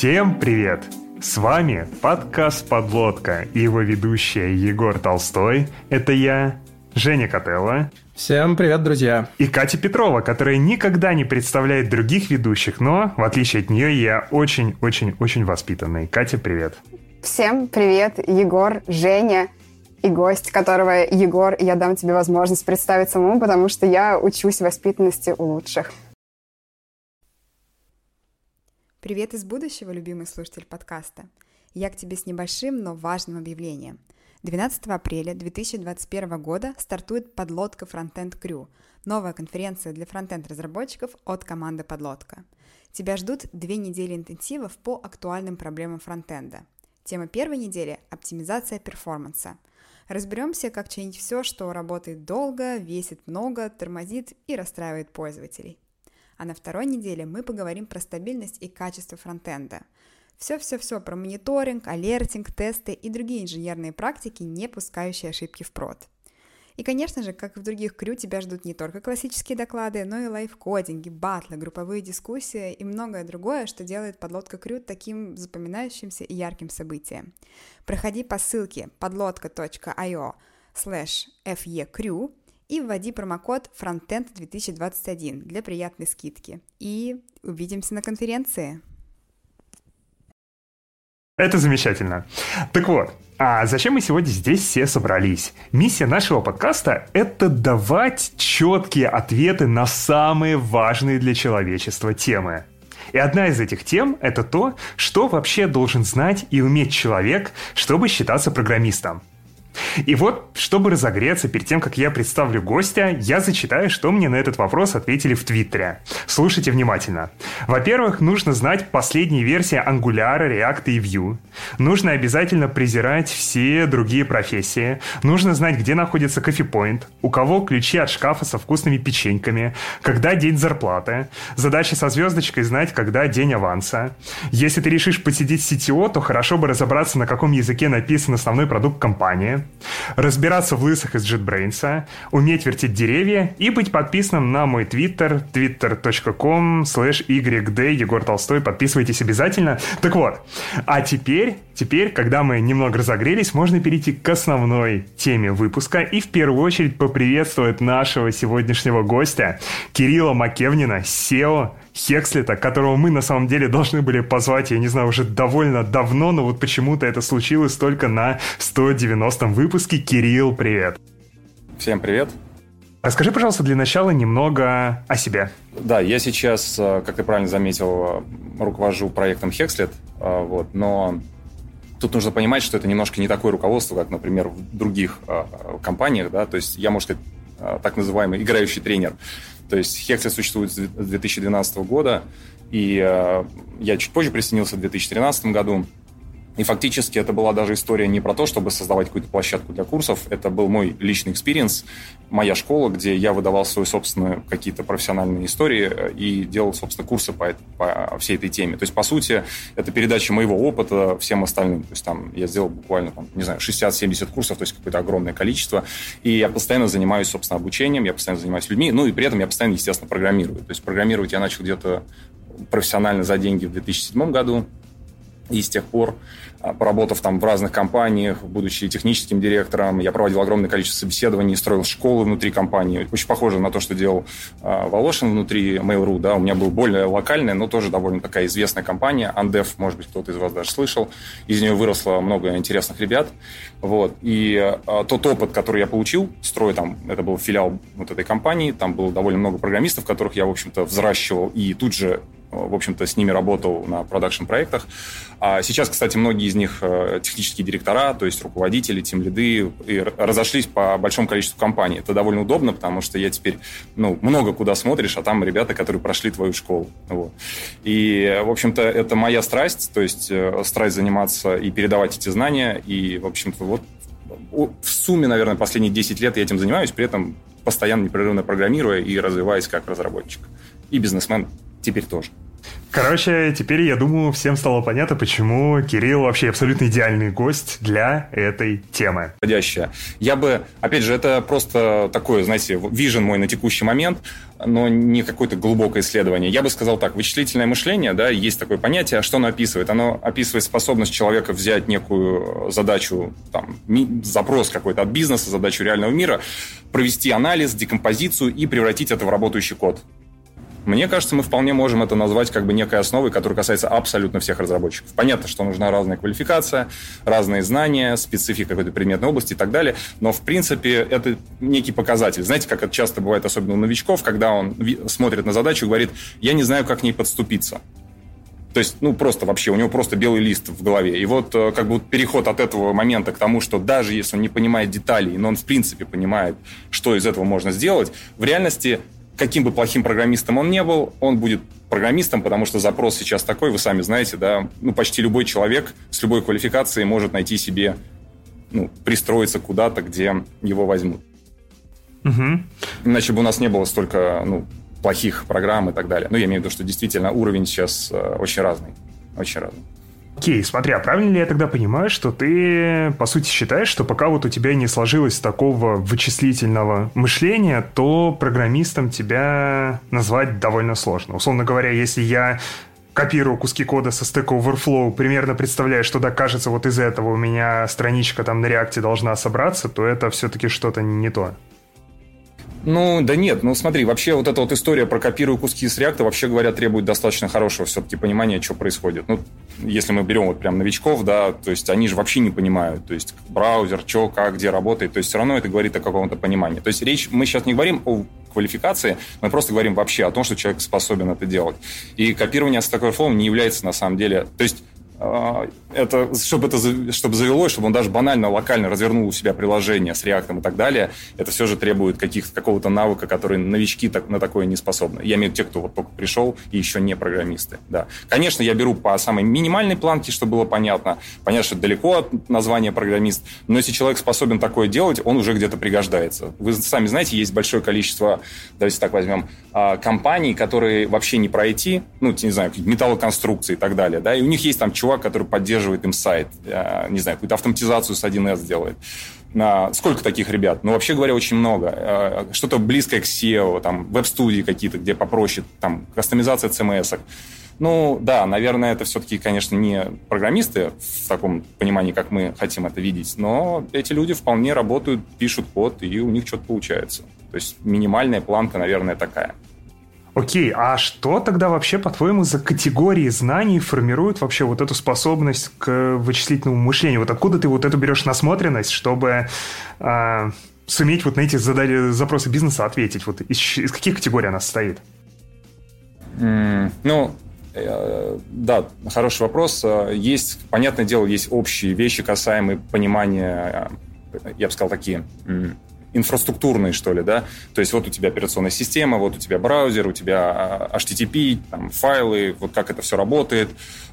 Всем привет! С вами подкаст «Подлодка» и его ведущая Егор Толстой. Это я, Женя Котелло. Всем привет, друзья. И Катя Петрова, которая никогда не представляет других ведущих, но, в отличие от нее, я очень-очень-очень воспитанный. Катя, привет. Всем привет, Егор, Женя и гость, которого Егор, я дам тебе возможность представить самому, потому что я учусь воспитанности у лучших. Привет из будущего, любимый слушатель подкаста. Я к тебе с небольшим, но важным объявлением. 12 апреля 2021 года стартует подлодка Frontend Crew, новая конференция для фронтенд-разработчиков от команды Подлодка. Тебя ждут две недели интенсивов по актуальным проблемам фронтенда. Тема первой недели – оптимизация перформанса. Разберемся, как чинить все, что работает долго, весит много, тормозит и расстраивает пользователей – а на второй неделе мы поговорим про стабильность и качество фронтенда. Все-все-все про мониторинг, алертинг, тесты и другие инженерные практики, не пускающие ошибки в прод. И, конечно же, как и в других крю, тебя ждут не только классические доклады, но и лайфкодинги, батлы, групповые дискуссии и многое другое, что делает подлодка крю таким запоминающимся и ярким событием. Проходи по ссылке подлодка.io slash fecrew и вводи промокод Frontend 2021 для приятной скидки. И увидимся на конференции. Это замечательно. Так вот, а зачем мы сегодня здесь все собрались? Миссия нашего подкаста — это давать четкие ответы на самые важные для человечества темы. И одна из этих тем — это то, что вообще должен знать и уметь человек, чтобы считаться программистом. И вот, чтобы разогреться перед тем, как я представлю гостя, я зачитаю, что мне на этот вопрос ответили в Твиттере. Слушайте внимательно. Во-первых, нужно знать последние версии Angular, React и Vue. Нужно обязательно презирать все другие профессии. Нужно знать, где находится кофепоинт, у кого ключи от шкафа со вкусными печеньками, когда день зарплаты. Задача со звездочкой знать, когда день аванса. Если ты решишь посидеть в CTO, то хорошо бы разобраться, на каком языке написан основной продукт компании разбираться в лысых из JetBrains, уметь вертеть деревья и быть подписанным на мой твиттер twitter.com slash yd Егор Толстой. Подписывайтесь обязательно. Так вот, а теперь, теперь, когда мы немного разогрелись, можно перейти к основной теме выпуска и в первую очередь поприветствовать нашего сегодняшнего гостя Кирилла Макевнина, SEO Хекслета, которого мы на самом деле должны были позвать, я не знаю, уже довольно давно, но вот почему-то это случилось только на 190-м выпуске. Кирилл, привет. Всем привет. Расскажи, пожалуйста, для начала немного о себе. Да, я сейчас, э, как ты правильно заметил, э, руковожу проектом Hexlet, э, вот, но тут нужно понимать, что это немножко не такое руководство, как, например, в других компаниях, да, то есть я, может сказать, так называемый играющий тренер. То есть Hexlet существует с 2012 года, и э, я чуть позже присоединился в 2013 году. И фактически это была даже история не про то, чтобы создавать какую-то площадку для курсов. Это был мой личный experience, моя школа, где я выдавал свои собственные какие-то профессиональные истории э, и делал, собственно, курсы по, по всей этой теме. То есть, по сути, это передача моего опыта всем остальным. То есть, там я сделал буквально, там, не знаю, 60-70 курсов, то есть какое-то огромное количество. И я постоянно занимаюсь, собственно, обучением, я постоянно занимаюсь людьми, ну и при этом я постоянно, естественно, программирую. То есть, программировать я начал где-то профессионально за деньги в 2007 году. И с тех пор а, поработав там в разных компаниях, будучи техническим директором, я проводил огромное количество собеседований, строил школы внутри компании. Очень похоже на то, что делал э, Волошин внутри Mail.ru. Да? У меня была более локальная, но тоже довольно такая известная компания. Андев, может быть, кто-то из вас даже слышал. Из нее выросло много интересных ребят. Вот. И э, тот опыт, который я получил, строя там, это был филиал вот этой компании, там было довольно много программистов, которых я, в общем-то, взращивал и тут же в общем-то, с ними работал на продакшн-проектах. А сейчас, кстати, многие из них э, технические директора, то есть руководители, тем лиды, разошлись по большому количеству компаний. Это довольно удобно, потому что я теперь, ну, много куда смотришь, а там ребята, которые прошли твою школу. Вот. И, в общем-то, это моя страсть, то есть э, страсть заниматься и передавать эти знания. И, в общем-то, вот в сумме, наверное, последние 10 лет я этим занимаюсь, при этом постоянно непрерывно программируя и развиваясь как разработчик. И бизнесмен теперь тоже. Короче, теперь, я думаю, всем стало понятно, почему Кирилл вообще абсолютно идеальный гость для этой темы. Подходящая. Я бы, опять же, это просто такое, знаете, вижен мой на текущий момент, но не какое-то глубокое исследование. Я бы сказал так, вычислительное мышление, да, есть такое понятие, а что оно описывает? Оно описывает способность человека взять некую задачу, там, запрос какой-то от бизнеса, задачу реального мира, провести анализ, декомпозицию и превратить это в работающий код. Мне кажется, мы вполне можем это назвать как бы некой основой, которая касается абсолютно всех разработчиков. Понятно, что нужна разная квалификация, разные знания, специфика какой-то предметной области и так далее, но в принципе это некий показатель. Знаете, как это часто бывает, особенно у новичков, когда он смотрит на задачу и говорит, я не знаю, как к ней подступиться. То есть, ну, просто вообще, у него просто белый лист в голове. И вот э, как бы переход от этого момента к тому, что даже если он не понимает деталей, но он в принципе понимает, что из этого можно сделать, в реальности каким бы плохим программистом он не был, он будет программистом, потому что запрос сейчас такой, вы сами знаете, да, ну, почти любой человек с любой квалификацией может найти себе, ну, пристроиться куда-то, где его возьмут. Угу. Иначе бы у нас не было столько, ну, плохих программ и так далее. Ну, я имею в виду, что действительно уровень сейчас э, очень разный. Очень разный. Окей, смотри, а правильно ли я тогда понимаю, что ты, по сути, считаешь, что пока вот у тебя не сложилось такого вычислительного мышления, то программистом тебя назвать довольно сложно. Условно говоря, если я копирую куски кода со стека Overflow, примерно представляю, что да, кажется, вот из этого у меня страничка там на реакте должна собраться, то это все-таки что-то не то. Ну, да нет, ну смотри, вообще вот эта вот история про копирую куски с реакта, вообще говоря, требует достаточно хорошего все-таки понимания, что происходит. Ну, если мы берем вот прям новичков, да, то есть они же вообще не понимают, то есть браузер, что, как, где работает, то есть все равно это говорит о каком-то понимании. То есть речь, мы сейчас не говорим о квалификации, мы просто говорим вообще о том, что человек способен это делать. И копирование с такой формы не является на самом деле, то есть это, чтобы это чтобы завелось, чтобы он даже банально, локально развернул у себя приложение с реактом и так далее, это все же требует каких какого-то навыка, который новички так, на такое не способны. Я имею в виду те, кто вот только пришел и еще не программисты. Да. Конечно, я беру по самой минимальной планке, чтобы было понятно. Понятно, что далеко от названия программист, но если человек способен такое делать, он уже где-то пригождается. Вы сами знаете, есть большое количество, давайте так возьмем, а, компаний, которые вообще не про IT, ну, не знаю, металлоконструкции и так далее, да, и у них есть там чувак, который поддерживает им сайт, а, не знаю, какую-то автоматизацию с 1С делает. Сколько таких ребят? Ну, вообще говоря, очень много. А, что-то близкое к SEO, там, веб-студии какие-то, где попроще, там, кастомизация CMS. -ок. Ну, да, наверное, это все-таки, конечно, не программисты в таком понимании, как мы хотим это видеть, но эти люди вполне работают, пишут код, и у них что-то получается. То есть минимальная планка, наверное, такая. Окей, а что тогда вообще, по-твоему, за категории знаний формируют вообще вот эту способность к вычислительному мышлению? Вот откуда ты вот эту берешь насмотренность, чтобы э, суметь вот на эти задали, запросы бизнеса ответить? Вот из, из каких категорий она состоит? Mm, ну, э, да, хороший вопрос. Есть, понятное дело, есть общие вещи, касаемые понимания, э, я бы сказал, такие инфраструктурные, что ли, да. То есть вот у тебя операционная система, вот у тебя браузер, у тебя а, HTTP, там, файлы, вот как это все работает.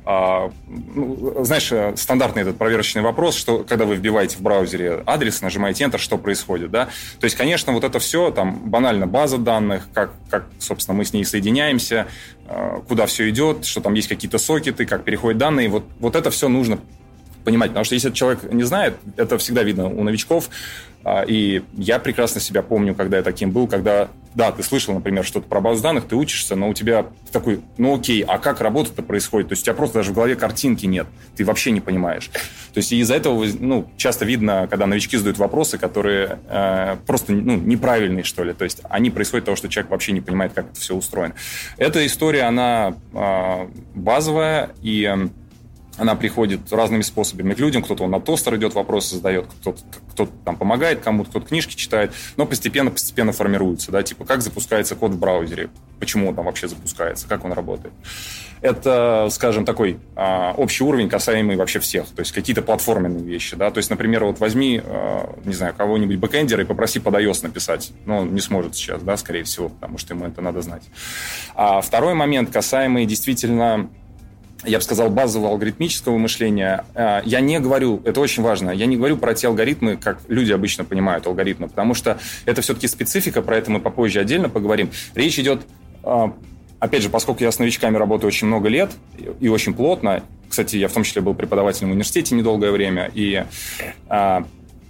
А, ну, знаешь, э, стандартный этот проверочный вопрос, что когда вы вбиваете в браузере адрес, нажимаете Enter, что происходит, да. То есть, конечно, вот это все, там, банально база данных, как, как собственно, мы с ней соединяемся, э, куда все идет, что там есть какие-то сокеты, как переходят данные, вот, вот это все нужно понимать. Потому что если человек не знает, это всегда видно у новичков. А, и я прекрасно себя помню, когда я таким был, когда, да, ты слышал, например, что-то про базу данных, ты учишься, но у тебя такой, ну окей, а как работа-то происходит? То есть у тебя просто даже в голове картинки нет, ты вообще не понимаешь. То есть из-за этого ну, часто видно, когда новички задают вопросы, которые э, просто ну, неправильные, что ли. То есть они происходят от того, что человек вообще не понимает, как это все устроено. Эта история, она э, базовая, и она приходит разными способами к людям. Кто-то на тостер идет, вопросы задает, кто-то, кто там помогает кому-то, кто-то книжки читает, но постепенно-постепенно формируется, да, типа как запускается код в браузере, почему он там вообще запускается, как он работает. Это, скажем, такой а, общий уровень, касаемый вообще всех, то есть какие-то платформенные вещи, да, то есть, например, вот возьми, а, не знаю, кого-нибудь бэкэндера и попроси под iOS написать, но он не сможет сейчас, да, скорее всего, потому что ему это надо знать. А второй момент, касаемый действительно я бы сказал, базового алгоритмического мышления. А, я не говорю, это очень важно, я не говорю про те алгоритмы, как люди обычно понимают алгоритмы, потому что это все-таки специфика, про это мы попозже отдельно поговорим. Речь идет а, опять же, поскольку я с новичками работаю очень много лет и очень плотно, кстати, я в том числе был преподавателем в университете недолгое время, и а,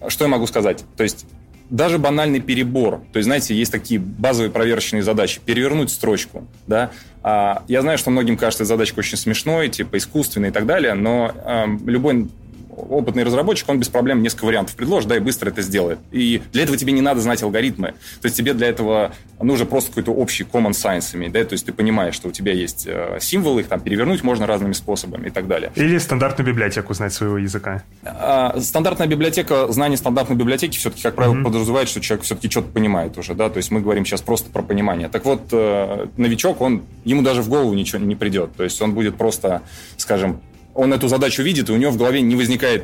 что я могу сказать? То есть даже банальный перебор, то есть, знаете, есть такие базовые проверочные задачи, перевернуть строчку, да, я знаю, что многим кажется задачка очень смешной, типа искусственной и так далее, но а, любой опытный разработчик, он без проблем несколько вариантов предложит, да, и быстро это сделает. И для этого тебе не надо знать алгоритмы. То есть тебе для этого нужно просто какой-то общий common science иметь, да, то есть ты понимаешь, что у тебя есть э, символы, их там перевернуть можно разными способами и так далее. Или стандартную библиотеку знать своего языка. А, стандартная библиотека, знание стандартной библиотеки все-таки, как правило, mm-hmm. подразумевает, что человек все-таки что-то понимает уже, да, то есть мы говорим сейчас просто про понимание. Так вот, э, новичок, он, ему даже в голову ничего не придет, то есть он будет просто, скажем, он эту задачу видит, и у него в голове не возникает,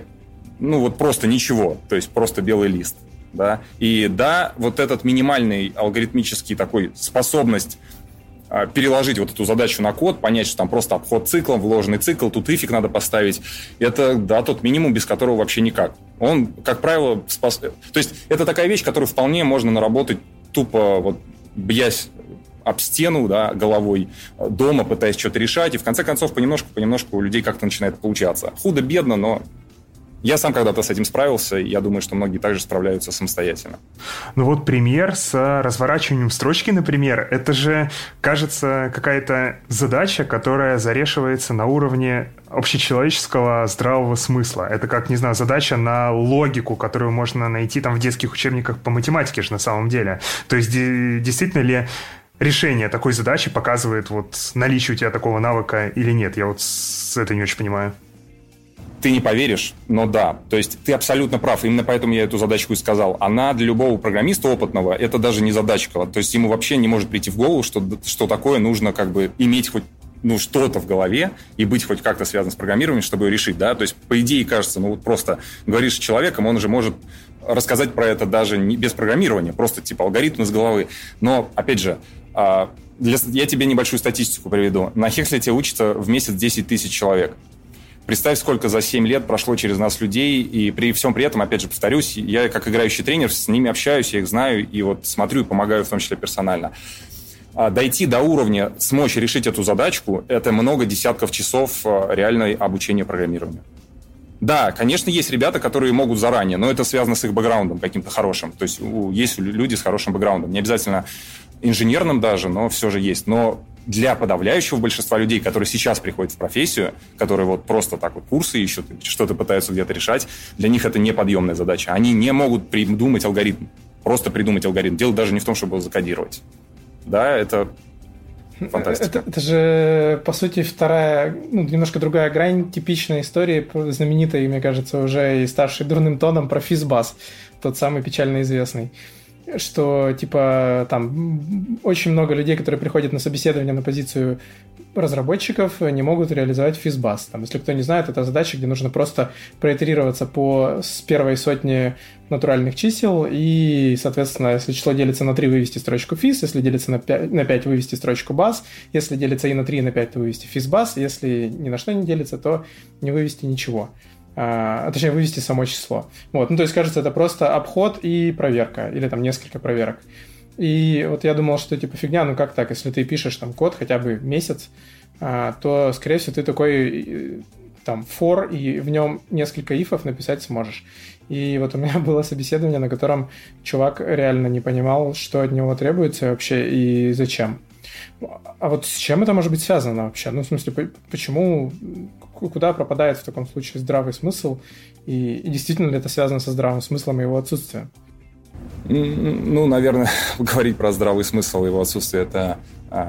ну, вот просто ничего, то есть просто белый лист. Да? И да, вот этот минимальный алгоритмический такой способность а, переложить вот эту задачу на код, понять, что там просто обход циклом, вложенный цикл, тут ифик надо поставить. Это, да, тот минимум, без которого вообще никак. Он, как правило, спас... То есть это такая вещь, которую вполне можно наработать тупо вот бьясь об стену да, головой дома, пытаясь что-то решать. И в конце концов, понемножку-понемножку у людей как-то начинает получаться. Худо-бедно, но я сам когда-то с этим справился, и я думаю, что многие также справляются самостоятельно. Ну вот пример с разворачиванием строчки, например, это же, кажется, какая-то задача, которая зарешивается на уровне общечеловеческого здравого смысла. Это как, не знаю, задача на логику, которую можно найти там в детских учебниках по математике же на самом деле. То есть действительно ли решение такой задачи показывает вот наличие у тебя такого навыка или нет. Я вот с это не очень понимаю. Ты не поверишь, но да. То есть ты абсолютно прав. Именно поэтому я эту задачку и сказал. Она для любого программиста опытного, это даже не задачка. То есть ему вообще не может прийти в голову, что, что такое нужно как бы иметь хоть ну, что-то в голове и быть хоть как-то связан с программированием, чтобы ее решить, да, то есть, по идее, кажется, ну, вот просто говоришь с человеком, он же может рассказать про это даже не без программирования, просто типа алгоритм из головы. Но, опять же, для, я тебе небольшую статистику приведу. На Хекслете учится в месяц 10 тысяч человек. Представь, сколько за 7 лет прошло через нас людей, и при всем при этом, опять же, повторюсь, я как играющий тренер с ними общаюсь, я их знаю, и вот смотрю и помогаю в том числе персонально. А дойти до уровня, смочь решить эту задачку, это много десятков часов а, реальной обучения программированию. Да, конечно, есть ребята, которые могут заранее, но это связано с их бэкграундом каким-то хорошим. То есть есть люди с хорошим бэкграундом. Не обязательно инженерным даже, но все же есть. Но для подавляющего большинства людей, которые сейчас приходят в профессию, которые вот просто так вот курсы ищут, что-то пытаются где-то решать, для них это неподъемная задача. Они не могут придумать алгоритм, просто придумать алгоритм. Дело даже не в том, чтобы его закодировать. Да, это фантастика. Это, это же, по сути, вторая, ну, немножко другая грань типичной истории, знаменитой, мне кажется, уже и старшей дурным тоном про физбас, тот самый печально известный что, типа, там очень много людей, которые приходят на собеседование на позицию разработчиков, не могут реализовать физбас. Там, если кто не знает, это задача, где нужно просто проитерироваться по с первой сотни натуральных чисел, и, соответственно, если число делится на 3, вывести строчку физ, если делится на 5, на 5 вывести строчку бас, если делится и на 3, и на 5, то вывести физбас, если ни на что не делится, то не вывести ничего а, точнее вывести само число. Вот, ну то есть кажется, это просто обход и проверка, или там несколько проверок. И вот я думал, что типа фигня, ну как так, если ты пишешь там код хотя бы месяц, а, то, скорее всего, ты такой э, там for, и в нем несколько ифов написать сможешь. И вот у меня было собеседование, на котором чувак реально не понимал, что от него требуется вообще и зачем. А вот с чем это может быть связано вообще? Ну, в смысле, почему куда пропадает в таком случае здравый смысл, и, и действительно ли это связано со здравым смыслом и его отсутствием? Ну, наверное, говорить про здравый смысл и его отсутствие – это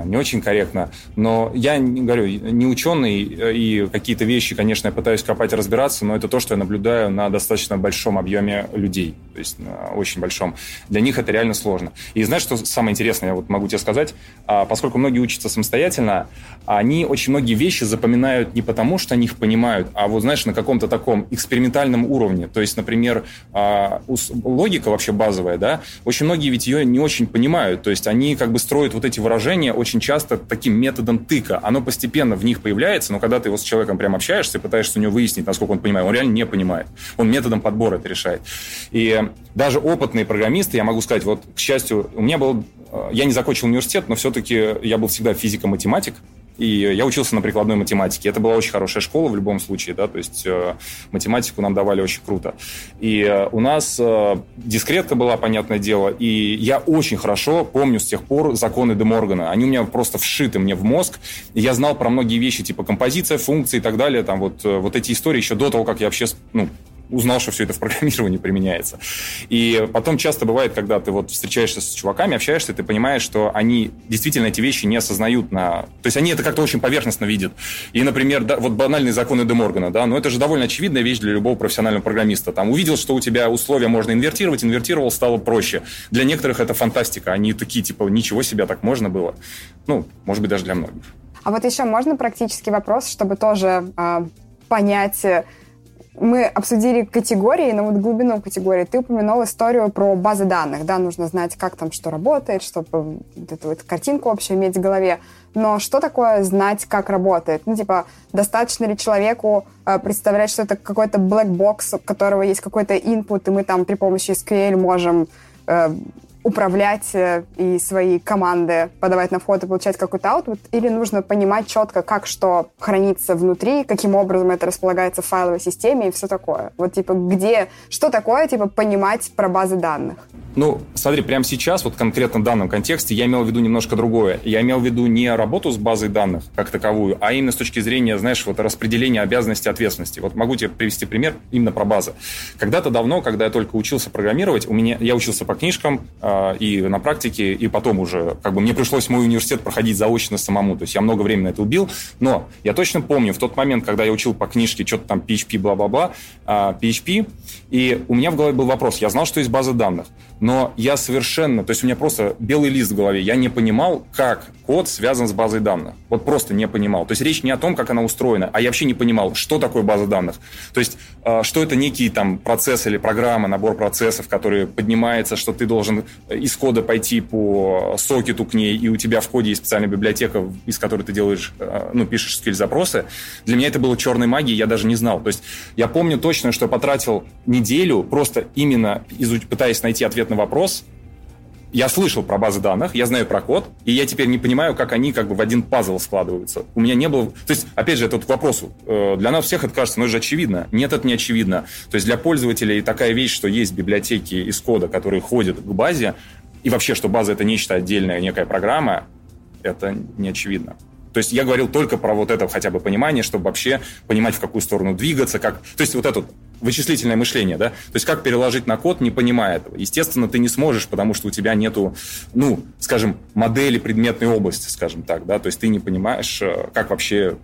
не очень корректно. Но я говорю, не ученый, и какие-то вещи, конечно, я пытаюсь копать и разбираться, но это то, что я наблюдаю на достаточно большом объеме людей, то есть на очень большом. Для них это реально сложно. И знаешь, что самое интересное, я вот могу тебе сказать, а, поскольку многие учатся самостоятельно, они очень многие вещи запоминают не потому, что они их понимают, а вот, знаешь, на каком-то таком экспериментальном уровне. То есть, например, а, логика вообще базовая, да, очень многие ведь ее не очень понимают, то есть они как бы строят вот эти выражения очень часто таким методом тыка. Оно постепенно в них появляется, но когда ты вот с человеком прям общаешься, пытаешься у него выяснить, насколько он понимает, он реально не понимает. Он методом подбора это решает. И даже опытные программисты, я могу сказать, вот, к счастью, у меня был... Э, я не закончил университет, но все-таки я был всегда физико-математик. И я учился на прикладной математике. Это была очень хорошая школа в любом случае, да, то есть э, математику нам давали очень круто. И э, у нас э, дискретка была, понятное дело, и я очень хорошо помню с тех пор законы Де Моргана. Они у меня просто вшиты мне в мозг. И я знал про многие вещи, типа композиция, функции и так далее, там вот, э, вот эти истории еще до того, как я вообще ну, узнал, что все это в программировании применяется. И потом часто бывает, когда ты вот встречаешься с чуваками, общаешься, ты понимаешь, что они действительно эти вещи не осознают на... То есть они это как-то очень поверхностно видят. И, например, да, вот банальные законы Де Моргана, да, но это же довольно очевидная вещь для любого профессионального программиста. Там увидел, что у тебя условия можно инвертировать, инвертировал, стало проще. Для некоторых это фантастика. Они такие, типа, ничего себе, так можно было. Ну, может быть, даже для многих. А вот еще можно практический вопрос, чтобы тоже э, понять мы обсудили категории, но вот глубину категории. Ты упомянул историю про базы данных, да, нужно знать, как там что работает, чтобы вот эту вот картинку общую иметь в голове. Но что такое знать, как работает? Ну, типа, достаточно ли человеку э, представлять, что это какой-то black box, у которого есть какой-то input, и мы там при помощи SQL можем э, управлять э, и свои команды подавать на вход и получать какой-то аутпут, или нужно понимать четко, как что хранится внутри, каким образом это располагается в файловой системе и все такое. Вот типа где, что такое, типа понимать про базы данных. Ну, смотри, прямо сейчас, вот конкретно в данном контексте, я имел в виду немножко другое. Я имел в виду не работу с базой данных как таковую, а именно с точки зрения, знаешь, вот распределения обязанностей ответственности. Вот могу тебе привести пример именно про базы. Когда-то давно, когда я только учился программировать, у меня, я учился по книжкам, а, и на практике, и потом уже, как бы мне пришлось мой университет проходить заочно самому, то есть я много времени на это убил, но я точно помню, в тот момент, когда я учил по книжке что-то там PHP, бла-бла-бла, PHP, а, и у меня в голове был вопрос, я знал, что есть база данных, но я совершенно, то есть у меня просто белый лист в голове, я не понимал, как код связан с базой данных. Вот просто не понимал. То есть речь не о том, как она устроена, а я вообще не понимал, что такое база данных. То есть э, что это некий там процесс или программа, набор процессов, который поднимается, что ты должен из кода пойти по сокету к ней, и у тебя в коде есть специальная библиотека, из которой ты делаешь, э, ну, пишешь скиль-запросы. Для меня это было черной магией, я даже не знал. То есть я помню точно, что потратил неделю просто именно пытаясь найти ответ на вопрос, я слышал про базы данных, я знаю про код, и я теперь не понимаю, как они как бы в один пазл складываются. У меня не было... То есть, опять же, это вот к вопросу. Э, для нас всех это кажется, ну, это же очевидно. Нет, это не очевидно. То есть для пользователей такая вещь, что есть библиотеки из кода, которые ходят к базе, и вообще, что база — это нечто отдельная, некая программа, это не очевидно. То есть я говорил только про вот это хотя бы понимание, чтобы вообще понимать, в какую сторону двигаться, как... То есть вот это вычислительное мышление, да? То есть как переложить на код, не понимая этого. Естественно, ты не сможешь, потому что у тебя нету, ну, скажем, модели предметной области, скажем так, да? То есть ты не понимаешь, э, как вообще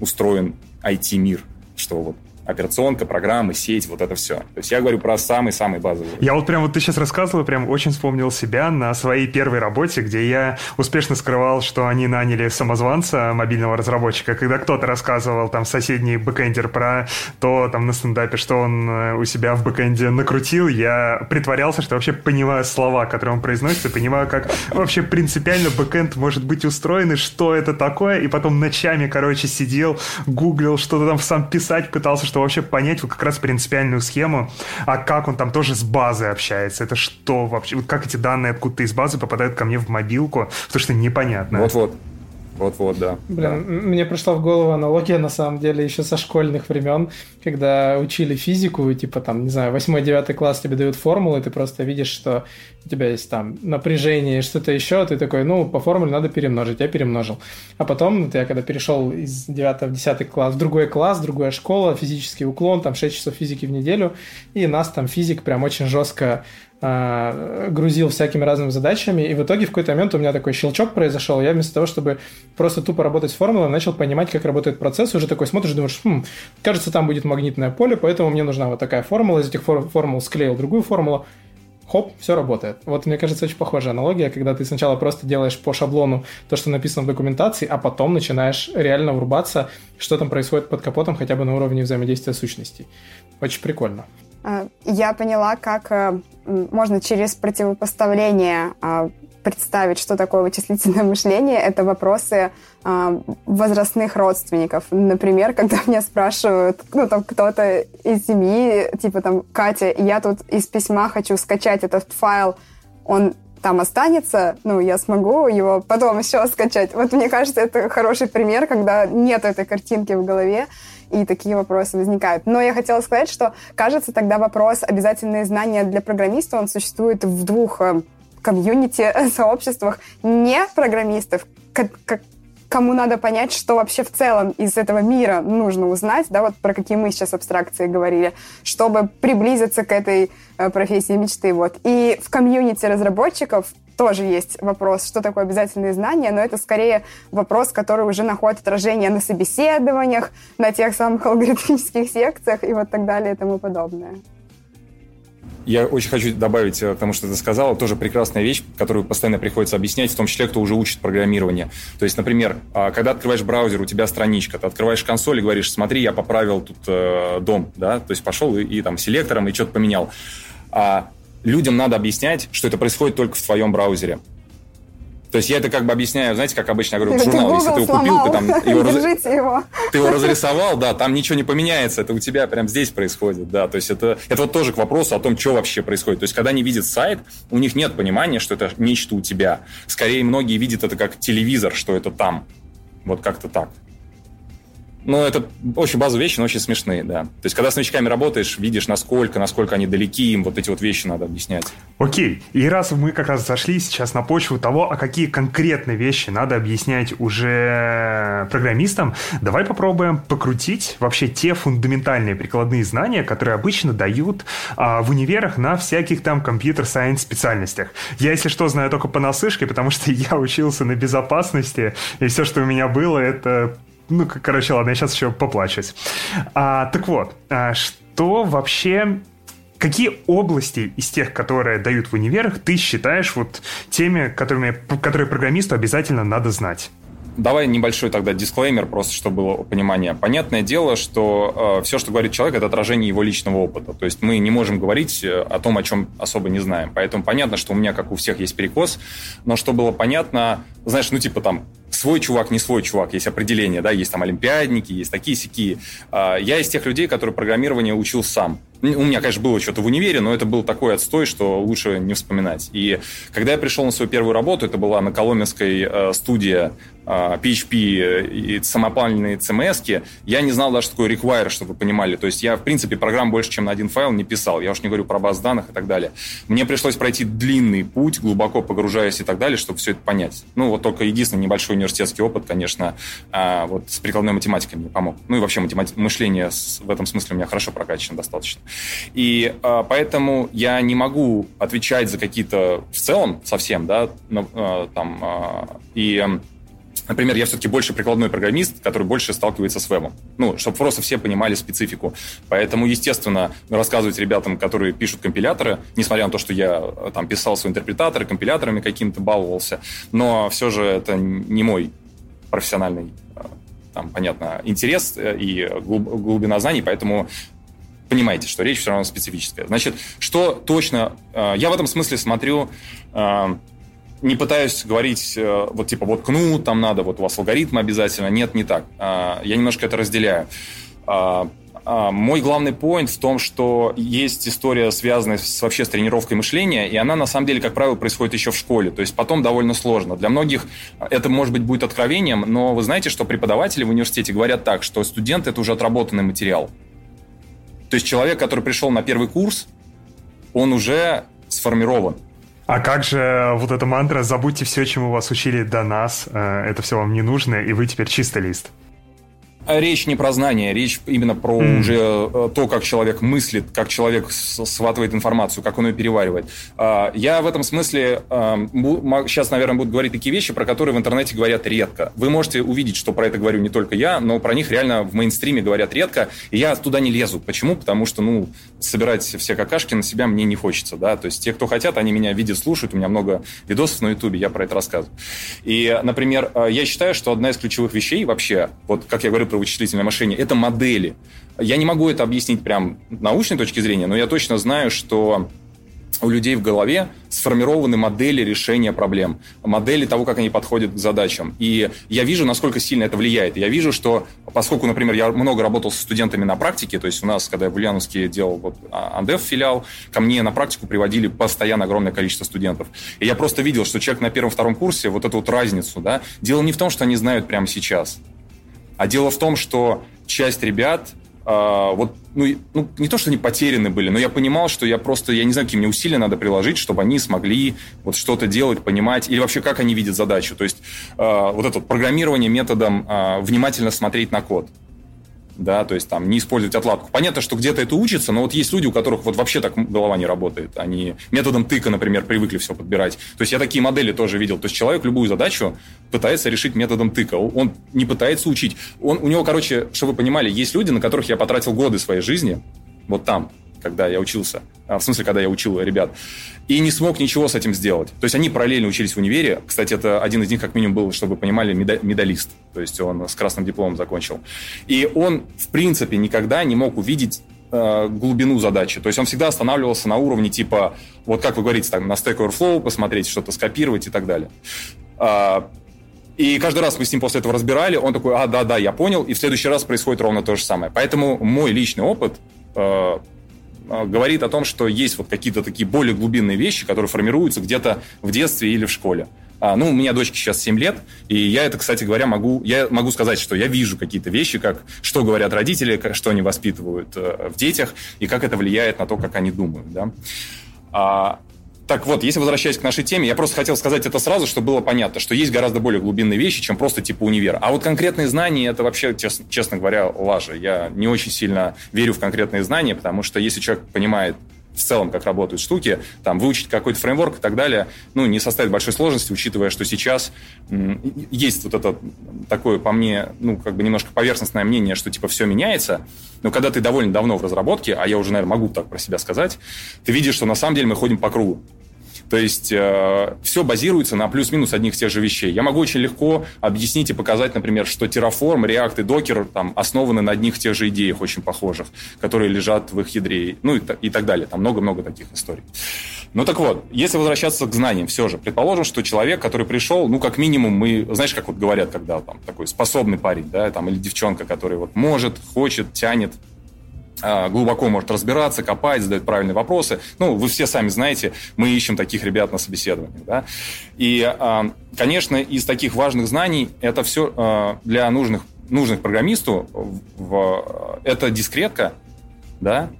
устроен IT-мир, что вот операционка, программы, сеть, вот это все. То есть я говорю про самый-самый базовый. Я вот прям вот ты сейчас рассказывал, прям очень вспомнил себя на своей первой работе, где я успешно скрывал, что они наняли самозванца, мобильного разработчика, когда кто-то рассказывал там соседний бэкэндер про то там на стендапе, что он э, у себя в бэкэнде накрутил, я притворялся, что вообще понимаю слова, которые он произносит, и понимаю, как вообще принципиально бэкэнд может быть устроен, и что это такое, и потом ночами, короче, сидел, гуглил, что-то там сам писать пытался, что вообще понять вот как раз принципиальную схему, а как он там тоже с базой общается, это что вообще, вот как эти данные откуда-то из базы попадают ко мне в мобилку, потому что непонятно. Вот-вот. Вот-вот, да. Блин, да. мне пришла в голову аналогия, на самом деле, еще со школьных времен, когда учили физику, типа там, не знаю, 8-9 класс тебе дают формулы, ты просто видишь, что у тебя есть там напряжение и что-то еще, ты такой, ну, по формуле надо перемножить, я перемножил. А потом, я когда перешел из 9 в 10 класс в другой класс, другая школа, физический уклон, там 6 часов физики в неделю, и нас там физик прям очень жестко грузил всякими разными задачами, и в итоге в какой-то момент у меня такой щелчок произошел, я вместо того, чтобы просто тупо работать с формулой, начал понимать, как работает процесс, уже такой смотришь, думаешь, хм, кажется, там будет магнитное поле, поэтому мне нужна вот такая формула, из этих формул склеил другую формулу, хоп, все работает. Вот мне кажется, очень похожая аналогия, когда ты сначала просто делаешь по шаблону то, что написано в документации, а потом начинаешь реально врубаться, что там происходит под капотом хотя бы на уровне взаимодействия сущностей. Очень прикольно. А, я поняла, как э, можно через противопоставление а, представить, что такое вычислительное мышление, это вопросы э, возрастных родственников. Например, когда меня спрашивают, ну, там, кто-то из семьи, типа, там, Катя, я тут из письма хочу скачать этот файл, он там останется, ну, я смогу его потом еще скачать. Вот мне кажется, это хороший пример, когда нет этой картинки в голове, и такие вопросы возникают. Но я хотела сказать, что, кажется, тогда вопрос обязательные знания для программиста, он существует в двух э, комьюнити, сообществах не программистов, кому надо понять, что вообще в целом из этого мира нужно узнать, да, вот про какие мы сейчас абстракции говорили, чтобы приблизиться к этой э, профессии мечты, вот. И в комьюнити разработчиков тоже есть вопрос, что такое обязательные знания, но это скорее вопрос, который уже находит отражение на собеседованиях, на тех самых алгоритмических секциях и вот так далее и тому подобное. Я очень хочу добавить э, к тому, что ты сказала, тоже прекрасная вещь, которую постоянно приходится объяснять, в том числе, кто уже учит программирование. То есть, например, а, когда открываешь браузер, у тебя страничка, ты открываешь консоль и говоришь, смотри, я поправил тут э, дом, да, то есть пошел и, и там селектором и что-то поменял. А людям надо объяснять, что это происходит только в твоем браузере. То есть я это как бы объясняю, знаете, как обычно я говорю, журнал, если ты его купил, ты там его, раз... его. ты его разрисовал, да, там ничего не поменяется, это у тебя прямо здесь происходит, да, то есть это, это вот тоже к вопросу о том, что вообще происходит. То есть когда они видят сайт, у них нет понимания, что это нечто у тебя. Скорее, многие видят это как телевизор, что это там. Вот как-то так. Ну, это очень базовые вещи, но очень смешные, да. То есть, когда с новичками работаешь, видишь, насколько, насколько они далеки, им вот эти вот вещи надо объяснять. Окей. И раз мы как раз зашли сейчас на почву того, а какие конкретные вещи надо объяснять уже программистам, давай попробуем покрутить вообще те фундаментальные прикладные знания, которые обычно дают а, в универах на всяких там компьютер-сайенс специальностях. Я, если что, знаю только по насышке, потому что я учился на безопасности, и все, что у меня было, это ну, короче, ладно, я сейчас еще поплачусь. А, так вот, а, что вообще Какие области из тех, которые дают в универах, ты считаешь вот теми, которыми, которые программисту обязательно надо знать? Давай небольшой тогда дисклеймер, просто чтобы было понимание. Понятное дело, что э, все, что говорит человек, это отражение его личного опыта. То есть мы не можем говорить э, о том, о чем особо не знаем. Поэтому понятно, что у меня, как у всех, есть перекос. Но что было понятно, знаешь, ну типа там свой чувак, не свой чувак, есть определение, да, есть там олимпиадники, есть такие-сякие. А, я из тех людей, которые программирование учил сам. У меня, конечно, было что-то в универе, но это был такой отстой, что лучше не вспоминать. И когда я пришел на свою первую работу, это была на Коломенской э, студия PHP а, и самопальные CMS, я не знал даже, что такое require, чтобы вы понимали. То есть я, в принципе, программ больше, чем на один файл не писал. Я уж не говорю про баз данных и так далее. Мне пришлось пройти длинный путь, глубоко погружаясь и так далее, чтобы все это понять. Ну, вот только единственный небольшой университетский опыт, конечно, а, вот с прикладной математикой мне помог. Ну и вообще математи- мышление в этом смысле у меня хорошо прокачано достаточно. И а, поэтому я не могу отвечать за какие-то в целом совсем, да, там, и Например, я все-таки больше прикладной программист, который больше сталкивается с вебом. Ну, чтобы просто все понимали специфику. Поэтому, естественно, рассказывать ребятам, которые пишут компиляторы, несмотря на то, что я там писал свои интерпретаторы, компиляторами каким-то баловался, но все же это не мой профессиональный, э, там, понятно, интерес э, и глубина знаний, поэтому понимаете, что речь все равно специфическая. Значит, что точно... Э, я в этом смысле смотрю не пытаюсь говорить, вот типа, вот кну, там надо, вот у вас алгоритм обязательно. Нет, не так. Я немножко это разделяю. А, мой главный поинт в том, что есть история, связанная с, вообще с тренировкой мышления, и она, на самом деле, как правило, происходит еще в школе. То есть потом довольно сложно. Для многих это, может быть, будет откровением, но вы знаете, что преподаватели в университете говорят так, что студент – это уже отработанный материал. То есть человек, который пришел на первый курс, он уже сформирован. А как же вот эта мантра «забудьте все, чему вас учили до нас», э, это все вам не нужно, и вы теперь чистый лист? Речь не про знания, речь именно про mm. уже э, то, как человек мыслит, как человек схватывает информацию, как он ее переваривает. А, я в этом смысле сейчас, наверное, буду говорить такие вещи, про которые в интернете говорят редко. Вы можете увидеть, что про это говорю не только я, но про них реально в мейнстриме говорят редко, и я туда не лезу. Почему? Потому что, ну, собирать все какашки на себя мне не хочется, да, то есть те, кто хотят, они меня видят, слушают, у меня много видосов на ютубе, я про это рассказываю. И, например, э, я считаю, что одна из ключевых вещей вообще, вот, как я говорю, про вычислительное мышление, это модели. Я не могу это объяснить прям научной точки зрения, но я точно знаю, что у людей в голове сформированы модели решения проблем, модели того, как они подходят к задачам. И я вижу, насколько сильно это влияет. Я вижу, что поскольку, например, я много работал со студентами на практике, то есть у нас, когда я в Ульяновске делал вот а, Андеф филиал, ко мне на практику приводили постоянно огромное количество студентов. И я просто видел, что человек на первом-втором курсе, вот эту вот разницу, да, дело не в том, что они знают прямо сейчас, а дело в том, что часть ребят а, вот, ну, ну, не то, что они потеряны были, но я понимал, что я просто, я не знаю, какие мне усилия надо приложить, чтобы они смогли вот что-то делать, понимать, или вообще как они видят задачу. То есть э, вот это программирование методом э, внимательно смотреть на код да, то есть там не использовать отладку. Понятно, что где-то это учится, но вот есть люди, у которых вот вообще так голова не работает. Они методом тыка, например, привыкли все подбирать. То есть я такие модели тоже видел. То есть человек любую задачу пытается решить методом тыка. Он не пытается учить. Он, у него, короче, чтобы вы понимали, есть люди, на которых я потратил годы своей жизни, вот там, когда я учился, а, в смысле, когда я учил ребят, и не смог ничего с этим сделать. То есть они параллельно учились в универе. Кстати, это один из них, как минимум, был, чтобы вы понимали, медалист. То есть он с красным дипломом закончил. И он, в принципе, никогда не мог увидеть э, глубину задачи. То есть он всегда останавливался на уровне типа, вот как вы говорите, там, на Stack Overflow посмотреть, что-то скопировать и так далее. А, и каждый раз мы с ним после этого разбирали, он такой, а, да, да, я понял, и в следующий раз происходит ровно то же самое. Поэтому мой личный опыт э, говорит о том, что есть вот какие-то такие более глубинные вещи, которые формируются где-то в детстве или в школе. А, ну, у меня дочке сейчас 7 лет, и я это, кстати говоря, могу, я могу сказать, что я вижу какие-то вещи, как что говорят родители, что они воспитывают э, в детях, и как это влияет на то, как они думают. Да? А, так вот, если возвращаясь к нашей теме, я просто хотел сказать это сразу, чтобы было понятно, что есть гораздо более глубинные вещи, чем просто типа универ. А вот конкретные знания, это вообще, честно, честно говоря, лажа. Я не очень сильно верю в конкретные знания, потому что если человек понимает в целом, как работают штуки, там, выучить какой-то фреймворк и так далее, ну, не составит большой сложности, учитывая, что сейчас есть вот это такое, по мне, ну, как бы немножко поверхностное мнение, что, типа, все меняется, но когда ты довольно давно в разработке, а я уже, наверное, могу так про себя сказать, ты видишь, что на самом деле мы ходим по кругу. То есть э, все базируется на плюс-минус одних и тех же вещей. Я могу очень легко объяснить и показать, например, что Terraform, React и Docker там, основаны на одних и тех же идеях очень похожих, которые лежат в их ядре, ну и, и так далее. Там много-много таких историй. Ну так вот, если возвращаться к знаниям, все же, предположим, что человек, который пришел, ну как минимум мы, знаешь, как вот говорят, когда там такой способный парень, да, там или девчонка, который вот может, хочет, тянет, глубоко может разбираться, копать, задать правильные вопросы. Ну, вы все сами знаете, мы ищем таких ребят на собеседованиях. Да? И, а, конечно, из таких важных знаний это все а, для нужных, нужных программисту в, это дискретка, да,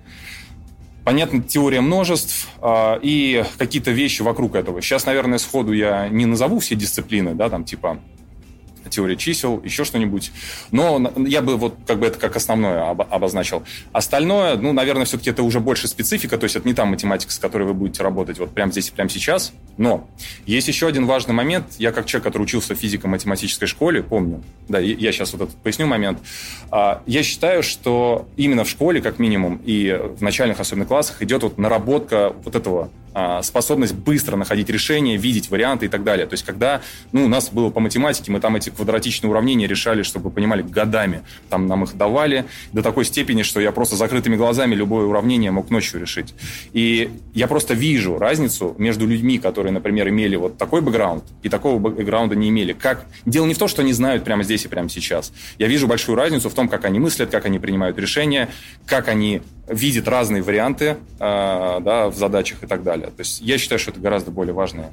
Понятно, теория множеств э, и какие-то вещи вокруг этого. Сейчас, наверное, сходу я не назову все дисциплины, да, там типа теория чисел, еще что-нибудь. Но я бы вот как бы это как основное обозначил. Остальное, ну, наверное, все-таки это уже больше специфика, то есть это не та математика, с которой вы будете работать вот прямо здесь и прямо сейчас. Но есть еще один важный момент. Я как человек, который учился в физико-математической школе, помню, да, я сейчас вот этот поясню момент. А, я считаю, что именно в школе, как минимум, и в начальных особенно классах идет вот наработка вот этого способность быстро находить решения, видеть варианты и так далее. То есть, когда ну, у нас было по математике, мы там эти квадратичные уравнения решали, чтобы вы понимали, годами. Там нам их давали до такой степени, что я просто закрытыми глазами любое уравнение мог ночью решить. И я просто вижу разницу между людьми, которые, например, имели вот такой бэкграунд и такого бэкграунда не имели. Как... Дело не в том, что они знают прямо здесь и прямо сейчас. Я вижу большую разницу в том, как они мыслят, как они принимают решения, как они видят разные варианты э, да, в задачах и так далее. То есть я считаю, что это гораздо более важная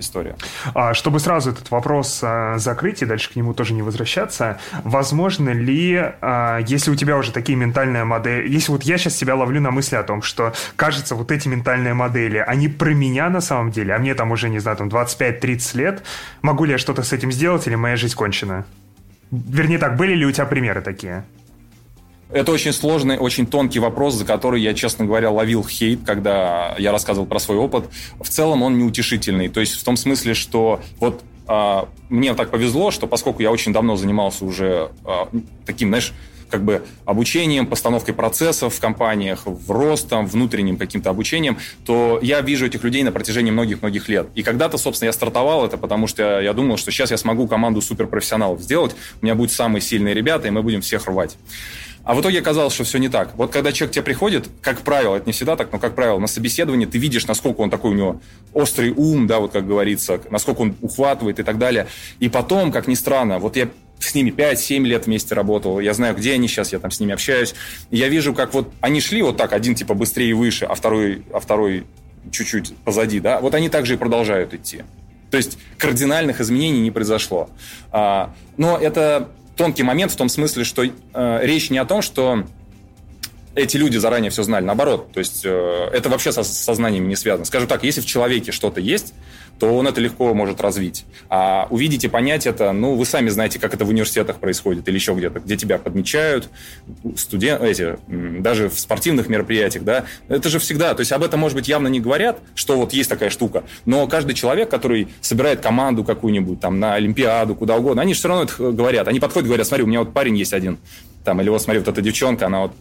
история. А, чтобы сразу этот вопрос а, закрыть и дальше к нему тоже не возвращаться, возможно ли, а, если у тебя уже такие ментальные модели, если вот я сейчас себя ловлю на мысли о том, что кажется, вот эти ментальные модели, они про меня на самом деле, а мне там уже, не знаю, там 25-30 лет, могу ли я что-то с этим сделать или моя жизнь кончена? Вернее так, были ли у тебя примеры такие? Это очень сложный, очень тонкий вопрос, за который я, честно говоря, ловил хейт, когда я рассказывал про свой опыт. В целом он неутешительный. То есть в том смысле, что вот а, мне так повезло, что поскольку я очень давно занимался уже а, таким, знаешь, как бы обучением, постановкой процессов в компаниях, в ростом, внутренним каким-то обучением, то я вижу этих людей на протяжении многих-многих лет. И когда-то, собственно, я стартовал это, потому что я думал, что сейчас я смогу команду суперпрофессионалов сделать, у меня будут самые сильные ребята, и мы будем всех рвать. А в итоге оказалось, что все не так. Вот когда человек к тебе приходит, как правило, это не всегда так, но как правило, на собеседовании ты видишь, насколько он такой у него острый ум, да, вот как говорится, насколько он ухватывает и так далее. И потом, как ни странно, вот я с ними 5-7 лет вместе работал, я знаю, где они сейчас, я там с ними общаюсь. Я вижу, как вот они шли вот так, один типа быстрее и выше, а второй, а второй чуть-чуть позади, да, вот они также и продолжают идти. То есть кардинальных изменений не произошло. А, но это тонкий момент в том смысле, что э, речь не о том, что эти люди заранее все знали. Наоборот, то есть э, это вообще со сознанием не связано. Скажу так, если в человеке что-то есть, то он это легко может развить. А увидеть и понять это, ну, вы сами знаете, как это в университетах происходит или еще где-то, где тебя подмечают, студент, эти, даже в спортивных мероприятиях, да, это же всегда, то есть об этом, может быть, явно не говорят, что вот есть такая штука, но каждый человек, который собирает команду какую-нибудь там на Олимпиаду, куда угодно, они же все равно это говорят. Они подходят и говорят, смотри, у меня вот парень есть один, там, или вот смотри, вот эта девчонка, она вот,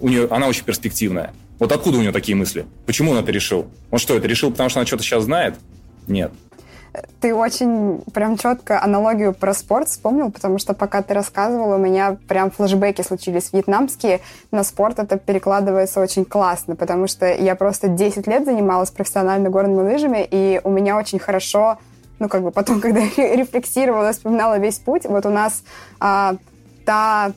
у нее, она очень перспективная. Вот откуда у нее такие мысли? Почему он это решил? Он что, это решил, потому что она что-то сейчас знает? Нет. Ты очень прям четко аналогию про спорт вспомнил, потому что пока ты рассказывал, у меня прям флешбеки случились вьетнамские. На спорт это перекладывается очень классно, потому что я просто 10 лет занималась профессионально горными лыжами, и у меня очень хорошо ну, как бы потом, когда я рефлексировала, вспоминала весь путь, вот у нас а, та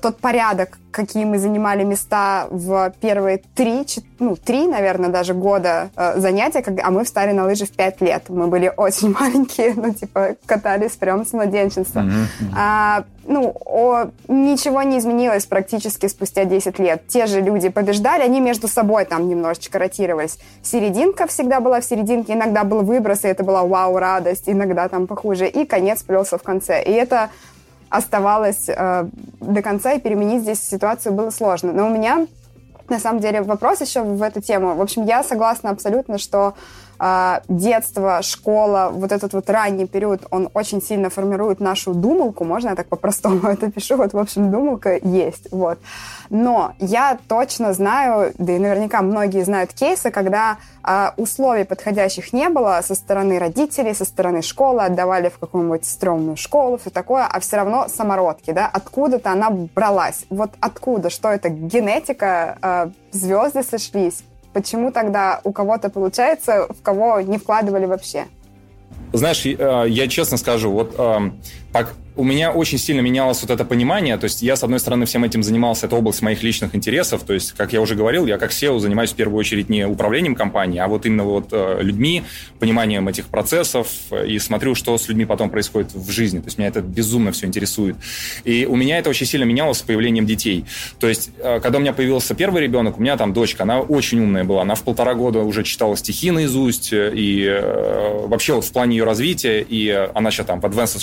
тот порядок, какие мы занимали места в первые три, ну, три, наверное, даже года э, занятия, а мы встали на лыжи в пять лет. Мы были очень маленькие, ну, типа, катались прям с младенчества. Mm-hmm. А, ну, о, ничего не изменилось практически спустя 10 лет. Те же люди побеждали, они между собой там немножечко ротировались. Серединка всегда была в серединке, иногда был выброс, и это была вау-радость, иногда там похуже, и конец плелся в конце. И это оставалось э, до конца, и переменить здесь ситуацию было сложно. Но у меня, на самом деле, вопрос еще в эту тему. В общем, я согласна абсолютно, что э, детство, школа, вот этот вот ранний период, он очень сильно формирует нашу думалку, можно я так по-простому это пишу, вот, в общем, думалка есть, вот. Но я точно знаю, да и наверняка многие знают кейсы, когда э, условий подходящих не было со стороны родителей, со стороны школы, отдавали в какую-нибудь стрёмную школу, все такое, а все равно самородки, да, откуда-то она бралась. Вот откуда, что это, генетика, э, звезды сошлись, почему тогда у кого-то получается, в кого не вкладывали вообще? Знаешь, я честно скажу, вот у меня очень сильно менялось вот это понимание. То есть я, с одной стороны, всем этим занимался, это область моих личных интересов. То есть, как я уже говорил, я как SEO занимаюсь в первую очередь не управлением компанией, а вот именно вот э, людьми, пониманием этих процессов и смотрю, что с людьми потом происходит в жизни. То есть меня это безумно все интересует. И у меня это очень сильно менялось с появлением детей. То есть, э, когда у меня появился первый ребенок, у меня там дочка, она очень умная была. Она в полтора года уже читала стихи наизусть, и э, вообще вот в плане ее развития, и она сейчас там в advanced...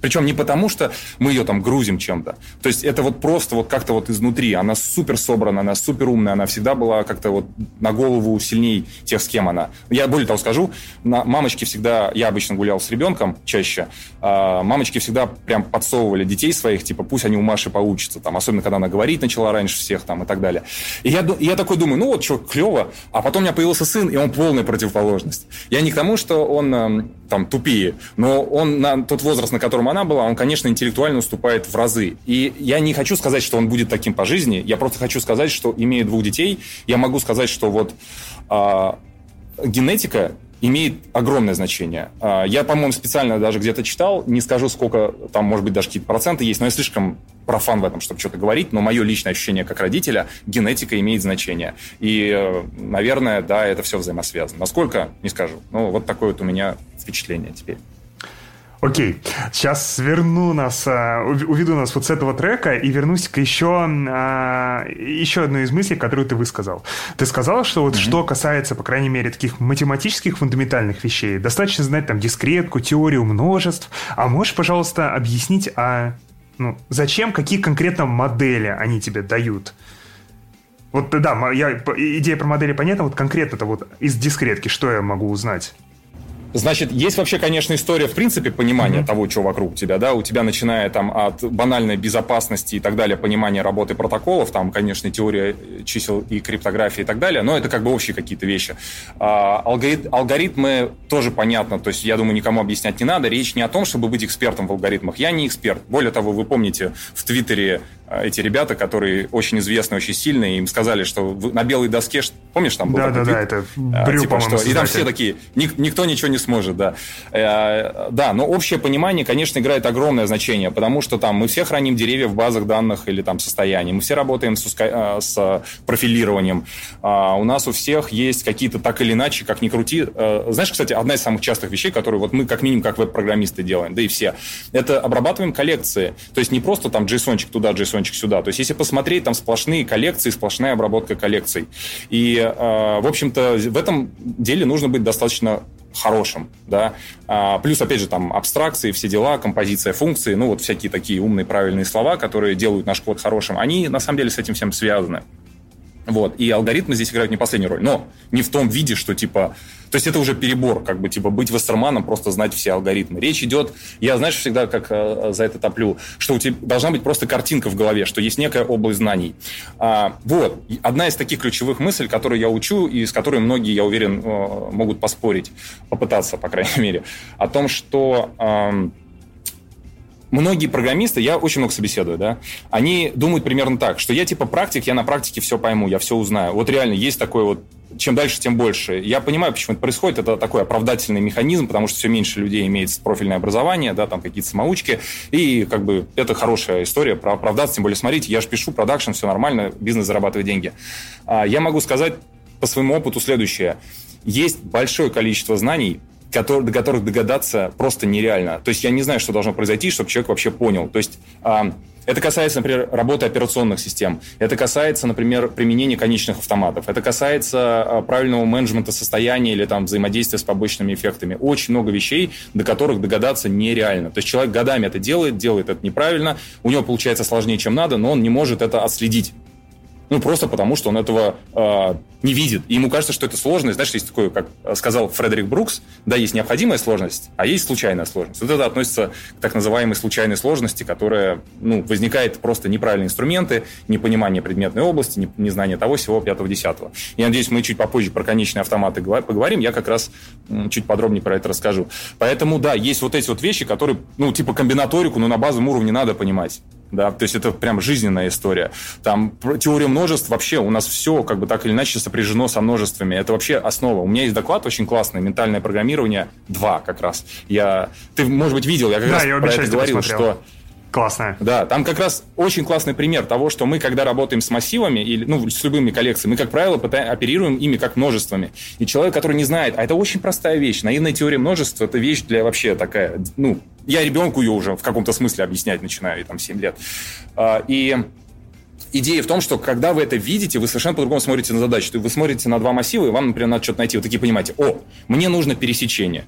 Причем не потому, потому что мы ее там грузим чем-то. То есть это вот просто вот как-то вот изнутри. Она супер собрана, она супер умная, она всегда была как-то вот на голову сильней тех, с кем она. Я более того скажу, на, мамочки всегда, я обычно гулял с ребенком чаще, а, мамочки всегда прям подсовывали детей своих, типа пусть они у Маши поучатся, там, особенно когда она говорить начала раньше всех там и так далее. И я, я такой думаю, ну вот что, клево. А потом у меня появился сын, и он полная противоположность. Я не к тому, что он эм, там тупее, но он на тот возраст, на котором она была, он, конечно, интеллектуально уступает в разы. И я не хочу сказать, что он будет таким по жизни, я просто хочу сказать, что, имея двух детей, я могу сказать, что вот а, генетика имеет огромное значение. А, я, по-моему, специально даже где-то читал, не скажу, сколько там, может быть, даже какие-то проценты есть, но я слишком профан в этом, чтобы что-то говорить, но мое личное ощущение как родителя, генетика имеет значение. И, э, наверное, да, это все взаимосвязано. Насколько, не скажу. Ну, вот такое вот у меня впечатление теперь. Окей, сейчас верну нас, а, уведу нас вот с этого трека и вернусь к еще, а, еще одной из мыслей, которую ты высказал. Ты сказал, что вот mm-hmm. что касается, по крайней мере, таких математических фундаментальных вещей, достаточно знать там дискретку, теорию множеств. А можешь, пожалуйста, объяснить, а ну, зачем, какие конкретно модели они тебе дают? Вот да, я, идея про модели понятна, вот конкретно-то вот из дискретки что я могу узнать? Значит, есть вообще, конечно, история, в принципе, понимания mm-hmm. того, что вокруг тебя, да, у тебя, начиная там от банальной безопасности и так далее, понимания работы протоколов, там, конечно, теория чисел и криптографии и так далее, но это как бы общие какие-то вещи. А, алгорит, алгоритмы тоже понятно, то есть, я думаю, никому объяснять не надо, речь не о том, чтобы быть экспертом в алгоритмах, я не эксперт. Более того, вы помните, в Твиттере а, эти ребята, которые очень известны, очень сильные, им сказали, что на белой доске, помнишь, там был Да, да, да, это а, Брю, типа, что, И там все такие, никто ничего не сможет, да. Э, да, но общее понимание, конечно, играет огромное значение, потому что там мы все храним деревья в базах данных или там состоянии, мы все работаем с, э, с профилированием, а, у нас у всех есть какие-то так или иначе, как ни крути. Э, знаешь, кстати, одна из самых частых вещей, которые вот мы как минимум как веб-программисты делаем, да и все, это обрабатываем коллекции. То есть не просто там JSON-чик туда, JSON сюда. То есть, если посмотреть, там сплошные коллекции, сплошная обработка коллекций. И, в общем-то, в этом деле нужно быть достаточно хорошим, да. А, плюс, опять же, там абстракции, все дела, композиция функции, ну вот всякие такие умные, правильные слова, которые делают наш код хорошим, они на самом деле с этим всем связаны. Вот. И алгоритмы здесь играют не последнюю роль. Но не в том виде, что типа... То есть это уже перебор, как бы, типа, быть вестерманом, просто знать все алгоритмы. Речь идет, я, знаешь, всегда как э, за это топлю, что у тебя должна быть просто картинка в голове, что есть некая область знаний. А, вот. Одна из таких ключевых мыслей, которую я учу, и с которой многие, я уверен, э, могут поспорить, попытаться, по крайней мере, о том, что... Э, многие программисты, я очень много собеседую, да, они думают примерно так, что я типа практик, я на практике все пойму, я все узнаю. Вот реально есть такой вот чем дальше, тем больше. Я понимаю, почему это происходит. Это такой оправдательный механизм, потому что все меньше людей имеет профильное образование, да, там какие-то самоучки. И как бы это хорошая история про оправдаться. Тем более, смотрите, я же пишу продакшн, все нормально, бизнес зарабатывает деньги. А я могу сказать по своему опыту следующее. Есть большое количество знаний, который, до которых догадаться просто нереально. То есть я не знаю, что должно произойти, чтобы человек вообще понял. То есть а, это касается, например, работы операционных систем. Это касается, например, применения конечных автоматов. Это касается а, правильного менеджмента состояния или там взаимодействия с побочными эффектами. Очень много вещей, до которых догадаться нереально. То есть человек годами это делает, делает это неправильно, у него получается сложнее, чем надо, но он не может это отследить. Ну, просто потому, что он этого э, не видит. И ему кажется, что это сложность. Знаешь, есть такое, как сказал Фредерик Брукс, да, есть необходимая сложность, а есть случайная сложность. Вот это относится к так называемой случайной сложности, которая, ну, возникает просто неправильные инструменты, непонимание предметной области, незнание того всего пятого-десятого. Я надеюсь, мы чуть попозже про конечные автоматы поговорим, я как раз чуть подробнее про это расскажу. Поэтому, да, есть вот эти вот вещи, которые, ну, типа комбинаторику, но на базовом уровне надо понимать да, то есть это прям жизненная история. Там теория множеств вообще у нас все как бы так или иначе сопряжено со множествами. Это вообще основа. У меня есть доклад очень классный, ментальное программирование 2 как раз. Я, ты, может быть, видел, я как да, раз я про это говорил, посмотрел. что Классная. Да, там как раз очень классный пример того, что мы, когда работаем с массивами, или, ну, с любыми коллекциями, мы, как правило, пытаем, оперируем ими как множествами. И человек, который не знает, а это очень простая вещь, наивная теория множества, это вещь для вообще такая, ну, я ребенку ее уже в каком-то смысле объяснять начинаю, и там 7 лет. А, и идея в том, что когда вы это видите, вы совершенно по-другому смотрите на задачу. Вы смотрите на два массива, и вам, например, надо что-то найти. Вы такие понимаете, о, мне нужно пересечение.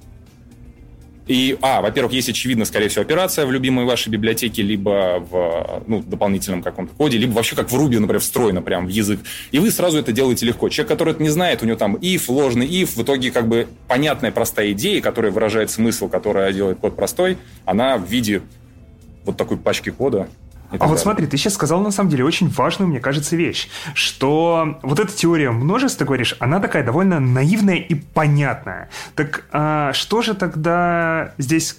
И, а, во-первых, есть, очевидно, скорее всего, операция в любимой вашей библиотеке, либо в ну, дополнительном каком-то коде, либо вообще как в Ruby, например, встроено прям в язык. И вы сразу это делаете легко. Человек, который это не знает, у него там if, ложный if, в итоге как бы понятная простая идея, которая выражает смысл, которая делает код простой, она в виде вот такой пачки кода а вот смотри, ты сейчас сказал на самом деле очень важную, мне кажется, вещь, что вот эта теория множеств, ты говоришь, она такая довольно наивная и понятная. Так а что же тогда здесь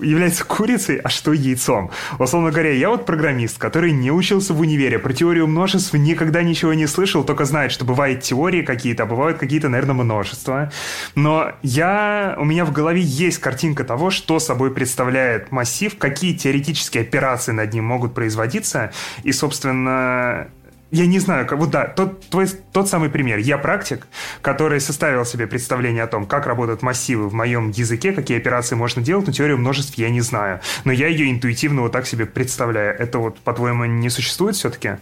является курицей, а что яйцом. Условно говоря, я вот программист, который не учился в универе, про теорию множеств никогда ничего не слышал, только знает, что бывают теории какие-то, а бывают какие-то, наверное, множества. Но я, у меня в голове есть картинка того, что собой представляет массив, какие теоретические операции над ним могут производиться, и, собственно, я не знаю, как, вот да, тот, твой, тот самый пример. Я практик, который составил себе представление о том, как работают массивы в моем языке, какие операции можно делать, но теорию множеств я не знаю. Но я ее интуитивно вот так себе представляю. Это вот, по-твоему, не существует все-таки?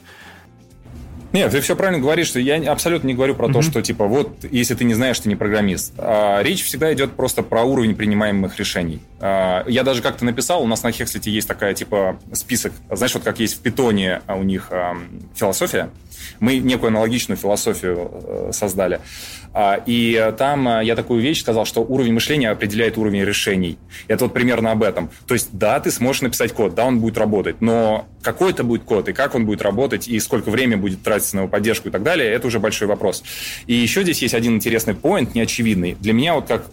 Нет, ты все правильно говоришь, что я абсолютно не говорю про mm-hmm. то, что типа вот, если ты не знаешь, ты не программист. А, речь всегда идет просто про уровень принимаемых решений. А, я даже как-то написал, у нас на Хекслите есть такая, типа, список, знаешь, вот как есть в Питоне у них философия, мы некую аналогичную философию э, создали. А, и там я такую вещь сказал, что уровень мышления определяет уровень решений. Это вот примерно об этом. То есть, да, ты сможешь написать код, да, он будет работать, но какой это будет код, и как он будет работать, и сколько времени будет тратиться на его поддержку и так далее, это уже большой вопрос. И еще здесь есть один интересный поинт, неочевидный. Для меня вот как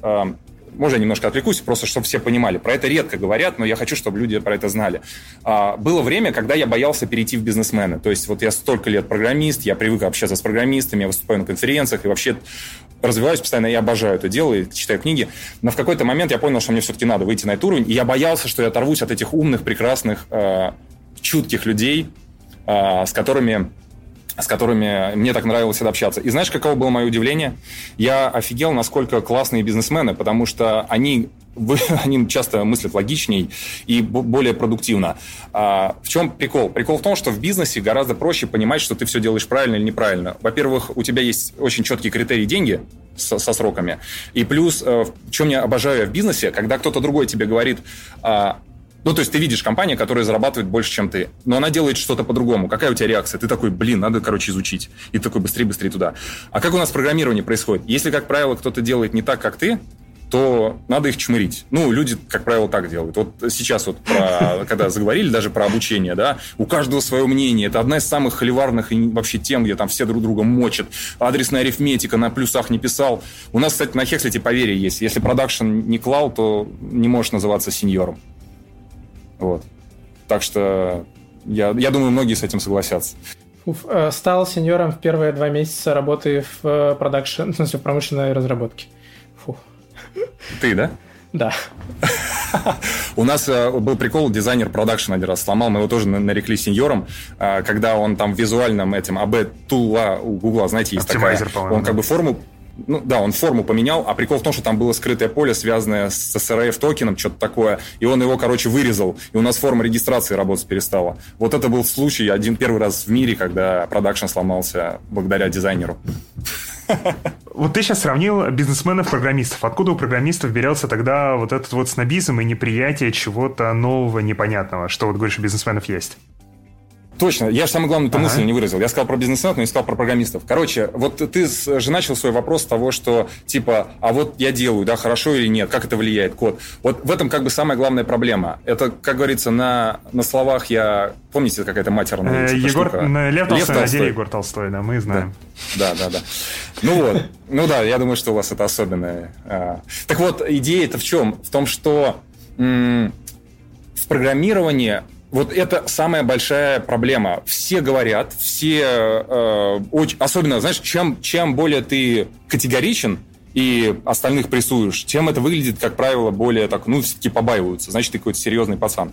можно я немножко отвлекусь, просто чтобы все понимали. Про это редко говорят, но я хочу, чтобы люди про это знали. А, было время, когда я боялся перейти в бизнесмены. То есть вот я столько лет программист, я привык общаться с программистами, я выступаю на конференциях и вообще развиваюсь постоянно, я обожаю это дело, и читаю книги. Но в какой-то момент я понял, что мне все-таки надо выйти на этот уровень, и я боялся, что я оторвусь от этих умных, прекрасных, э, чутких людей, э, с которыми с которыми мне так нравилось всегда общаться. И знаешь, каково было мое удивление? Я офигел, насколько классные бизнесмены, потому что они они часто мыслят логичней и более продуктивно. А, в чем прикол? Прикол в том, что в бизнесе гораздо проще понимать, что ты все делаешь правильно или неправильно. Во-первых, у тебя есть очень четкие критерии деньги со, со сроками. И плюс, э, в чем я обожаю в бизнесе, когда кто-то другой тебе говорит, а, ну, то есть ты видишь компанию, которая зарабатывает больше, чем ты, но она делает что-то по-другому. Какая у тебя реакция? Ты такой, блин, надо, короче, изучить. И такой, быстрее, быстрее туда. А как у нас программирование происходит? Если, как правило, кто-то делает не так, как ты, то надо их чмырить. Ну, люди, как правило, так делают. Вот сейчас вот, про, когда заговорили даже про обучение, да, у каждого свое мнение. Это одна из самых холиварных вообще тем, где там все друг друга мочат. Адресная арифметика на плюсах не писал. У нас, кстати, на Хекслите поверье есть. Если продакшн не клал, то не можешь называться сеньором. Вот. Так что я, я думаю, многие с этим согласятся. Уф, э, стал сеньором в первые два месяца работы в э, продакшн, в смысле, в промышленной разработке. Фу. Ты, да? Да. У нас э, был прикол, дизайнер продакшн один раз сломал, мы его тоже нарекли сеньором, когда он там в визуальном этим A/B tool а у Гугла, знаете, есть такая, он как бы форму ну да, он форму поменял, а прикол в том, что там было скрытое поле, связанное с CSRF токеном, что-то такое, и он его, короче, вырезал, и у нас форма регистрации работать перестала. Вот это был случай один первый раз в мире, когда продакшн сломался благодаря дизайнеру. Вот ты сейчас сравнил бизнесменов-программистов. Откуда у программистов берется тогда вот этот вот снобизм и неприятие чего-то нового, непонятного, что вот говоришь, у бизнесменов есть? Точно. Я же самое главное эту ага. мысль не выразил. Я сказал про бизнесменов, но не сказал про программистов. Короче, вот ты же начал свой вопрос с того, что типа, а вот я делаю, да, хорошо или нет, как это влияет код. Вот в этом как бы самая главная проблема. Это, как говорится, на, на словах я... Помните, какая-то матерная э, Егор, штука? Лев Толстой, Лев Толстой. Егор Толстой, да, мы знаем. Да, да, да. да. Ну вот. Ну да, я думаю, что у вас это особенное. А. Так вот, идея-то в чем? В том, что в программировании вот это самая большая проблема. Все говорят, все э, очень, особенно, знаешь, чем, чем более ты категоричен и остальных прессуешь, тем это выглядит, как правило, более так, ну, все-таки побаиваются. Значит, ты какой-то серьезный пацан.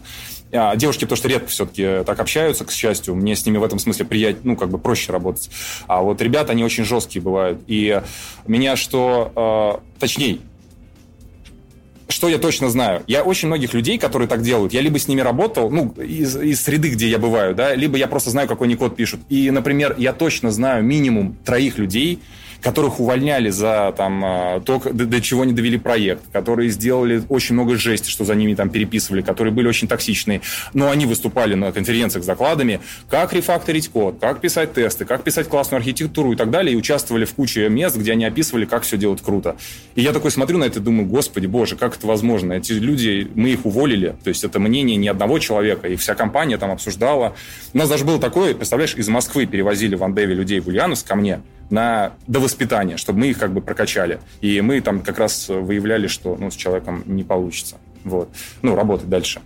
А девушки, то, что редко все-таки так общаются, к счастью, мне с ними в этом смысле приятно, ну, как бы проще работать. А вот ребята, они очень жесткие бывают. И меня что, э, точнее, что я точно знаю? Я очень многих людей, которые так делают, я либо с ними работал, ну, из, из среды, где я бываю, да, либо я просто знаю, какой они код пишут. И, например, я точно знаю минимум троих людей, которых увольняли за там, а, то, до чего не довели проект, которые сделали очень много жести, что за ними там переписывали, которые были очень токсичные, но они выступали на конференциях с докладами, как рефакторить код, как писать тесты, как писать классную архитектуру и так далее, и участвовали в куче мест, где они описывали, как все делать круто. И я такой смотрю на это и думаю, господи, боже, как это возможно? Эти люди, мы их уволили, то есть это мнение не одного человека, и вся компания там обсуждала. У нас даже было такое, представляешь, из Москвы перевозили в Андеве людей в Ульяновск ко мне, на довоспитание, чтобы мы их как бы прокачали. И мы там как раз выявляли, что ну, с человеком не получится. Вот. Ну, работать дальше.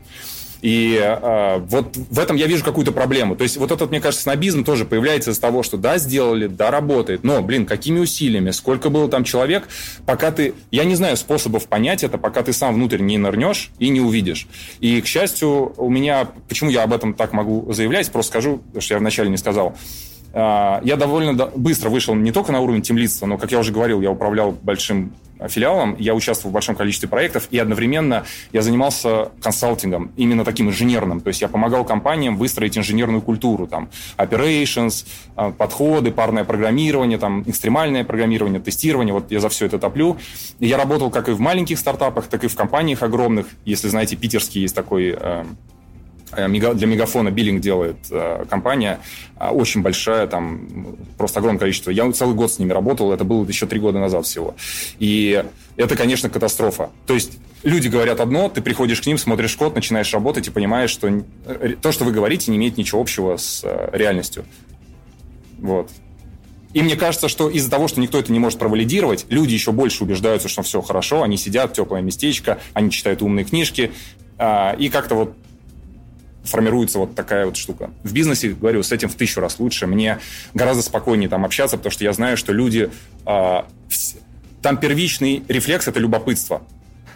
И э, вот в этом я вижу какую-то проблему. То есть вот этот, мне кажется, снобизм тоже появляется из того, что да, сделали, да, работает, но, блин, какими усилиями, сколько было там человек, пока ты... Я не знаю способов понять это, пока ты сам внутрь не нырнешь и не увидишь. И, к счастью, у меня... Почему я об этом так могу заявлять? Просто скажу, что я вначале не сказал. А, я довольно быстро вышел не только на уровень темлиста, но, как я уже говорил, я управлял большим филиалом, я участвовал в большом количестве проектов, и одновременно я занимался консалтингом, именно таким инженерным. То есть я помогал компаниям выстроить инженерную культуру, там, operations, а, подходы, парное программирование, там, экстремальное программирование, тестирование. Вот я за все это топлю. И я работал как и в маленьких стартапах, так и в компаниях огромных. Если знаете, питерский есть такой для Мегафона биллинг делает э, компания, э, очень большая, там просто огромное количество. Я целый год с ними работал, это было еще три года назад всего. И это, конечно, катастрофа. То есть люди говорят одно, ты приходишь к ним, смотришь код, начинаешь работать и понимаешь, что то, что вы говорите, не имеет ничего общего с реальностью. Вот. И мне кажется, что из-за того, что никто это не может провалидировать, люди еще больше убеждаются, что все хорошо, они сидят, теплое местечко, они читают умные книжки, и как-то вот формируется вот такая вот штука. В бизнесе, говорю, с этим в тысячу раз лучше. Мне гораздо спокойнее там общаться, потому что я знаю, что люди... Э, там первичный рефлекс – это любопытство.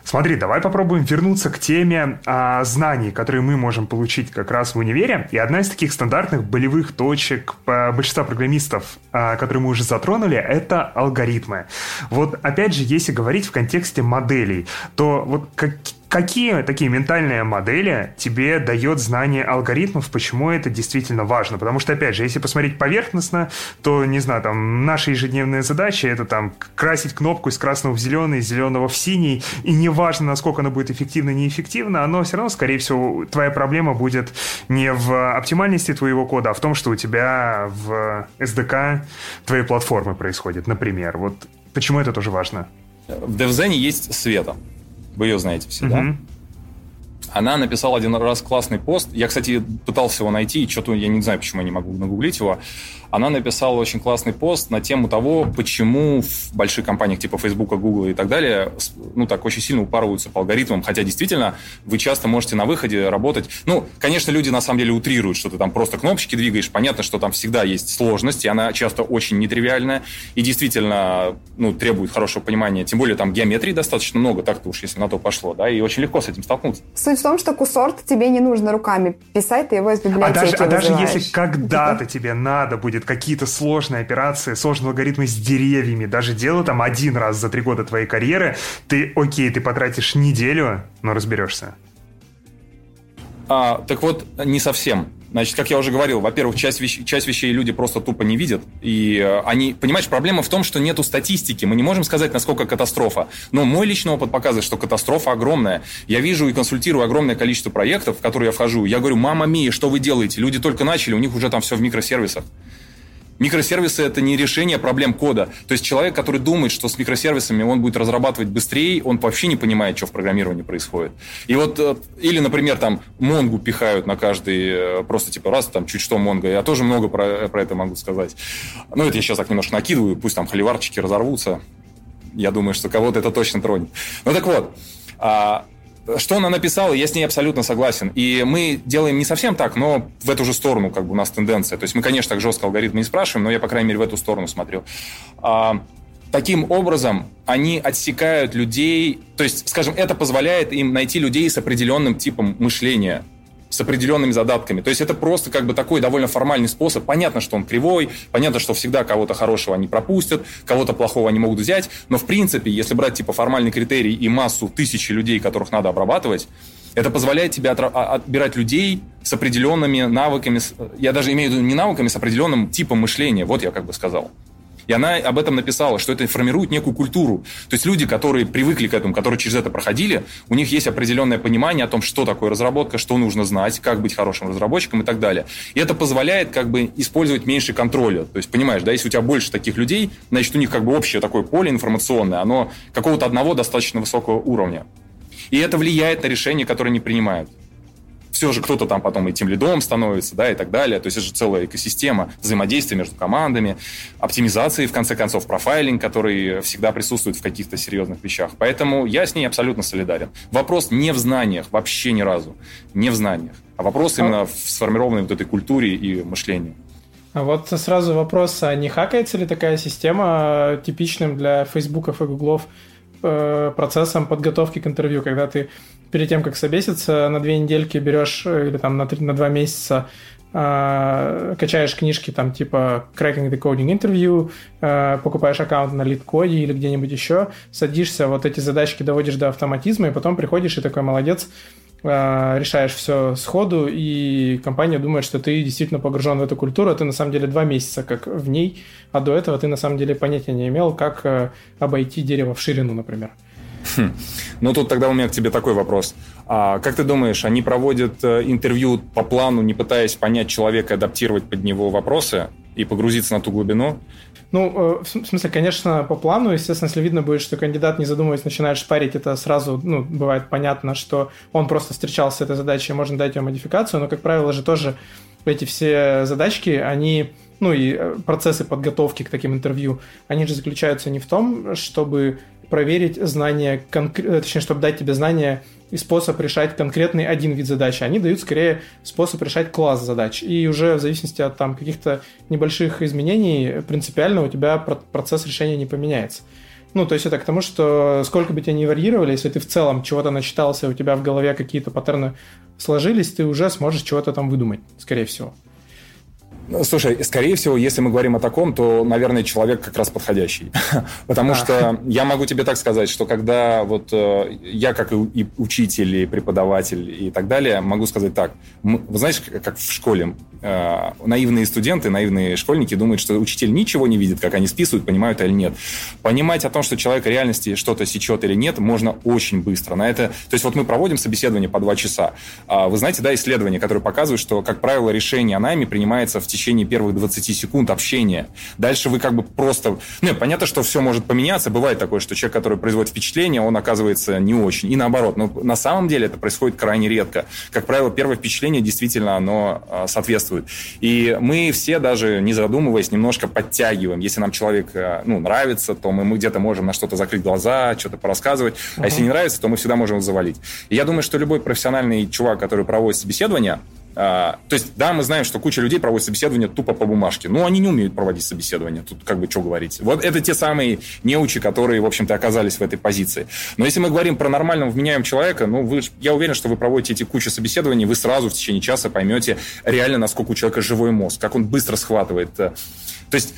Смотри, давай попробуем вернуться к теме а, знаний, которые мы можем получить как раз в универе. И одна из таких стандартных болевых точек по большинства программистов, а, которые мы уже затронули, это алгоритмы. Вот опять же, если говорить в контексте моделей, то вот как, Какие такие ментальные модели тебе дает знание алгоритмов, почему это действительно важно? Потому что, опять же, если посмотреть поверхностно, то, не знаю, там, наша ежедневная задача — это там красить кнопку из красного в зеленый, из зеленого в синий, и неважно, насколько она будет эффективна, неэффективна, оно все равно, скорее всего, твоя проблема будет не в оптимальности твоего кода, а в том, что у тебя в SDK твоей платформы происходит, например. Вот почему это тоже важно? В DevZen есть Света. Вы ее знаете все, mm-hmm. да? Она написала один раз классный пост. Я, кстати, пытался его найти, и что-то я не знаю, почему я не могу нагуглить его она написала очень классный пост на тему того, почему в больших компаниях типа Facebook, Google и так далее, ну, так очень сильно упарываются по алгоритмам, хотя действительно вы часто можете на выходе работать. Ну, конечно, люди на самом деле утрируют, что ты там просто кнопочки двигаешь. Понятно, что там всегда есть сложность, и она часто очень нетривиальная и действительно, ну, требует хорошего понимания. Тем более там геометрии достаточно много, так-то уж, если на то пошло, да, и очень легко с этим столкнуться. Суть в том, что кусорт тебе не нужно руками писать, ты его из библиотеки А даже, а даже если когда-то тебе надо будет какие-то сложные операции, сложные алгоритмы с деревьями, даже дело там один раз за три года твоей карьеры, ты, окей, ты потратишь неделю, но разберешься. А, так вот, не совсем. Значит, как я уже говорил, во-первых, часть, вещ... часть вещей люди просто тупо не видят. И э, они, понимаешь, проблема в том, что нету статистики. Мы не можем сказать, насколько катастрофа. Но мой личный опыт показывает, что катастрофа огромная. Я вижу и консультирую огромное количество проектов, в которые я вхожу. Я говорю, мама мия, что вы делаете? Люди только начали, у них уже там все в микросервисах. Микросервисы это не решение проблем кода. То есть человек, который думает, что с микросервисами он будет разрабатывать быстрее, он вообще не понимает, что в программировании происходит. И вот, э, или, например, там Монгу пихают на каждый, э, просто типа раз, там чуть что Монго. Я тоже много про, про это могу сказать. Ну, это я сейчас так немножко накидываю, пусть там холиварчики разорвутся. Я думаю, что кого-то это точно тронет. Ну так вот, а, что она написала, я с ней абсолютно согласен. И мы делаем не совсем так, но в эту же сторону как бы у нас тенденция. То есть мы, конечно, так жестко алгоритмы не спрашиваем, но я, по крайней мере, в эту сторону смотрю. А, таким образом, они отсекают людей, то есть, скажем, это позволяет им найти людей с определенным типом мышления с определенными задатками. То есть это просто как бы такой довольно формальный способ. Понятно, что он кривой, понятно, что всегда кого-то хорошего они пропустят, кого-то плохого они могут взять, но в принципе, если брать типа формальный критерий и массу тысячи людей, которых надо обрабатывать, это позволяет тебе а, отбирать людей с определенными навыками, я даже имею в виду не навыками, с определенным типом мышления, вот я как бы сказал. И она об этом написала, что это формирует некую культуру. То есть люди, которые привыкли к этому, которые через это проходили, у них есть определенное понимание о том, что такое разработка, что нужно знать, как быть хорошим разработчиком и так далее. И это позволяет как бы использовать меньше контроля. То есть, понимаешь, да, если у тебя больше таких людей, значит, у них как бы общее такое поле информационное, оно какого-то одного достаточно высокого уровня. И это влияет на решения, которые они принимают все же кто-то там потом и тем лидом становится, да, и так далее. То есть это же целая экосистема взаимодействия между командами, оптимизации, в конце концов, профайлинг, который всегда присутствует в каких-то серьезных вещах. Поэтому я с ней абсолютно солидарен. Вопрос не в знаниях, вообще ни разу. Не в знаниях. А вопрос а... именно в сформированной вот этой культуре и мышлении. А вот сразу вопрос, а не хакается ли такая система типичным для фейсбуков и гуглов э, процессом подготовки к интервью, когда ты перед тем, как собеситься, на две недельки берешь э, или там на, три, на два месяца э, качаешь книжки там типа Cracking the Coding Interview, э, покупаешь аккаунт на литкоде или где-нибудь еще, садишься, вот эти задачки доводишь до автоматизма, и потом приходишь и такой молодец, э, решаешь все сходу, и компания думает, что ты действительно погружен в эту культуру, а ты на самом деле два месяца как в ней, а до этого ты на самом деле понятия не имел, как э, обойти дерево в ширину, например. Хм. Ну, тут тогда у меня к тебе такой вопрос. А как ты думаешь, они проводят э, интервью по плану, не пытаясь понять человека, адаптировать под него вопросы и погрузиться на ту глубину? Ну, э, в смысле, конечно, по плану, естественно, если видно будет, что кандидат, не задумываясь, начинает шпарить, это сразу, ну, бывает понятно, что он просто встречался с этой задачей, можно дать ее модификацию, но, как правило, же тоже эти все задачки, они ну и э, процессы подготовки к таким интервью, они же заключаются не в том, чтобы проверить знания, конкр... точнее, чтобы дать тебе знания и способ решать конкретный один вид задачи. Они дают скорее способ решать класс задач. И уже в зависимости от там каких-то небольших изменений принципиально у тебя процесс решения не поменяется. Ну, то есть это к тому, что сколько бы тебя ни варьировали, если ты в целом чего-то начитался, у тебя в голове какие-то паттерны сложились, ты уже сможешь чего-то там выдумать, скорее всего. Ну, слушай, скорее всего, если мы говорим о таком, то, наверное, человек как раз подходящий. Потому что я могу тебе так сказать, что когда вот э, я как и учитель, и преподаватель и так далее, могу сказать так. Вы знаете, как в школе э, наивные студенты, наивные школьники думают, что учитель ничего не видит, как они списывают, понимают или нет. Понимать о том, что человек в реальности что-то сечет или нет, можно очень быстро. На это, то есть вот мы проводим собеседование по два часа. А вы знаете, да, исследования, которые показывают, что, как правило, решение о найме принимается в течение первых 20 секунд общения. Дальше вы как бы просто... Ну, понятно, что все может поменяться. Бывает такое, что человек, который производит впечатление, он оказывается не очень. И наоборот. Но на самом деле это происходит крайне редко. Как правило, первое впечатление действительно оно а, соответствует. И мы все даже, не задумываясь, немножко подтягиваем. Если нам человек а, ну, нравится, то мы, мы где-то можем на что-то закрыть глаза, что-то порассказывать. Uh-huh. А если не нравится, то мы всегда можем завалить. И я думаю, что любой профессиональный чувак, который проводит собеседование, а, то есть, да, мы знаем, что куча людей проводит собеседование тупо по бумажке. Но они не умеют проводить собеседование. Тут как бы что говорить. Вот это те самые неучи, которые, в общем-то, оказались в этой позиции. Но если мы говорим про нормального вменяемого человека, ну, вы, я уверен, что вы проводите эти кучу собеседований, вы сразу в течение часа поймете реально, насколько у человека живой мозг, как он быстро схватывает. Э. То есть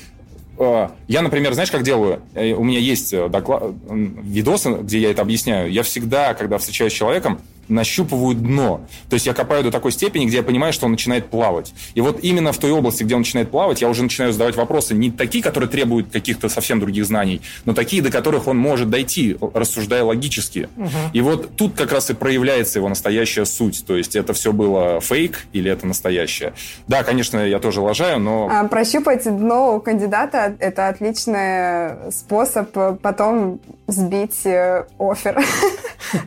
э, я, например, знаешь, как делаю? Э, у меня есть доклад, видосы, где я это объясняю. Я всегда, когда встречаюсь с человеком, нащупываю дно. То есть я копаю до такой степени, где я понимаю, что он начинает плавать. И вот именно в той области, где он начинает плавать, я уже начинаю задавать вопросы не такие, которые требуют каких-то совсем других знаний, но такие, до которых он может дойти, рассуждая логически. Угу. И вот тут как раз и проявляется его настоящая суть. То есть это все было фейк или это настоящее. Да, конечно, я тоже лажаю, но... А, прощупать дно у кандидата – это отличный способ потом сбить э, офер.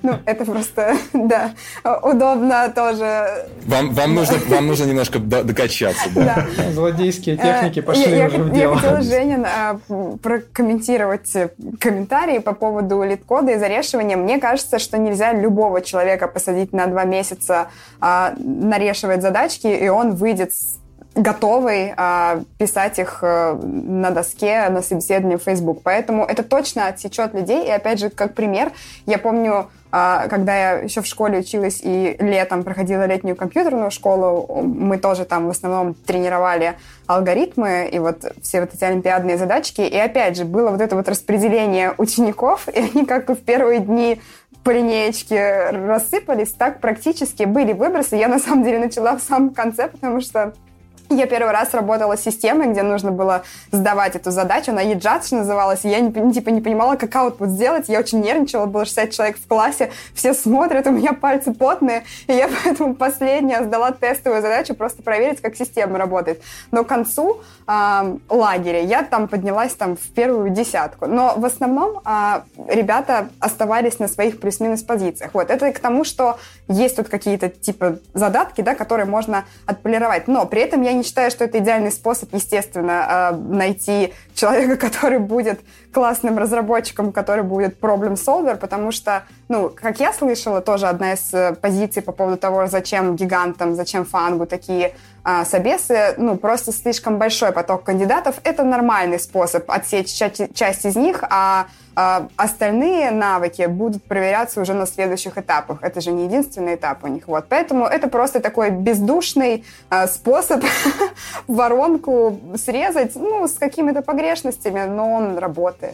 Ну, это просто да, удобно тоже. Вам, вам, нужно, вам нужно немножко докачаться, да? да. Злодейские техники э, пошли я, уже я, в дело. Я хотела, Женин, а, прокомментировать комментарии по поводу лид-кода и зарешивания. Мне кажется, что нельзя любого человека посадить на два месяца а, нарешивать задачки, и он выйдет с готовый а, писать их а, на доске на собеседовании в Facebook. Поэтому это точно отсечет людей. И опять же, как пример, я помню, а, когда я еще в школе училась и летом проходила летнюю компьютерную школу, мы тоже там в основном тренировали алгоритмы и вот все вот эти олимпиадные задачки. И опять же, было вот это вот распределение учеников, и они как в первые дни по линеечке рассыпались, так практически были выбросы. Я на самом деле начала в самом конце, потому что я первый раз работала с системой, где нужно было сдавать эту задачу. Она EJADGE называлась. Я не, типа, не понимала, как аутпут сделать. Я очень нервничала. Было 60 человек в классе. Все смотрят, у меня пальцы потные. И я поэтому последняя сдала тестовую задачу, просто проверить, как система работает. Но к концу э, лагеря я там поднялась там, в первую десятку. Но в основном э, ребята оставались на своих плюс-минус позициях. Вот. Это к тому, что есть тут какие-то типа задатки, да, которые можно отполировать. Но при этом я не считаю, что это идеальный способ, естественно, а, найти человека, который будет классным разработчиком, который будет проблем-солвер, потому что, ну, как я слышала, тоже одна из э, позиций по поводу того, зачем гигантам, зачем фангу такие а, собесы, ну, просто слишком большой поток кандидатов. Это нормальный способ отсечь часть из них, а, а остальные навыки будут проверяться уже на следующих этапах. Это же не единственный этап у них. Вот. Поэтому это просто такой бездушный а, способ воронку срезать, ну, с какими-то погрешностями, но он работает.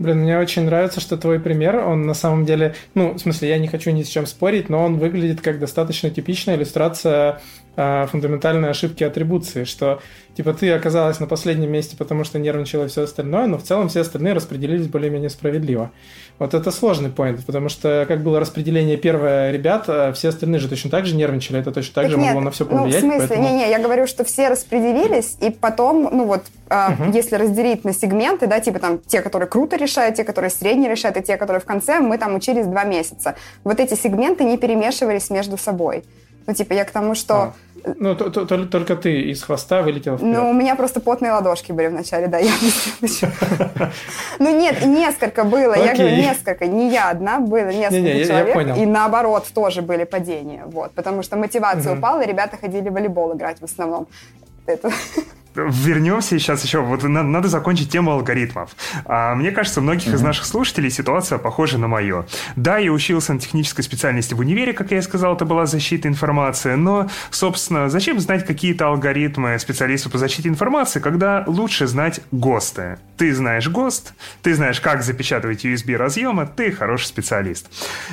Блин, мне очень нравится, что твой пример, он на самом деле, ну, в смысле, я не хочу ни с чем спорить, но он выглядит как достаточно типичная иллюстрация э, фундаментальной ошибки атрибуции, что типа ты оказалась на последнем месте, потому что нервничала и все остальное, но в целом все остальные распределились более-менее справедливо. Вот это сложный поинт, потому что как было распределение первое ребят, а все остальные же точно так же нервничали, это точно так, так же нет, могло на все повлиять. Ну, в смысле, поэтому... не-не, я говорю, что все распределились, и потом, ну вот, э, угу. если разделить на сегменты, да, типа там те, которые круто решают, те, которые средне решают, и те, которые в конце, мы там учились два месяца. Вот эти сегменты не перемешивались между собой. Ну, типа, я к тому, что... А. Ну, то, то, то, только ты из хвоста вылетел вперед. Ну, у меня просто потные ладошки были вначале, да, я Ну, нет, несколько было, я говорю, несколько, не я одна, было несколько человек, и наоборот тоже были падения, вот, потому что мотивация упала, и ребята ходили в волейбол играть в основном. Это вернемся сейчас еще. Вот надо закончить тему алгоритмов. А, мне кажется, у многих mm-hmm. из наших слушателей ситуация похожа на мою. Да, я учился на технической специальности в универе, как я и сказал, это была защита информации. Но, собственно, зачем знать какие-то алгоритмы специалисту по защите информации, когда лучше знать ГОСТы? Ты знаешь ГОСТ, ты знаешь, как запечатывать USB-разъемы, ты хороший специалист.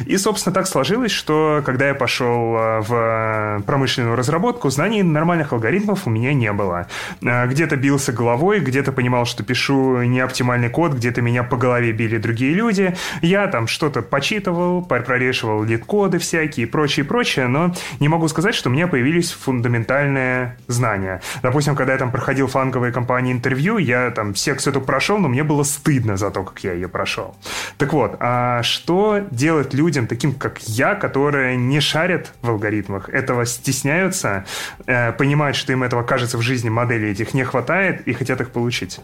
И, собственно, так сложилось, что когда я пошел а, в промышленную разработку, знаний нормальных алгоритмов у меня не было. А, где-то бился головой, где-то понимал, что пишу неоптимальный код, где-то меня по голове били другие люди. Я там что-то почитывал, прорешивал лид-коды всякие и прочее, прочее, но не могу сказать, что у меня появились фундаментальные знания. Допустим, когда я там проходил фанговые компании интервью, я там секцию эту прошел, но мне было стыдно за то, как я ее прошел. Так вот, а что делать людям, таким как я, которые не шарят в алгоритмах, этого стесняются, э, понимают, что им этого кажется в жизни модели этих не хватает и хотят их получить.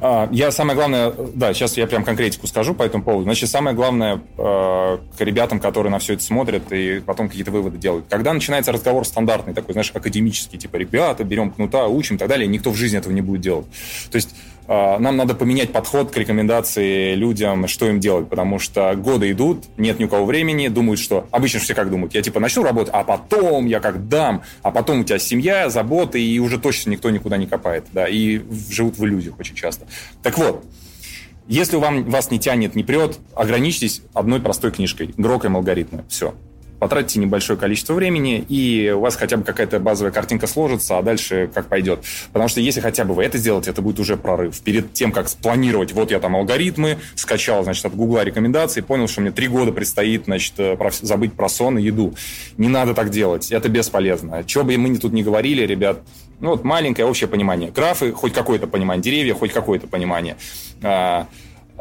А, я самое главное, да, сейчас я прям конкретику скажу по этому поводу. Значит, самое главное э, к ребятам, которые на все это смотрят и потом какие-то выводы делают. Когда начинается разговор стандартный, такой, знаешь, академический, типа, ребята, берем кнута, учим и так далее, никто в жизни этого не будет делать. То есть нам надо поменять подход к рекомендации людям, что им делать, потому что годы идут, нет ни у кого времени, думают, что... Обычно все как думают, я типа начну работать, а потом я как дам, а потом у тебя семья, заботы, и уже точно никто никуда не копает, да, и живут в иллюзиях очень часто. Так вот, если вам, вас не тянет, не прет, ограничьтесь одной простой книжкой, гроком алгоритмы, все потратите небольшое количество времени, и у вас хотя бы какая-то базовая картинка сложится, а дальше как пойдет. Потому что если хотя бы вы это сделаете, это будет уже прорыв. Перед тем, как спланировать, вот я там алгоритмы, скачал, значит, от Гугла рекомендации, понял, что мне три года предстоит, значит, э, забыть про сон и еду. Не надо так делать, это бесполезно. Что бы мы тут не говорили, ребят, ну вот маленькое общее понимание. Графы, хоть какое-то понимание, деревья, хоть какое-то понимание. А,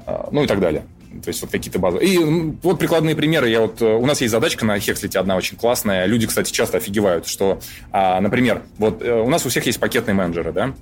а, ну и так далее. То есть вот какие-то базовые. И вот прикладные примеры. Я вот, э, у нас есть задачка на Хекслите одна очень классная. Люди, кстати, часто офигевают, что, а, например, вот э, у нас у всех есть пакетные менеджеры, да?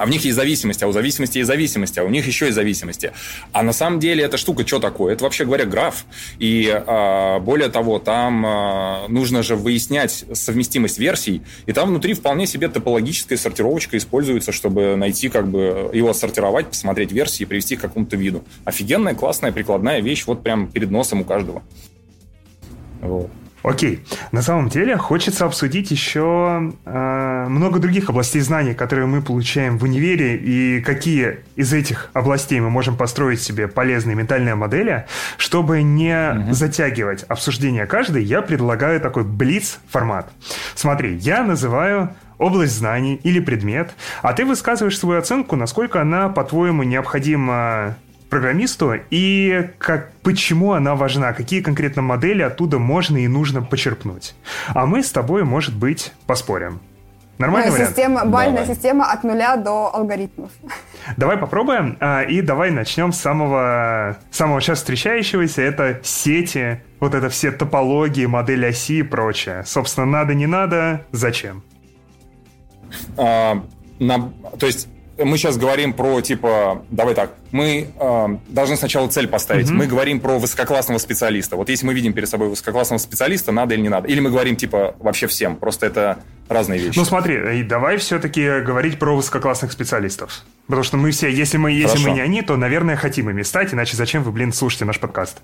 А в них есть зависимость, а у зависимости есть зависимость, а у них еще есть зависимости. А на самом деле эта штука что такое? Это вообще говоря граф. И а, более того, там а, нужно же выяснять совместимость версий, и там внутри вполне себе топологическая сортировочка используется, чтобы найти, как бы его сортировать, посмотреть версии и привести к какому-то виду. Офигенная, классная, прикладная вещь вот прям перед носом у каждого. Вот. Окей. На самом деле хочется обсудить еще э, много других областей знаний, которые мы получаем в универе, и какие из этих областей мы можем построить себе полезные ментальные модели. Чтобы не угу. затягивать обсуждение каждой, я предлагаю такой блиц-формат. Смотри, я называю область знаний или предмет, а ты высказываешь свою оценку, насколько она, по-твоему, необходима программисту и как, почему она важна, какие конкретно модели оттуда можно и нужно почерпнуть. А мы с тобой, может быть, поспорим. Нормальный вариант? Система, бальная давай. система от нуля до алгоритмов. Давай попробуем, а, и давай начнем с самого, самого сейчас встречающегося. Это сети, вот это все топологии, модели оси и прочее. Собственно, надо, не надо, зачем? А, на, то есть мы сейчас говорим про, типа, давай так, мы э, должны сначала цель поставить. Угу. Мы говорим про высококлассного специалиста. Вот если мы видим перед собой высококлассного специалиста, надо или не надо. Или мы говорим, типа, вообще всем. Просто это разные вещи. Ну смотри, давай все-таки говорить про высококлассных специалистов. Потому что мы все, если мы, если мы не они, то, наверное, хотим ими стать, иначе зачем вы, блин, слушаете наш подкаст?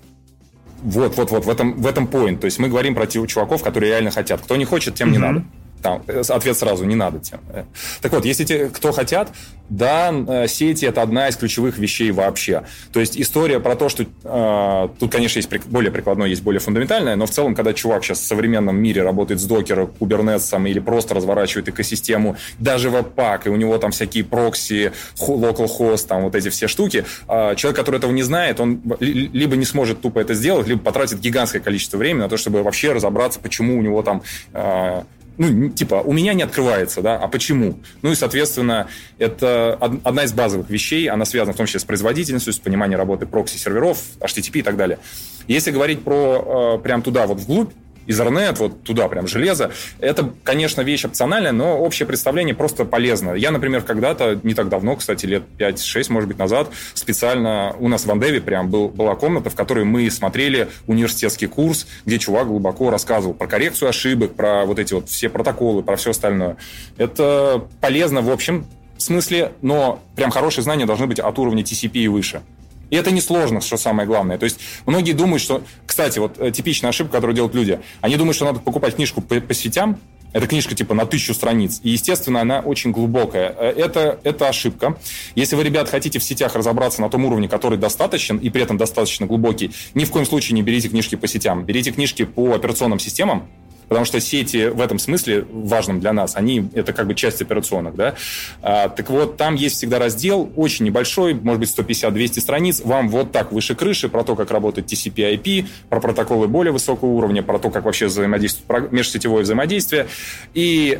Вот, вот, вот, в этом, в этом point. То есть мы говорим про тех чуваков, которые реально хотят. Кто не хочет, тем не надо. Там, э, ответ сразу, не надо тем. Э. Так вот, если те, кто хотят, да, э, сети – это одна из ключевых вещей вообще. То есть история про то, что э, тут, конечно, есть более прикладное, есть более фундаментальное, но в целом, когда чувак сейчас в современном мире работает с докером, кубернетсом или просто разворачивает экосистему, даже веб-пак, и у него там всякие прокси, localhost, там вот эти все штуки, э, человек, который этого не знает, он либо не сможет тупо это сделать, либо потратит гигантское количество времени на то, чтобы вообще разобраться, почему у него там э, ну, типа, у меня не открывается, да, а почему? Ну и, соответственно, это одна из базовых вещей, она связана в том числе с производительностью, с пониманием работы прокси-серверов, HTTP и так далее. Если говорить про э, прям туда, вот вглубь, Ethernet, вот туда прям железо. Это, конечно, вещь опциональная, но общее представление просто полезно. Я, например, когда-то, не так давно, кстати, лет 5-6, может быть, назад, специально у нас в Андеве прям был, была комната, в которой мы смотрели университетский курс, где чувак глубоко рассказывал про коррекцию ошибок, про вот эти вот все протоколы, про все остальное. Это полезно в общем смысле, но прям хорошие знания должны быть от уровня TCP и выше. И это несложно, что самое главное. То есть многие думают, что... Кстати, вот э, типичная ошибка, которую делают люди. Они думают, что надо покупать книжку по, по сетям. Это книжка типа на тысячу страниц. И, естественно, она очень глубокая. Э, это, это ошибка. Если вы, ребят, хотите в сетях разобраться на том уровне, который достаточен, и при этом достаточно глубокий, ни в коем случае не берите книжки по сетям. Берите книжки по операционным системам, Потому что сети в этом смысле важным для нас, они это как бы часть операционных, да. А, так вот, там есть всегда раздел, очень небольшой, может быть, 150-200 страниц, вам вот так выше крыши про то, как работает TCP-IP, про протоколы более высокого уровня, про то, как вообще взаимодействует межсетевое взаимодействие. И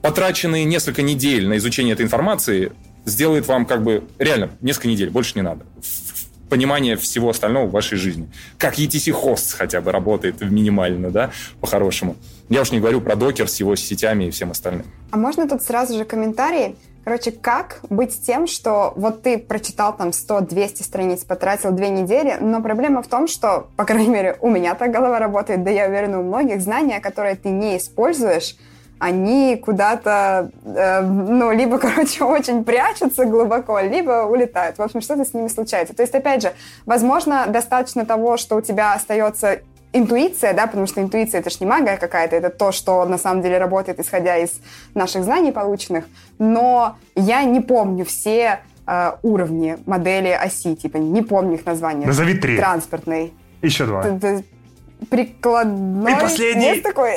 потраченные несколько недель на изучение этой информации сделает вам как бы реально несколько недель, больше не надо понимание всего остального в вашей жизни. Как ETC хост хотя бы работает минимально, да, по-хорошему. Я уж не говорю про докер с его сетями и всем остальным. А можно тут сразу же комментарий? Короче, как быть тем, что вот ты прочитал там 100-200 страниц, потратил две недели, но проблема в том, что, по крайней мере, у меня так голова работает, да я уверена, у многих знания, которые ты не используешь, они куда-то, э, ну, либо, короче, очень прячутся глубоко, либо улетают. В общем, что-то с ними случается. То есть, опять же, возможно, достаточно того, что у тебя остается интуиция, да, потому что интуиция это ж не магия какая-то, это то, что на самом деле работает, исходя из наших знаний полученных, но я не помню все э, уровни модели оси, типа не помню их названия. Назови три. Транспортный. Еще два. Прикладной. И последний. Есть такой?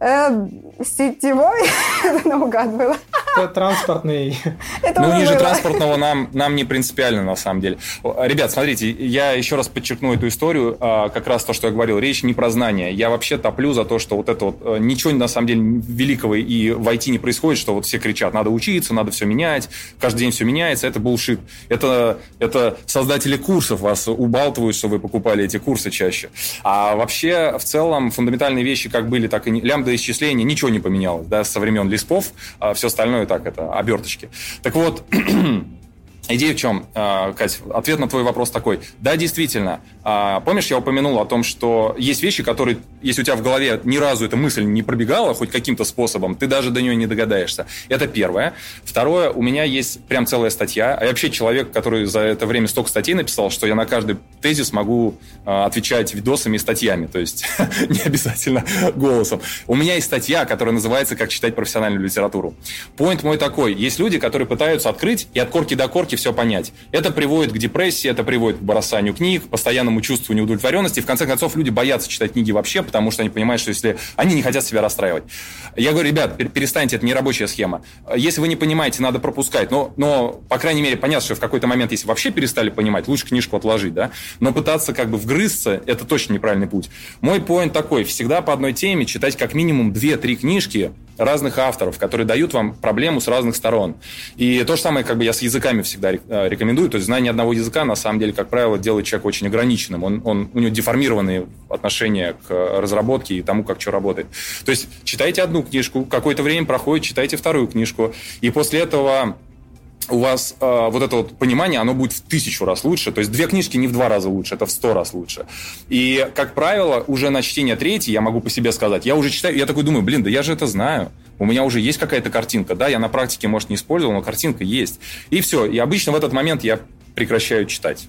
Э, сетевой, наугад было. Это транспортный. Это ну, ниже было. транспортного нам, нам не принципиально, на самом деле. Ребят, смотрите, я еще раз подчеркну эту историю, а, как раз то, что я говорил. Речь не про знания. Я вообще топлю за то, что вот это вот э, ничего, на самом деле, великого и в IT не происходит, что вот все кричат, надо учиться, надо все менять, каждый день все меняется. Это булшит. Это, это создатели курсов вас убалтывают, что вы покупали эти курсы чаще. А вообще, в целом, фундаментальные вещи как были, так и не... Лямбда исчисления, ничего не поменялось, да, со времен лиспов, а все остальное так, это оберточки. Так вот, Идея в чем, а, Кать? Ответ на твой вопрос такой. Да, действительно. А, помнишь, я упомянул о том, что есть вещи, которые, если у тебя в голове ни разу эта мысль не пробегала хоть каким-то способом, ты даже до нее не догадаешься. Это первое. Второе, у меня есть прям целая статья. А я вообще человек, который за это время столько статей написал, что я на каждый тезис могу отвечать видосами и статьями. То есть не обязательно голосом. У меня есть статья, которая называется «Как читать профессиональную литературу». Поинт мой такой. Есть люди, которые пытаются открыть и от корки до корки все понять. Это приводит к депрессии, это приводит к бросанию книг, постоянному чувству неудовлетворенности. И в конце концов люди боятся читать книги вообще, потому что они понимают, что если они не хотят себя расстраивать. Я говорю, ребят, перестаньте, это не рабочая схема. Если вы не понимаете, надо пропускать. Но, но по крайней мере, понятно, что в какой-то момент, если вообще перестали понимать, лучше книжку отложить, да? Но пытаться как бы вгрызться, это точно неправильный путь. Мой поинт такой, всегда по одной теме читать как минимум 2-3 книжки, разных авторов, которые дают вам проблему с разных сторон. И то же самое, как бы я с языками всегда всегда э, рекомендую. То есть знание одного языка, на самом деле, как правило, делает человека очень ограниченным. Он, он, у него деформированные отношения к разработке и тому, как что работает. То есть читайте одну книжку, какое-то время проходит, читайте вторую книжку. И после этого у вас э, вот это вот понимание, оно будет в тысячу раз лучше. То есть две книжки не в два раза лучше, это в сто раз лучше. И, как правило, уже на чтение третьей, я могу по себе сказать, я уже читаю, я такой думаю, блин, да я же это знаю. У меня уже есть какая-то картинка, да, я на практике, может, не использовал, но картинка есть. И все. И обычно в этот момент я прекращаю читать.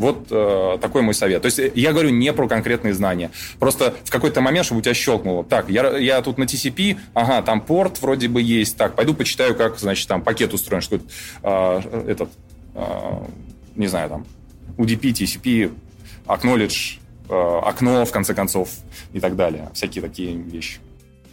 Вот э, такой мой совет. То есть э, я говорю не про конкретные знания. Просто в какой-то момент, чтобы у тебя щелкнуло. Так, я, я тут на TCP, ага, там порт вроде бы есть. Так, пойду почитаю, как, значит, там пакет устроен, что э, этот, э, не знаю, там, UDP, TCP, acknowledge, э, окно, в конце концов, и так далее. Всякие такие вещи.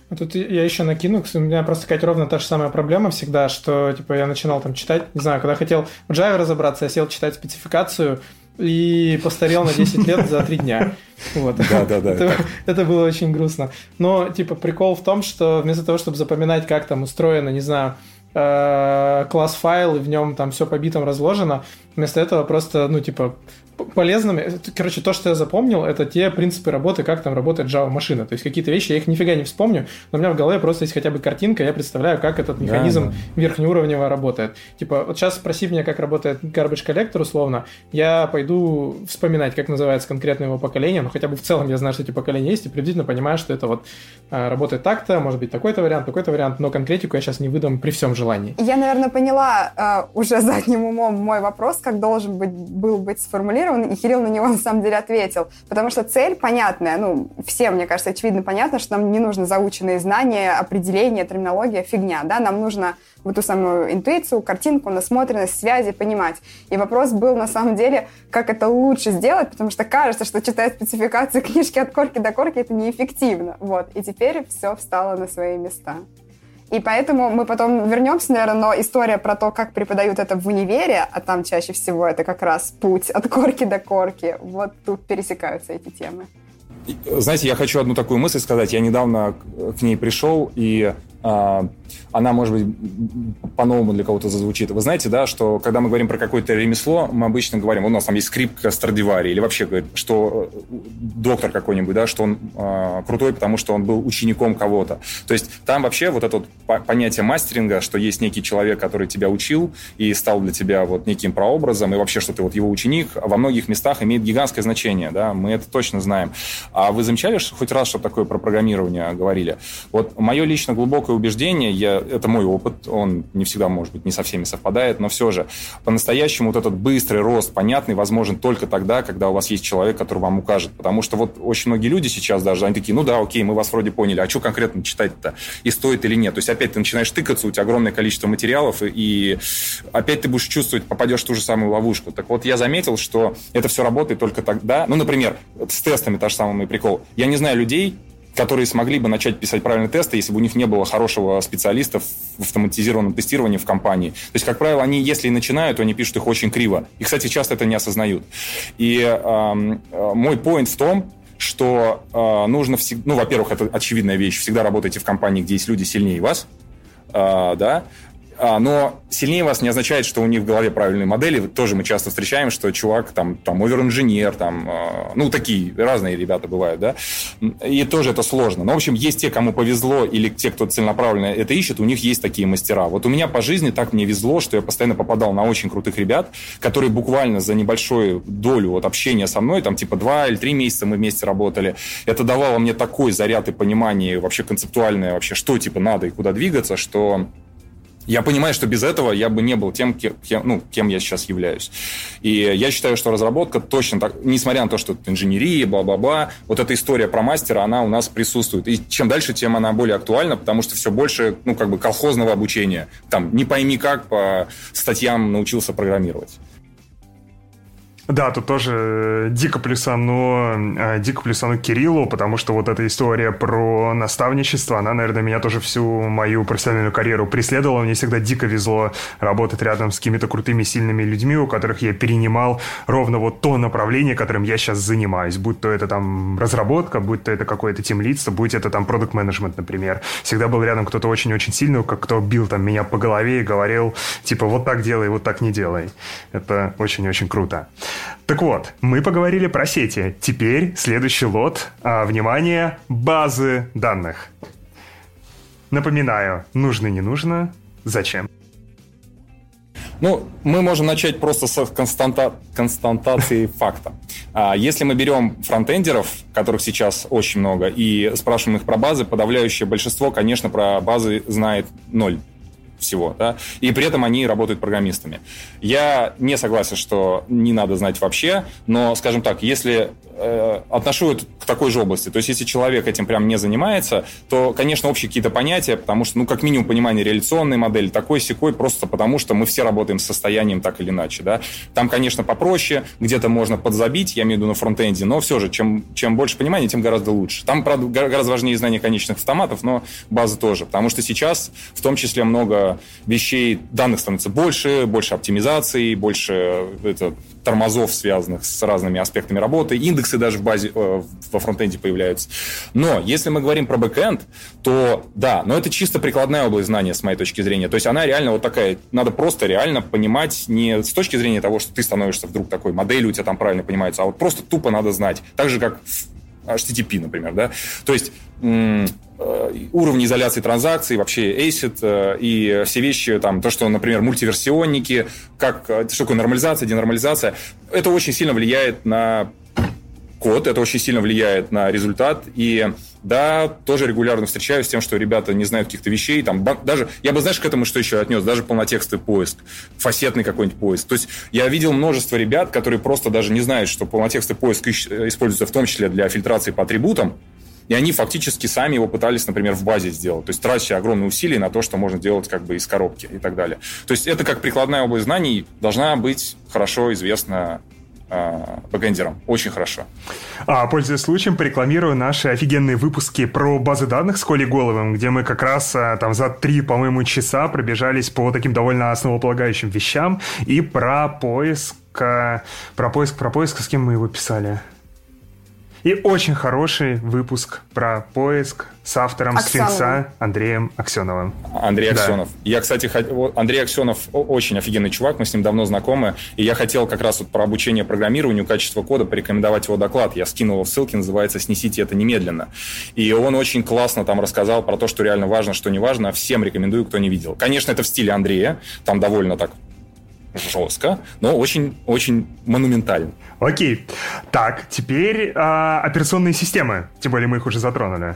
А тут я еще накину, у меня просто сказать ровно та же самая проблема всегда, что типа я начинал там читать, не знаю, когда хотел в Java разобраться, я сел читать спецификацию, и постарел на 10 лет за 3 дня. Вот. Да, да, да. Это, это было очень грустно. Но, типа, прикол в том, что вместо того, чтобы запоминать, как там устроено, не знаю, э, класс файл, и в нем там все по битам разложено, вместо этого просто, ну, типа, полезными. Короче, то, что я запомнил, это те принципы работы, как там работает Java-машина. То есть какие-то вещи, я их нифига не вспомню, но у меня в голове просто есть хотя бы картинка, я представляю, как этот механизм да, да. верхнеуровневого работает. Типа, вот сейчас спроси меня, как работает garbage коллектор, условно, я пойду вспоминать, как называется конкретно его поколение, но хотя бы в целом я знаю, что эти поколения есть, и приблизительно понимаю, что это вот а, работает так-то, может быть, такой-то вариант, такой-то вариант, но конкретику я сейчас не выдам при всем желании. Я, наверное, поняла а, уже задним умом мой вопрос, как должен быть, был быть сформулирован, сформулирован, и Кирилл на него на самом деле ответил. Потому что цель понятная, ну, всем, мне кажется, очевидно понятно, что нам не нужно заученные знания, определения, терминология, фигня, да, нам нужно вот ту самую интуицию, картинку, насмотренность, связи понимать. И вопрос был на самом деле, как это лучше сделать, потому что кажется, что читать спецификацию книжки от корки до корки это неэффективно. Вот. И теперь все встало на свои места. И поэтому мы потом вернемся, наверное, но история про то, как преподают это в универе, а там чаще всего это как раз путь от корки до корки, вот тут пересекаются эти темы. Знаете, я хочу одну такую мысль сказать. Я недавно к ней пришел, и она, может быть, по-новому для кого-то зазвучит. Вы знаете, да, что когда мы говорим про какое-то ремесло, мы обычно говорим, у нас там есть скрипка Страдивари, или вообще говорит, что э, доктор какой-нибудь, да, что он э, крутой, потому что он был учеником кого-то. То есть там вообще вот это вот понятие мастеринга, что есть некий человек, который тебя учил и стал для тебя вот неким прообразом, и вообще, что ты вот его ученик, во многих местах имеет гигантское значение, да, мы это точно знаем. А вы замечали что хоть раз, что такое про программирование говорили? Вот мое лично глубокое убеждение, я, это мой опыт, он не всегда, может быть, не со всеми совпадает, но все же по-настоящему вот этот быстрый рост, понятный, возможен только тогда, когда у вас есть человек, который вам укажет. Потому что вот очень многие люди сейчас даже, они такие, ну да, окей, мы вас вроде поняли, а что конкретно читать-то? И стоит или нет? То есть опять ты начинаешь тыкаться, у тебя огромное количество материалов, и, и опять ты будешь чувствовать, попадешь в ту же самую ловушку. Так вот, я заметил, что это все работает только тогда, ну, например, с тестами та же самая прикол. Я не знаю людей, которые смогли бы начать писать правильные тесты, если бы у них не было хорошего специалиста в автоматизированном тестировании в компании. То есть, как правило, они, если и начинают, то они пишут их очень криво. И, кстати, часто это не осознают. И э, мой поинт в том, что э, нужно всегда, ну, во-первых, это очевидная вещь, всегда работайте в компании, где есть люди сильнее вас, э, да, но сильнее вас не означает, что у них в голове правильные модели. Тоже мы часто встречаем, что чувак там, там овер-инженер, там, а, ну, такие разные ребята бывают, да. И тоже это сложно. Но, в общем, есть те, кому повезло, или те, кто целенаправленно это ищет, у них есть такие мастера. Вот у меня по жизни так мне везло, что я постоянно попадал на очень крутых ребят, которые буквально за небольшую долю вот общения со мной, там, типа, два или три месяца мы вместе работали, это давало мне такой заряд и понимание вообще концептуальное, вообще, что, типа, надо и куда двигаться, что я понимаю, что без этого я бы не был тем, кем, ну, кем я сейчас являюсь. И я считаю, что разработка точно так, несмотря на то, что это инженерия, бла-бла-бла, вот эта история про мастера, она у нас присутствует. И чем дальше, тем она более актуальна, потому что все больше, ну, как бы колхозного обучения. Там, не пойми как, по статьям научился программировать. Да, тут тоже э, дико плюсану, э, дико плюсану Кириллу, потому что вот эта история про наставничество, она, наверное, меня тоже всю мою профессиональную карьеру преследовала. Мне всегда дико везло работать рядом с какими-то крутыми, сильными людьми, у которых я перенимал ровно вот то направление, которым я сейчас занимаюсь. Будь то это там разработка, будь то это какое-то тимлидство, будь это там продукт менеджмент например. Всегда был рядом кто-то очень-очень сильный, как кто бил там меня по голове и говорил, типа, вот так делай, вот так не делай. Это очень-очень круто. Так вот, мы поговорили про сети. Теперь следующий лот. А, внимание, базы данных. Напоминаю, нужно, не нужно, зачем? Ну, мы можем начать просто с константа... константации факта. А, если мы берем фронтендеров, которых сейчас очень много, и спрашиваем их про базы, подавляющее большинство, конечно, про базы знает ноль всего, да, и при этом они работают программистами. Я не согласен, что не надо знать вообще, но, скажем так, если э, отношу это к такой же области, то есть если человек этим прям не занимается, то, конечно, общие какие-то понятия, потому что, ну, как минимум понимание реляционной модели, такой секой, просто потому что мы все работаем с состоянием так или иначе, да. Там, конечно, попроще, где-то можно подзабить, я имею в виду на фронтенде, но все же, чем, чем больше понимания, тем гораздо лучше. Там, правда, гораздо важнее знание конечных автоматов, но база тоже, потому что сейчас в том числе много вещей, данных становится больше, больше оптимизации, больше э, это, тормозов, связанных с разными аспектами работы, индексы даже в базе, э, во фронтенде появляются. Но если мы говорим про бэкэнд, то да, но это чисто прикладная область знания, с моей точки зрения. То есть она реально вот такая, надо просто реально понимать не с точки зрения того, что ты становишься вдруг такой моделью, у тебя там правильно понимается, а вот просто тупо надо знать. Так же, как HTTP, например, да. То есть уровни изоляции транзакций, вообще ACID э, и все вещи, там, то, что, например, мультиверсионники, как, э, что такое нормализация, денормализация, это очень сильно влияет на код, это очень сильно влияет на результат, и да, тоже регулярно встречаюсь с тем, что ребята не знают каких-то вещей, там, даже, я бы, знаешь, к этому что еще отнес, даже полнотекстовый поиск, фасетный какой-нибудь поиск. То есть я видел множество ребят, которые просто даже не знают, что полнотекстовый поиск используется в том числе для фильтрации по атрибутам, и они фактически сами его пытались, например, в базе сделать. То есть тратя огромные усилия на то, что можно делать как бы из коробки и так далее. То есть это как прикладная область знаний должна быть хорошо известна э, бэкэндерам. Очень хорошо. А, пользуясь случаем, порекламирую наши офигенные выпуски про базы данных с Колей Головым, где мы как раз а, там за три, по-моему, часа пробежались по таким довольно основополагающим вещам и про поиск, про поиск, про поиск, с кем мы его писали? И очень хороший выпуск про поиск с автором Аксеновым. Сфинкса Андреем Аксеновым. Андрей да. Аксенов. Я, кстати, Андрей Аксенов очень офигенный чувак, мы с ним давно знакомы, и я хотел как раз вот про обучение программированию, качество кода порекомендовать его доклад. Я скинул его в ссылке, называется «Снесите это немедленно». И он очень классно там рассказал про то, что реально важно, что не важно. Всем рекомендую, кто не видел. Конечно, это в стиле Андрея, там довольно так жестко, но очень-очень монументально. Окей. Так, теперь э, операционные системы. Тем более мы их уже затронули.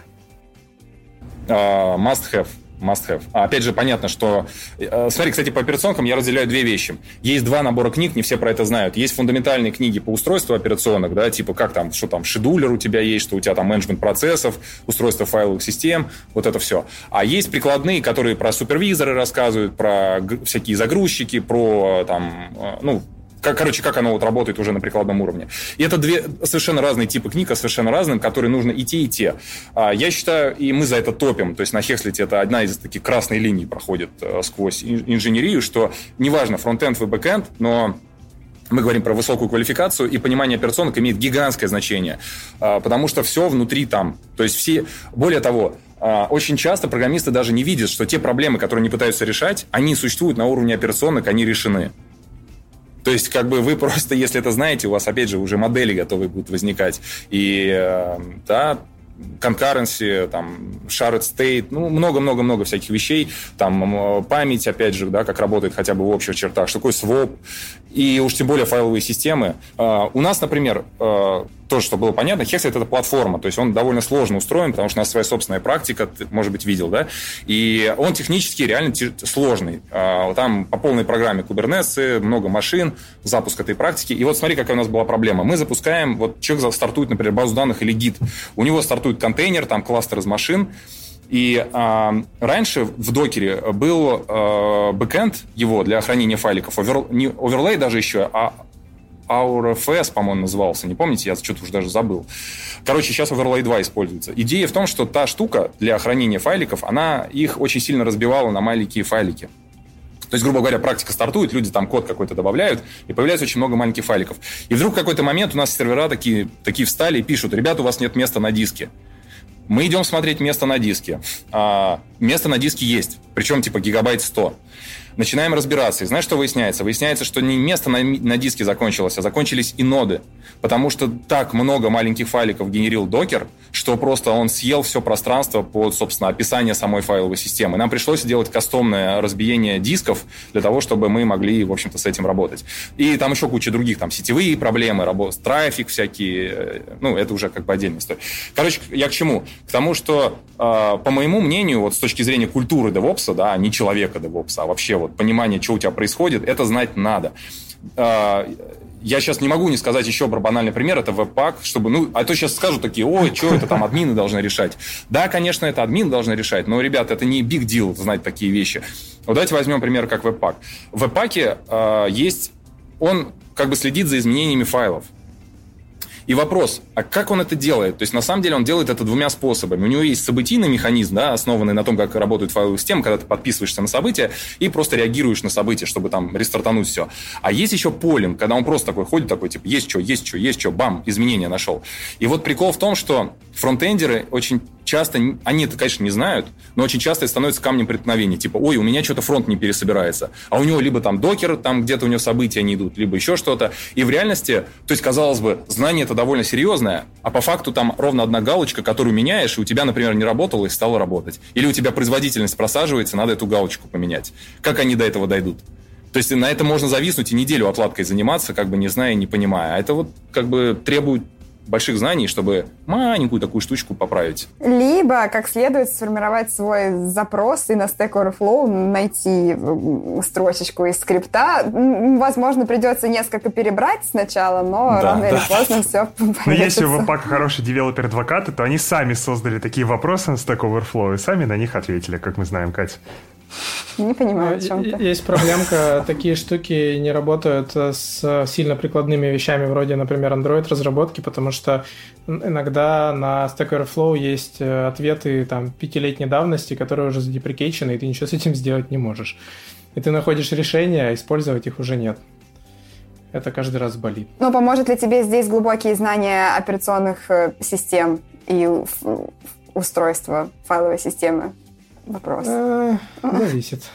Uh, must have must have. А, опять же, понятно, что... Э, смотри, кстати, по операционкам я разделяю две вещи. Есть два набора книг, не все про это знают. Есть фундаментальные книги по устройству операционок, да, типа как там, что там, шедулер у тебя есть, что у тебя там менеджмент процессов, устройство файловых систем, вот это все. А есть прикладные, которые про супервизоры рассказывают, про всякие загрузчики, про там, э, ну, как, короче, как оно вот работает уже на прикладном уровне. И это две совершенно разные типы книг, а совершенно разным, которые нужно и те, и те. А, я считаю, и мы за это топим, то есть на Hexlet е это одна из таких красной линий проходит э, сквозь инженерию, что неважно, фронтенд вы бэкенд, но мы говорим про высокую квалификацию, и понимание операционок имеет гигантское значение, а, потому что все внутри там. То есть все... Более того, а, очень часто программисты даже не видят, что те проблемы, которые они пытаются решать, они существуют на уровне операционок, они решены. То есть, как бы вы просто, если это знаете, у вас, опять же, уже модели готовы будут возникать. И, э, да, concurrency, там, shared state, ну, много-много-много всяких вещей, там, память, опять же, да, как работает хотя бы в общих чертах, что такое своп, и уж тем более файловые системы. А, у нас, например, а, тоже, чтобы было понятно, Hexlet это платформа, то есть он довольно сложно устроен, потому что у нас своя собственная практика, ты, может быть, видел, да, и он технически реально сложный. А, там по полной программе Kubernetes, много машин, запуск этой практики. И вот смотри, какая у нас была проблема. Мы запускаем, вот человек стартует, например, базу данных или Git, у него стартует контейнер, там кластер из машин, и э, раньше в Docker е был э, бэкэнд его для хранения файликов, over, не overlay даже еще, а AUFS, по-моему, назывался. Не помните? Я что-то уже даже забыл. Короче, сейчас Overlay 2 используется. Идея в том, что та штука для хранения файликов, она их очень сильно разбивала на маленькие файлики. То есть, грубо говоря, практика стартует, люди там код какой-то добавляют, и появляется очень много маленьких файликов. И вдруг в какой-то момент у нас сервера такие, такие встали и пишут, ребята, у вас нет места на диске. Мы идем смотреть место на диске. А, место на диске есть, причем типа гигабайт 100. Начинаем разбираться. И знаешь, что выясняется? Выясняется, что не место на, на диске закончилось, а закончились и ноды. Потому что так много маленьких файликов генерил докер, что просто он съел все пространство под, собственно, описание самой файловой системы. Нам пришлось делать кастомное разбиение дисков для того, чтобы мы могли, в общем-то, с этим работать. И там еще куча других, там, сетевые проблемы, работа, трафик всякие, э, ну, это уже как бы отдельная история. Короче, я к чему? К тому, что, э, по моему мнению, вот с точки зрения культуры DevOps, да, не человека DevOps, а вообще вот понимание, что у тебя происходит, это знать надо. А, я сейчас не могу не сказать еще про банальный пример, это веб-пак, чтобы, ну, а то сейчас скажут такие, ой, что это там админы должны решать. Да, конечно, это админ должны решать, но, ребят, это не big deal знать такие вещи. Вот давайте возьмем пример как веб-пак. В веб-паке э, есть, он как бы следит за изменениями файлов. И вопрос, а как он это делает? То есть, на самом деле, он делает это двумя способами. У него есть событийный механизм, да, основанный на том, как работают файловые системы, когда ты подписываешься на события и просто реагируешь на события, чтобы там рестартануть все. А есть еще полинг, когда он просто такой ходит, такой, типа, есть что, есть что, есть что, бам, изменения нашел. И вот прикол в том, что фронтендеры очень часто, они это, конечно, не знают, но очень часто это становится камнем преткновения. Типа, ой, у меня что-то фронт не пересобирается. А у него либо там докер, там где-то у него события не идут, либо еще что-то. И в реальности, то есть, казалось бы, знание это довольно серьезное, а по факту там ровно одна галочка, которую меняешь, и у тебя, например, не работало и стало работать. Или у тебя производительность просаживается, надо эту галочку поменять. Как они до этого дойдут? То есть на это можно зависнуть и неделю отладкой заниматься, как бы не зная, не понимая. А это вот как бы требует больших знаний, чтобы маленькую такую штучку поправить. Либо, как следует, сформировать свой запрос и на Stack Overflow найти строчечку из скрипта. Возможно, придется несколько перебрать сначала, но да, рано да. или поздно все Но ну, если у Webpack хороший девелопер-адвокаты, то они сами создали такие вопросы на Stack Overflow и сами на них ответили, как мы знаем, Катя. Не понимаю, о чем ты. Есть проблемка, такие штуки не работают с сильно прикладными вещами, вроде, например, Android-разработки, потому что иногда на Stack Overflow есть э, ответы там пятилетней давности, которые уже задеприкейчены, и ты ничего с этим сделать не можешь. И ты находишь решение, а использовать их уже нет. Это каждый раз болит. Но поможет ли тебе здесь глубокие знания операционных э, систем и устройства файловой системы? Вопрос? Э, зависит.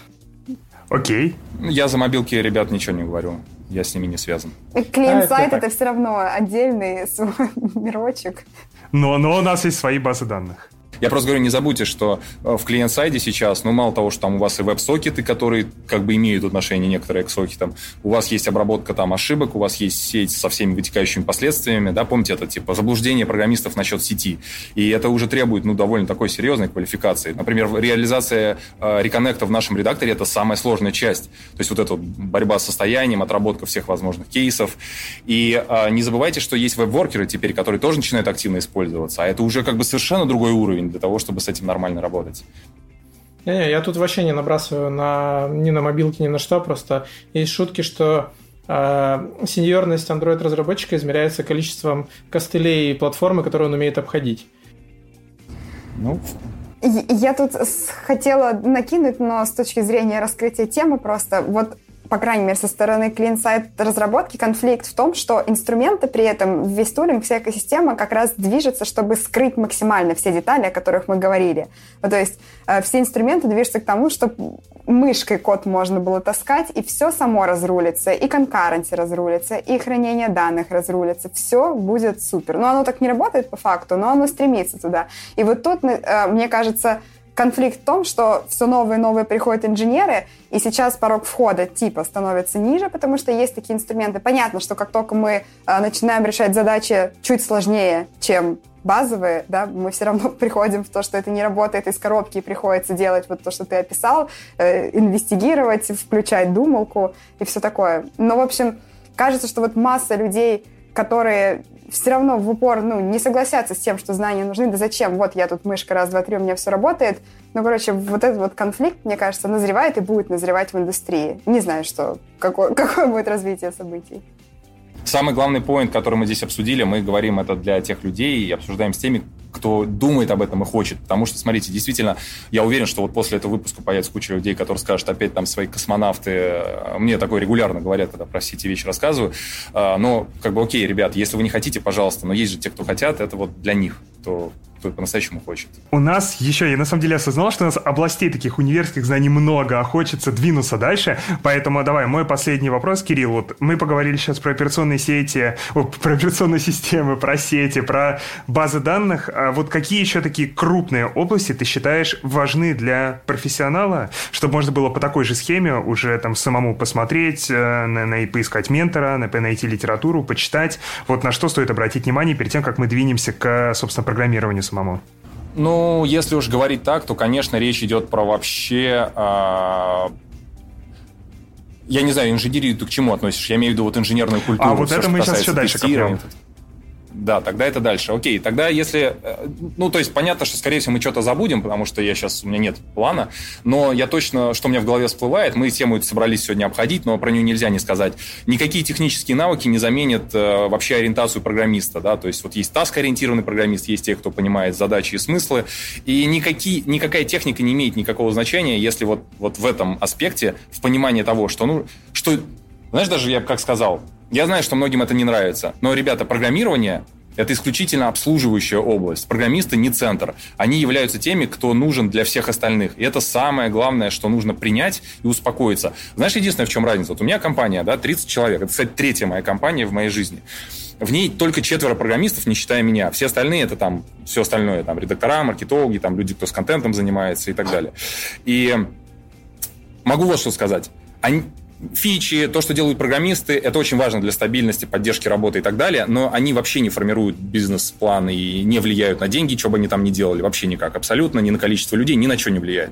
Окей. Я за мобилки ребят ничего не говорю. Я с ними не связан. Клиент-сайт а, это, это все равно отдельный свой мирочек. Но, но у нас есть свои базы данных. Я просто говорю, не забудьте, что э, в клиент-сайде сейчас, ну, мало того, что там у вас и веб-сокеты, которые как бы имеют отношение некоторые к сокетам, у вас есть обработка там ошибок, у вас есть сеть со всеми вытекающими последствиями, да, помните это, типа, заблуждение программистов насчет сети. И это уже требует, ну, довольно такой серьезной квалификации. Например, реализация э, реконнекта в нашем редакторе – это самая сложная часть. То есть вот эта борьба с состоянием, отработка всех возможных кейсов. И э, не забывайте, что есть веб-воркеры теперь, которые тоже начинают активно использоваться, а это уже как бы совершенно другой уровень уровень для того, чтобы с этим нормально работать. Не-не, я тут вообще не набрасываю на, ни на мобилки, ни на что, просто есть шутки, что э, сеньорность Android-разработчика измеряется количеством костылей платформы, которые он умеет обходить. Ну, я тут хотела накинуть, но с точки зрения раскрытия темы просто, вот по крайней мере, со стороны клиент-сайт разработки конфликт в том, что инструменты при этом, весь тулинг, вся экосистема как раз движется, чтобы скрыть максимально все детали, о которых мы говорили. Ну, то есть э, все инструменты движутся к тому, чтобы мышкой код можно было таскать, и все само разрулится, и конкуренции разрулится, и хранение данных разрулится. Все будет супер. Но оно так не работает по факту, но оно стремится туда. И вот тут, э, мне кажется, конфликт в том, что все новые и новые приходят инженеры, и сейчас порог входа типа становится ниже, потому что есть такие инструменты. Понятно, что как только мы э, начинаем решать задачи чуть сложнее, чем базовые, да, мы все равно приходим в то, что это не работает из коробки, и приходится делать вот то, что ты описал, э, инвестигировать, включать думалку и все такое. Но, в общем, кажется, что вот масса людей, которые все равно в упор ну, не согласятся с тем, что знания нужны. Да зачем? Вот я тут мышка, раз, два, три, у меня все работает. Ну, короче, вот этот вот конфликт, мне кажется, назревает и будет назревать в индустрии. Не знаю, что, какое, какое будет развитие событий. Самый главный поинт, который мы здесь обсудили, мы говорим это для тех людей и обсуждаем с теми, кто думает об этом и хочет. Потому что, смотрите, действительно, я уверен, что вот после этого выпуска появится куча людей, которые скажут, опять там свои космонавты. Мне такое регулярно говорят, когда про все эти вещи рассказываю. А, но, как бы, окей, ребят, если вы не хотите, пожалуйста, но есть же те, кто хотят, это вот для них, кто кто по-настоящему хочет. У нас еще, я на самом деле осознал, что у нас областей таких универских знаний много, а хочется двинуться дальше. Поэтому давай, мой последний вопрос, Кирилл. Вот мы поговорили сейчас про операционные сети, про операционные системы, про сети, про базы данных. А вот какие еще такие крупные области ты считаешь важны для профессионала, чтобы можно было по такой же схеме уже там самому посмотреть, э, на, на, поискать ментора, на, найти литературу, почитать. Вот на что стоит обратить внимание перед тем, как мы двинемся к, собственно, программированию самому? Ну, если уж говорить так, то, конечно, речь идет про вообще... Э, я не знаю, инженерию ты к чему относишь? Я имею в виду вот инженерную культуру. А вот это мы сейчас еще дальше копнем. Да, тогда это дальше. Окей, тогда если... Э, ну, то есть понятно, что, скорее всего, мы что-то забудем, потому что я сейчас... У меня нет плана. Но я точно... Что у меня в голове всплывает, мы тему собрались сегодня обходить, но про нее нельзя не сказать. Никакие технические навыки не заменят э, вообще ориентацию программиста, да, то есть вот есть таск-ориентированный программист, есть те, кто понимает задачи и смыслы, и никакие, никакая техника не имеет никакого значения, если вот, вот в этом аспекте, в понимании того, что, ну, что... Знаешь, даже я как сказал, я знаю, что многим это не нравится, но, ребята, программирование это исключительно обслуживающая область. Программисты не центр. Они являются теми, кто нужен для всех остальных. И это самое главное, что нужно принять и успокоиться. Знаешь, единственное, в чем разница? Вот у меня компания, да, 30 человек. Это, кстати, третья моя компания в моей жизни. В ней только четверо программистов, не считая меня. Все остальные это там, все остальное, там, редактора, маркетологи, там, люди, кто с контентом занимается и так далее. И могу вот что сказать. Они, фичи, то, что делают программисты, это очень важно для стабильности, поддержки работы и так далее, но они вообще не формируют бизнес-планы и не влияют на деньги, что бы они там ни делали, вообще никак, абсолютно, ни на количество людей, ни на что не влияет.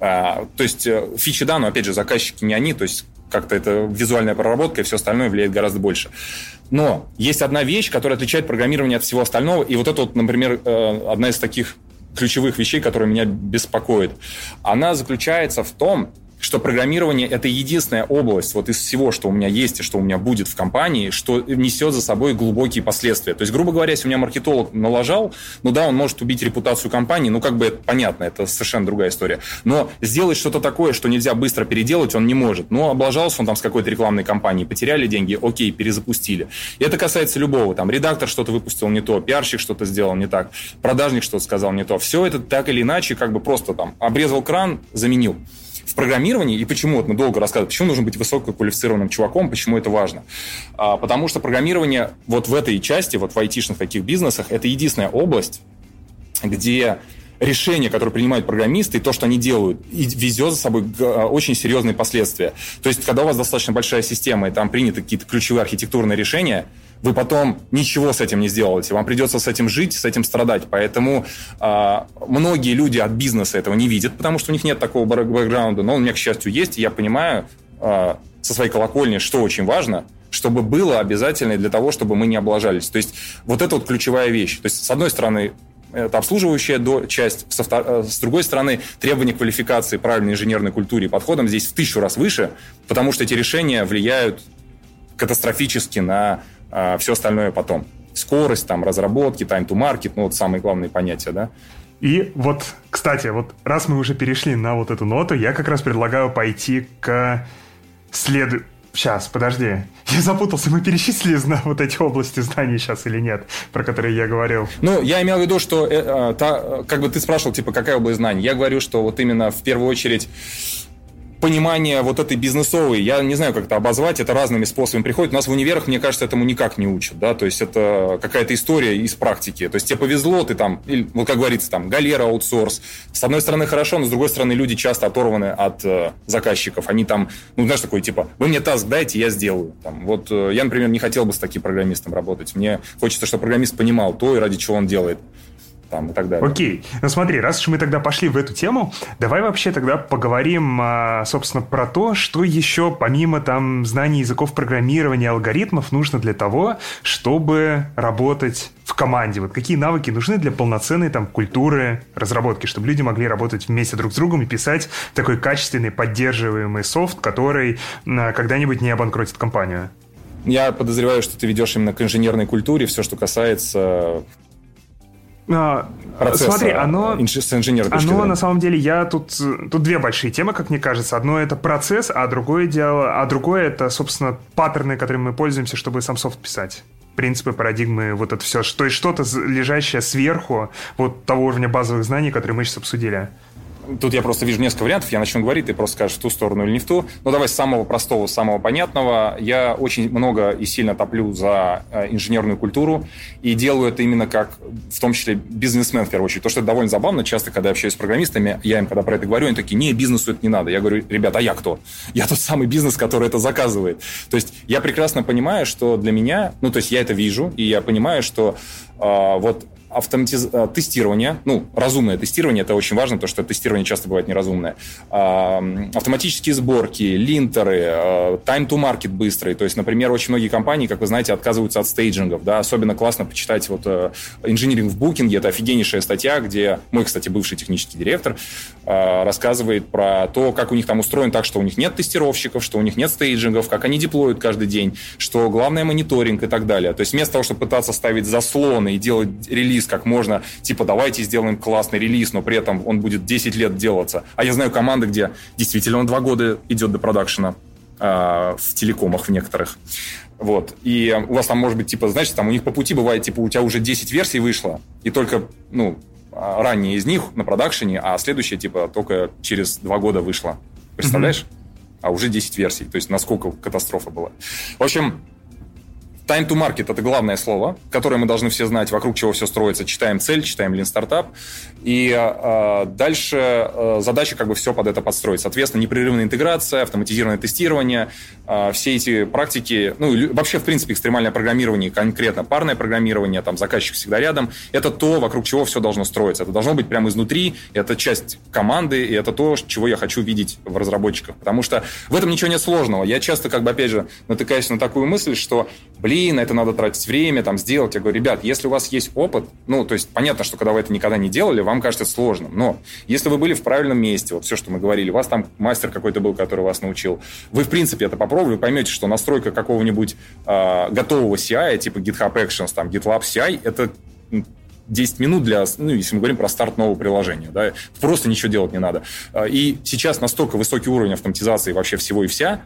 А, то есть э, фичи, да, но опять же, заказчики не они, то есть как-то это визуальная проработка и все остальное влияет гораздо больше. Но есть одна вещь, которая отличает программирование от всего остального, и вот это вот, например, э, одна из таких ключевых вещей, которая меня беспокоит. Она заключается в том, что программирование — это единственная область вот из всего, что у меня есть и что у меня будет в компании, что несет за собой глубокие последствия. То есть, грубо говоря, если у меня маркетолог налажал, ну да, он может убить репутацию компании, ну как бы это понятно, это совершенно другая история. Но сделать что-то такое, что нельзя быстро переделать, он не может. Ну, облажался он там с какой-то рекламной кампанией, потеряли деньги, окей, перезапустили. И это касается любого. Там редактор что-то выпустил не то, пиарщик что-то сделал не так, продажник что-то сказал не то. Все это так или иначе как бы просто там обрезал кран, заменил в программировании, и почему вот мы долго рассказывали, почему нужно быть высококвалифицированным чуваком, почему это важно. А, потому что программирование вот в этой части, вот в айтишных таких бизнесах, это единственная область, где решения, которые принимают программисты, и то, что они делают, и везет за собой очень серьезные последствия. То есть, когда у вас достаточно большая система, и там приняты какие-то ключевые архитектурные решения, вы потом ничего с этим не сделаете. Вам придется с этим жить, с этим страдать. Поэтому э, многие люди от бизнеса этого не видят, потому что у них нет такого бэкграунда. Но он у меня, к счастью, есть, и я понимаю э, со своей колокольни, что очень важно, чтобы было обязательно для того, чтобы мы не облажались. То есть вот это вот ключевая вещь. То есть, с одной стороны, это обслуживающая часть, э, с другой стороны, требования квалификации, правильной инженерной культуре и подходам здесь в тысячу раз выше, потому что эти решения влияют катастрофически на а все остальное потом. Скорость, там, разработки, time to market, ну, вот самые главные понятия, да. И вот, кстати, вот раз мы уже перешли на вот эту ноту, я как раз предлагаю пойти к следу... Сейчас, подожди. Я запутался, мы перечислили на вот эти области знаний сейчас или нет, про которые я говорил. Ну, я имел в виду, что э, э, та, как бы ты спрашивал, типа, какая область знаний. Я говорю, что вот именно в первую очередь понимание вот этой бизнесовой, я не знаю, как это обозвать, это разными способами приходит. У нас в универах, мне кажется, этому никак не учат, да, то есть это какая-то история из практики. То есть тебе повезло, ты там, или, ну, как говорится, там, галера, аутсорс. С одной стороны хорошо, но с другой стороны люди часто оторваны от э, заказчиков. Они там, ну, знаешь, такой, типа, вы мне таск дайте, я сделаю. Там, вот э, я, например, не хотел бы с таким программистом работать. Мне хочется, чтобы программист понимал то, и ради чего он делает там, и так далее. Окей. Ну смотри, раз уж мы тогда пошли в эту тему, давай вообще тогда поговорим, а, собственно, про то, что еще помимо там знаний языков программирования, алгоритмов нужно для того, чтобы работать в команде. Вот какие навыки нужны для полноценной там культуры разработки, чтобы люди могли работать вместе друг с другом и писать такой качественный поддерживаемый софт, который когда-нибудь не обанкротит компанию. Я подозреваю, что ты ведешь именно к инженерной культуре, все, что касается процесса Смотри, оно, с инженерной Оно, на самом деле, я тут... Тут две большие темы, как мне кажется. Одно — это процесс, а другое дело... А другое — это, собственно, паттерны, которыми мы пользуемся, чтобы сам софт писать принципы, парадигмы, вот это все. То есть что-то лежащее сверху вот того уровня базовых знаний, которые мы сейчас обсудили. Тут я просто вижу несколько вариантов, я начну говорить, ты просто скажешь в ту сторону или не в ту. Ну, давай с самого простого, самого понятного. Я очень много и сильно топлю за э, инженерную культуру и делаю это именно как, в том числе, бизнесмен, в первую очередь. То, что это довольно забавно. Часто, когда я общаюсь с программистами, я им, когда про это говорю, они такие, не, бизнесу это не надо. Я говорю, ребята, а я кто? Я тот самый бизнес, который это заказывает. То есть я прекрасно понимаю, что для меня, ну, то есть я это вижу, и я понимаю, что э, вот автоматиз... Э, тестирование, ну, разумное тестирование, это очень важно, потому что тестирование часто бывает неразумное. Автоматические сборки, линтеры, э, time to market быстрый. То есть, например, очень многие компании, как вы знаете, отказываются от стейджингов. Да? Особенно классно почитать вот э, инжиниринг в букинге. Это офигеннейшая статья, где мой, кстати, бывший технический директор рассказывает про то, как у них там устроен так, что у них нет тестировщиков, что у них нет стейджингов, как они деплоют каждый день, что главное мониторинг и так далее. То есть вместо того, чтобы пытаться ставить заслоны и делать релиз релиз как можно, типа, давайте сделаем классный релиз, но при этом он будет 10 лет делаться. А я знаю команды, где действительно он 2 года идет до продакшена э, в телекомах в некоторых. Вот. И у вас там может быть, типа, знаете, там у них по пути бывает, типа, у тебя уже 10 версий вышло, и только, ну, ранние из них на продакшене, а следующая, типа, только через 2 года вышла. Представляешь? Mm-hmm. А уже 10 версий. То есть, насколько катастрофа была. В общем, Time to market – это главное слово, которое мы должны все знать, вокруг чего все строится. Читаем цель, читаем Lean Startup. И э, дальше э, задача как бы все под это подстроить. Соответственно, непрерывная интеграция, автоматизированное тестирование, э, все эти практики, ну, вообще, в принципе, экстремальное программирование, конкретно парное программирование, там, заказчик всегда рядом, это то, вокруг чего все должно строиться. Это должно быть прямо изнутри, это часть команды, и это то, чего я хочу видеть в разработчиках. Потому что в этом ничего нет сложного. Я часто, как бы, опять же, натыкаюсь на такую мысль, что, блин, блин, это надо тратить время, там, сделать. Я говорю, ребят, если у вас есть опыт, ну, то есть понятно, что когда вы это никогда не делали, вам кажется сложным, но если вы были в правильном месте, вот все, что мы говорили, у вас там мастер какой-то был, который вас научил, вы, в принципе, это попробовали, поймете, что настройка какого-нибудь э, готового CI, типа GitHub Actions, там, GitLab CI, это 10 минут для, ну, если мы говорим про старт нового приложения, да, просто ничего делать не надо. А, и сейчас настолько высокий уровень автоматизации вообще всего и вся,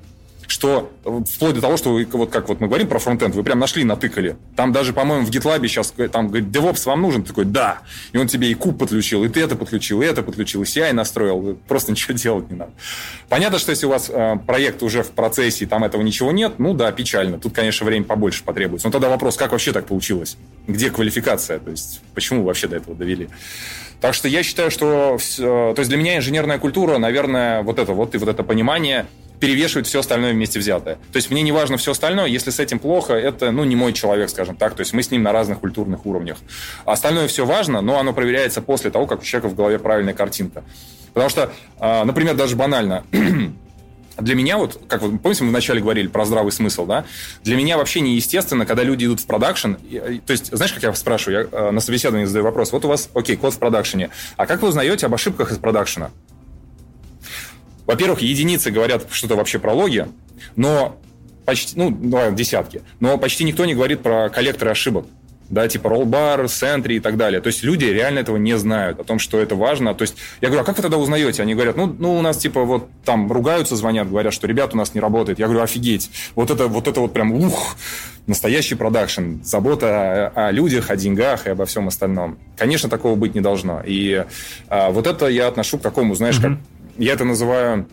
что э, вплоть до того, что вы, вот как вот мы говорим про фронтенд, вы прям нашли, натыкали. Там даже, по-моему, в GitLab сейчас там говорит, DevOps вам нужен? Ты такой, да. И он тебе и куб подключил, и ты это подключил, и это подключил, и CI настроил. Просто ничего делать не надо. Понятно, что если у вас э, проект уже в процессе, и там этого ничего нет, ну да, печально. Тут, конечно, время побольше потребуется. Но тогда вопрос, как вообще так получилось? Где квалификация? То есть, почему вообще до этого довели? Так что я считаю, что... Э, то есть для меня инженерная культура, наверное, вот это вот и вот это понимание – перевешивает все остальное вместе взятое. То есть мне не важно все остальное, если с этим плохо, это, ну, не мой человек, скажем так, то есть мы с ним на разных культурных уровнях. Остальное все важно, но оно проверяется после того, как у человека в голове правильная картинка. Потому что, а, например, даже банально, для меня, вот, как вы помните, мы вначале говорили про здравый смысл, да? Для меня вообще неестественно, когда люди идут в продакшн. То есть, знаешь, как я спрашиваю? Я на собеседовании задаю вопрос. Вот у вас, окей, код в продакшене. А как вы узнаете об ошибках из продакшена? Во-первых, единицы говорят что-то вообще про логи, но почти, ну, давай, десятки, но почти никто не говорит про коллекторы ошибок да, типа роллбар, сентри и так далее. То есть люди реально этого не знают, о том, что это важно. То есть я говорю, а как вы тогда узнаете? Они говорят, ну, ну у нас типа вот там ругаются, звонят, говорят, что ребят у нас не работает. Я говорю, офигеть, вот это вот, это вот прям ух, настоящий продакшн, забота о, о людях, о деньгах и обо всем остальном. Конечно, такого быть не должно. И а, вот это я отношу к такому, знаешь, mm-hmm. как я это называю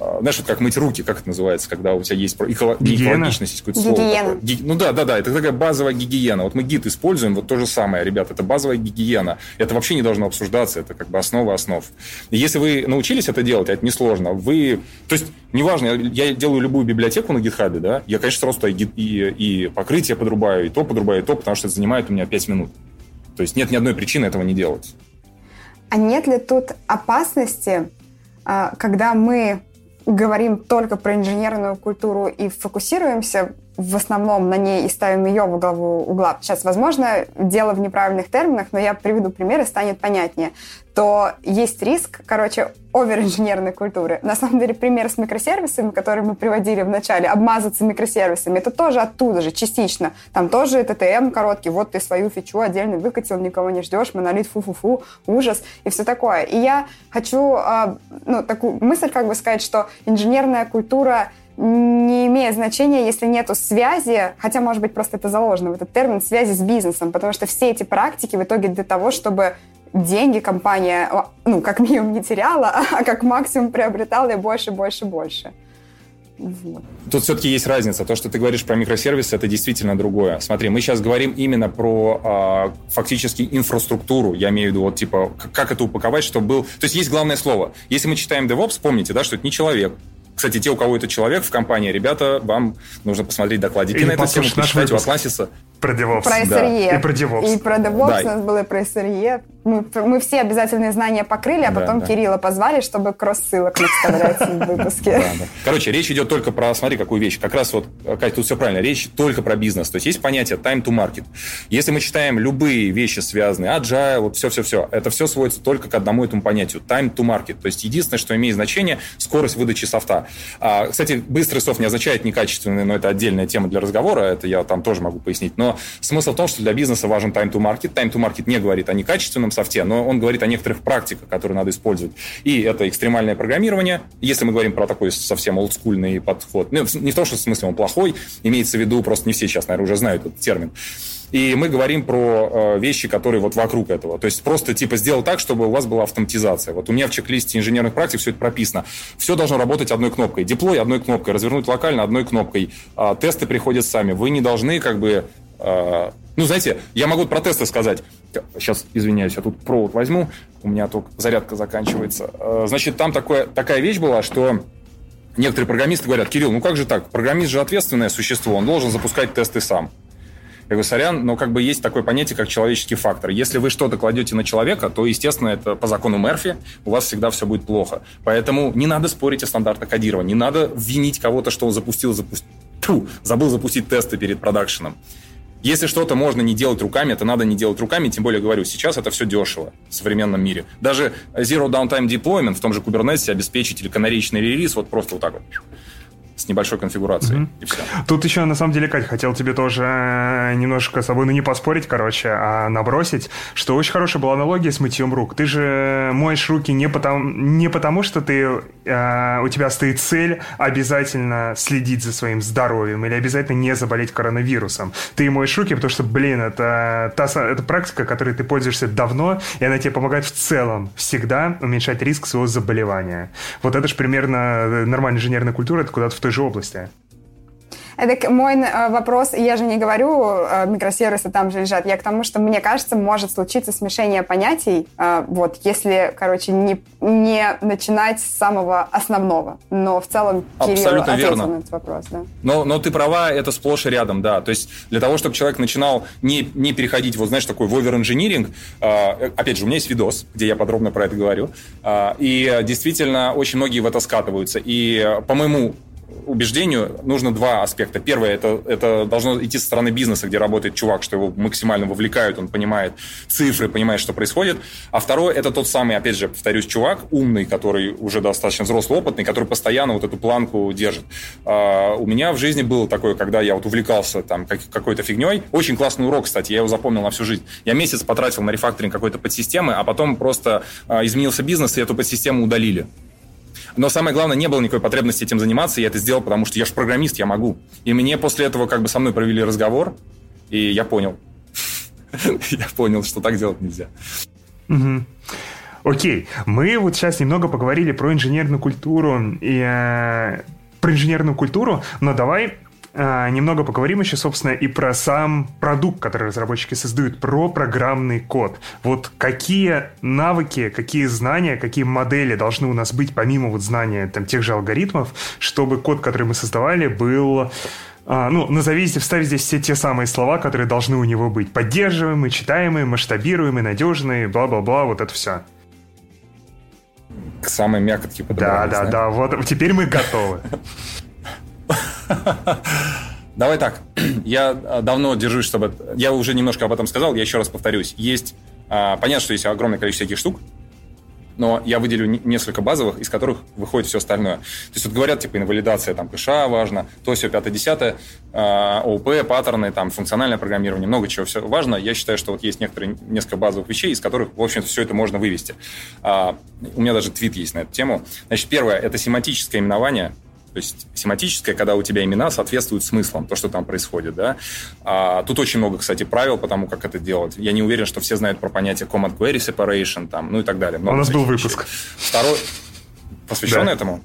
а, знаешь, вот как мыть руки, как это называется, когда у тебя есть эколо... экологичность, есть какое-то слово такое. Ги... Ну да, да, да, это такая базовая гигиена. Вот мы гид используем, вот то же самое, ребята, это базовая гигиена. Это вообще не должно обсуждаться, это как бы основа основ. И если вы научились это делать, а это несложно, вы... То есть, неважно, я делаю любую библиотеку на гитхабе, да, я, конечно, сразу и, и, и покрытие подрубаю, и то подрубаю, и то, потому что это занимает у меня 5 минут. То есть нет ни одной причины этого не делать. А нет ли тут опасности когда мы говорим только про инженерную культуру и фокусируемся в основном на ней и ставим ее в главу угла. Сейчас, возможно, дело в неправильных терминах, но я приведу пример и станет понятнее то есть риск, короче, оверинженерной культуры. На самом деле, пример с микросервисами, который мы приводили в начале, обмазаться микросервисами, это тоже оттуда же, частично. Там тоже ТТМ короткий, вот ты свою фичу отдельно выкатил, никого не ждешь, монолит фу-фу-фу, ужас и все такое. И я хочу, а, ну, такую мысль как бы сказать, что инженерная культура не имеет значения, если нету связи, хотя, может быть, просто это заложено в этот термин, связи с бизнесом, потому что все эти практики в итоге для того, чтобы деньги компания, ну, как минимум не теряла, а как максимум приобретала и больше, больше, больше. Вот. Тут все-таки есть разница. То, что ты говоришь про микросервисы, это действительно другое. Смотри, мы сейчас говорим именно про э, фактически инфраструктуру. Я имею в виду, вот типа, как это упаковать, чтобы был... То есть есть главное слово. Если мы читаем DevOps, помните, да, что это не человек. Кстати, те, у кого это человек в компании, ребята, вам нужно посмотреть докладики Или на эту тему, почитать у Атласиса. Про DevOps. Про SRE. Да. И про DevOps. И про DevOps да. у нас было про SRE. Мы, мы все обязательные знания покрыли, а потом да, да. Кирилла позвали, чтобы кросс-ссылок вставлять в выпуске. Короче, речь идет только про, смотри, какую вещь. Как раз вот, Катя, тут все правильно. Речь только про бизнес. То есть есть понятие time to market. Если мы читаем любые вещи, связанные, agile, вот все-все-все, это все сводится только к одному этому понятию. Time to market. То есть единственное, что имеет значение, скорость выдачи софта. А, кстати, быстрый софт не означает некачественный, но это отдельная тема для разговора. Это я там тоже могу пояснить. Но смысл в том, что для бизнеса важен time to market. Time to market не говорит о некачественном софте, но он говорит о некоторых практиках, которые надо использовать. И это экстремальное программирование. Если мы говорим про такой совсем олдскульный подход, ну, не в том, что в смысле он плохой, имеется в виду, просто не все сейчас, наверное, уже знают этот термин. И мы говорим про э, вещи, которые вот вокруг этого. То есть просто типа сделал так, чтобы у вас была автоматизация. Вот у меня в чек-листе инженерных практик все это прописано. Все должно работать одной кнопкой. Деплой одной кнопкой, развернуть локально одной кнопкой. Э, тесты приходят сами. Вы не должны как бы э, ну, знаете, я могу про тесты сказать. Сейчас, извиняюсь, я тут провод возьму. У меня только зарядка заканчивается. Э, значит, там такое, такая вещь была, что некоторые программисты говорят, Кирилл, ну как же так? Программист же ответственное существо, он должен запускать тесты сам. Я говорю, сорян, но как бы есть такое понятие, как человеческий фактор. Если вы что-то кладете на человека, то, естественно, это по закону Мерфи, у вас всегда все будет плохо. Поэтому не надо спорить о стандартах кодирования, не надо винить кого-то, что он запустил, запустил, забыл запустить тесты перед продакшеном. Если что-то можно не делать руками, это надо не делать руками, тем более, говорю, сейчас это все дешево в современном мире. Даже Zero Downtime Deployment в том же Kubernetes обеспечить или канаричный релиз вот просто вот так вот с небольшой конфигурацией. Угу. И все. Тут еще, на самом деле, Кать, хотел тебе тоже э, немножко с собой, ну, не поспорить, короче, а набросить, что очень хорошая была аналогия с мытьем рук. Ты же моешь руки не потому, не потому что ты, э, у тебя стоит цель обязательно следить за своим здоровьем или обязательно не заболеть коронавирусом. Ты моешь руки, потому что, блин, это, та, это практика, которой ты пользуешься давно, и она тебе помогает в целом всегда уменьшать риск своего заболевания. Вот это же примерно э, нормальная инженерная культура, это куда-то в той же области. Это мой э, вопрос, я же не говорю, э, микросервисы там же лежат, я к тому, что мне кажется, может случиться смешение понятий, э, вот, если, короче, не, не начинать с самого основного. Но в целом Кирилл Абсолютно ответил верно. на этот вопрос, да. Но, но ты права, это сплошь и рядом, да. То есть для того, чтобы человек начинал не, не переходить, вот знаешь, такой в овер-инжиниринг, опять же, у меня есть видос, где я подробно про это говорю, и действительно очень многие в это скатываются. И по моему убеждению нужно два аспекта. Первое, это, это должно идти со стороны бизнеса, где работает чувак, что его максимально вовлекают, он понимает цифры, понимает, что происходит. А второе, это тот самый, опять же, повторюсь, чувак, умный, который уже достаточно взрослый, опытный, который постоянно вот эту планку держит. А, у меня в жизни было такое, когда я вот увлекался там как, какой-то фигней. Очень классный урок, кстати, я его запомнил на всю жизнь. Я месяц потратил на рефакторинг какой-то подсистемы, а потом просто а, изменился бизнес, и эту подсистему удалили. Но самое главное, не было никакой потребности этим заниматься, я это сделал, потому что я же программист, я могу. И мне после этого как бы со мной провели разговор, и я понял. Я понял, что так делать нельзя. Окей, мы вот сейчас немного поговорили про инженерную культуру и э, про инженерную культуру, но давай немного поговорим еще, собственно, и про сам продукт, который разработчики создают, про программный код. Вот какие навыки, какие знания, какие модели должны у нас быть, помимо вот знания там, тех же алгоритмов, чтобы код, который мы создавали, был а, ну, назовите, вставь здесь все те самые слова, которые должны у него быть. Поддерживаемый, читаемый, масштабируемый, надежный, бла-бла-бла, вот это все. К самой мякотке Да, да, да, вот теперь мы готовы. Давай так. Я давно держусь, чтобы... Я уже немножко об этом сказал, я еще раз повторюсь. Есть... Понятно, что есть огромное количество таких штук, но я выделю несколько базовых, из которых выходит все остальное. То есть вот говорят, типа, инвалидация там кэша важно, то все, пятое, десятое, ООП, паттерны, там, функциональное программирование, много чего все важно. Я считаю, что вот есть некоторые, несколько базовых вещей, из которых, в общем-то, все это можно вывести. А, у меня даже твит есть на эту тему. Значит, первое – это семантическое именование, то есть семантическое, когда у тебя имена соответствуют смыслам, то, что там происходит. Да? А, тут очень много, кстати, правил по тому, как это делать. Я не уверен, что все знают про понятие command query separation, там, ну и так далее. Много у нас был выпуск. Второй, посвящен да. этому?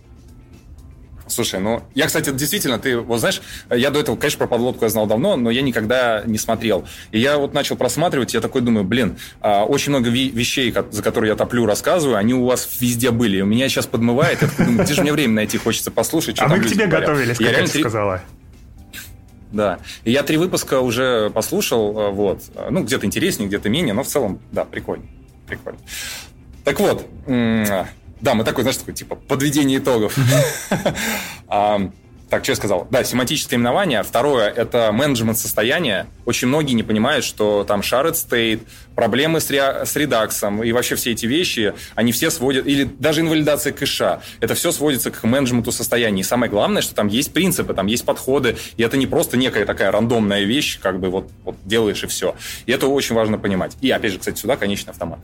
Слушай, ну, я, кстати, действительно, ты, вот знаешь, я до этого, конечно, про подлодку я знал давно, но я никогда не смотрел. И я вот начал просматривать, я такой думаю, блин, а, очень много вещей, за которые я топлю, рассказываю, они у вас везде были. У меня сейчас подмывает, я такой думаю, где же мне время найти, хочется послушать, А мы к тебе готовились, как я сказала. Да. И я три выпуска уже послушал, э, вот. Ну, где-то интереснее, где-то менее, но в целом, да, прикольно. Прикольно. Так вот, да, мы такой, знаешь, такой, типа, подведение итогов. Так, что я сказал? Да, семантическое именование. Второе – это менеджмент состояния. Очень многие не понимают, что там shared state, проблемы с, ре, с редаксом и вообще все эти вещи, они все сводят, или даже инвалидация кэша, это все сводится к менеджменту состояния. И самое главное, что там есть принципы, там есть подходы, и это не просто некая такая рандомная вещь, как бы вот, вот делаешь и все. И это очень важно понимать. И опять же, кстати, сюда конечный автомат.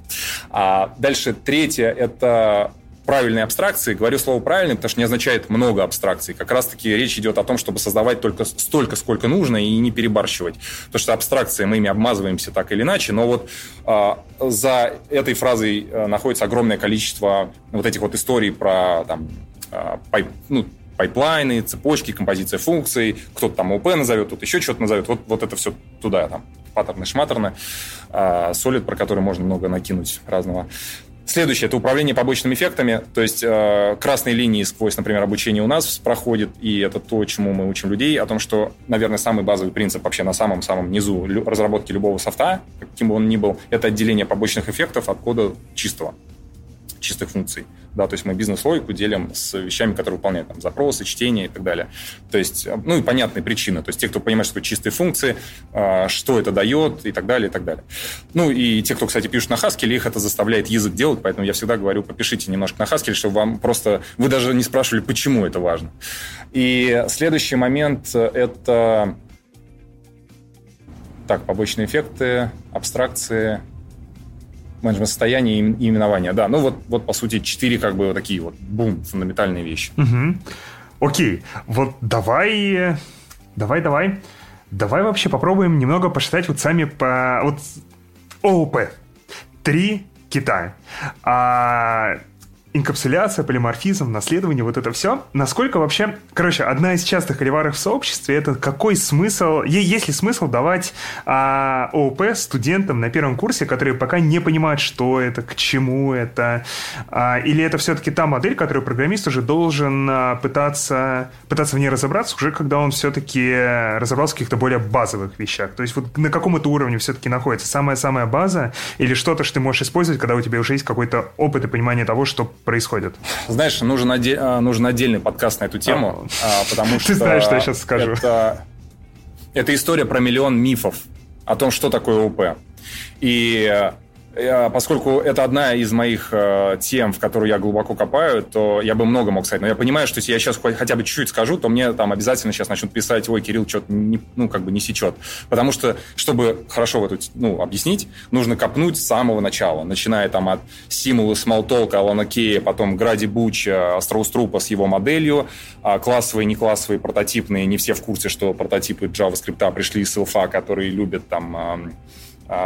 А дальше третье – это правильной абстракции. Говорю слово правильный, потому что не означает много абстракций. Как раз-таки речь идет о том, чтобы создавать только столько, сколько нужно, и не перебарщивать. Потому что абстракции мы ими обмазываемся так или иначе, но вот а, за этой фразой а, находится огромное количество вот этих вот историй про там, а, pipe, ну, пайплайны, цепочки, композиция функций, кто-то там ООП назовет, тут еще что-то назовет. Вот, вот это все туда, там, паттерны, шматтерны, а, солид, про который можно много накинуть разного. Следующее – это управление побочными эффектами. То есть э, красные линии сквозь, например, обучение у нас проходит, и это то, чему мы учим людей, о том, что, наверное, самый базовый принцип вообще на самом-самом низу разработки любого софта, каким бы он ни был, это отделение побочных эффектов от кода чистого, чистых функций. Да, то есть мы бизнес-логику делим с вещами, которые выполняют там, запросы, чтение и так далее. То есть, э, ну и понятные причины. То есть те, кто понимает, что чистые функции, э, что это дает и так далее, и так далее. Ну и те, кто, кстати, пишут на Haskell, их это заставляет язык делать, поэтому я всегда говорю, попишите немножко на Haskell, чтобы вам просто... Вы даже не спрашивали, почему это важно. И следующий момент – это... Так, побочные эффекты, абстракции, менеджмент состояния и именования. Да, ну вот, вот по сути четыре как бы вот такие вот бум фундаментальные вещи. Угу. Окей, вот давай, давай, давай, давай вообще попробуем немного посчитать вот сами по вот ООП. Три кита. А инкапсуляция, полиморфизм, наследование, вот это все. Насколько вообще... Короче, одна из частых холиваров в сообществе это какой смысл... Есть ли смысл давать а, ООП студентам на первом курсе, которые пока не понимают, что это, к чему это? А, или это все-таки та модель, которую программист уже должен а, пытаться, пытаться в ней разобраться, уже когда он все-таки разобрался в каких-то более базовых вещах? То есть вот на каком это уровне все-таки находится? Самая-самая база или что-то, что ты можешь использовать, когда у тебя уже есть какой-то опыт и понимание того, что происходит? Знаешь, нужен, оде... А, нужен отдельный подкаст на эту тему, а, потому что... Ты знаешь, что я сейчас скажу. Это... это история про миллион мифов о том, что такое ОП. И поскольку это одна из моих э, тем, в которую я глубоко копаю, то я бы много мог сказать. Но я понимаю, что если я сейчас хотя бы чуть-чуть скажу, то мне там обязательно сейчас начнут писать, ой, Кирилл что-то не, ну, как бы не сечет. Потому что, чтобы хорошо в эту, ну, объяснить, нужно копнуть с самого начала, начиная там от Симулы, Смолтолка, Алана Кея, потом Гради Буч, Астроуструпа с его моделью, а классовые, не классовые, прототипные, не все в курсе, что прототипы JavaScript пришли из СЛФА, которые любят там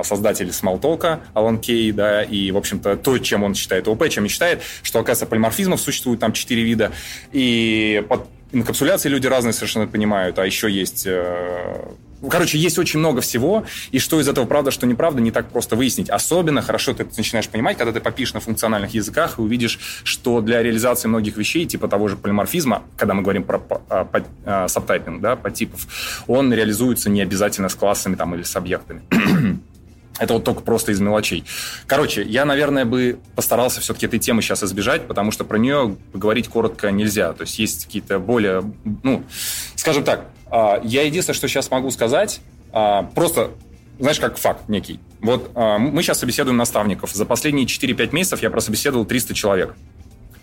создатель Smalltalk, Алан Кей, да, и, в общем-то, то, чем он считает ОП, чем считает, что, оказывается, полиморфизмов существует там четыре вида, и под инкапсуляцией люди разные совершенно понимают, а еще есть... Э, короче, есть очень много всего, и что из этого правда, что неправда, не так просто выяснить. Особенно хорошо ты это начинаешь понимать, когда ты попишешь на функциональных языках и увидишь, что для реализации многих вещей, типа того же полиморфизма, когда мы говорим про а, а, сабтайпинг, да, по типов, он реализуется не обязательно с классами там, или с объектами. Это вот только просто из мелочей. Короче, я, наверное, бы постарался все-таки этой темы сейчас избежать, потому что про нее говорить коротко нельзя. То есть есть какие-то более, ну, скажем так, А, я единственное, что сейчас могу сказать, а, просто, знаешь, как факт некий. Вот а, мы сейчас собеседуем наставников. За последние 4-5 месяцев я прособеседовал 300 человек.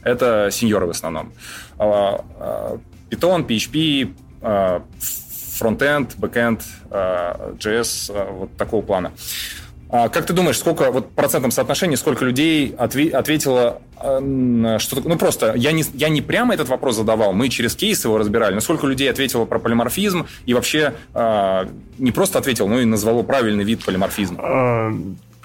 Это сеньоры в основном. Python, PHP, фронтенд, бэкенд, JS, вот такого плана. А как ты думаешь, сколько вот процентном соотношении, сколько людей отве- ответило, э, что ну просто я не я не прямо этот вопрос задавал, мы через кейс его разбирали, но сколько людей ответило про полиморфизм и вообще э, не просто ответил, но и назвало правильный вид полиморфизма?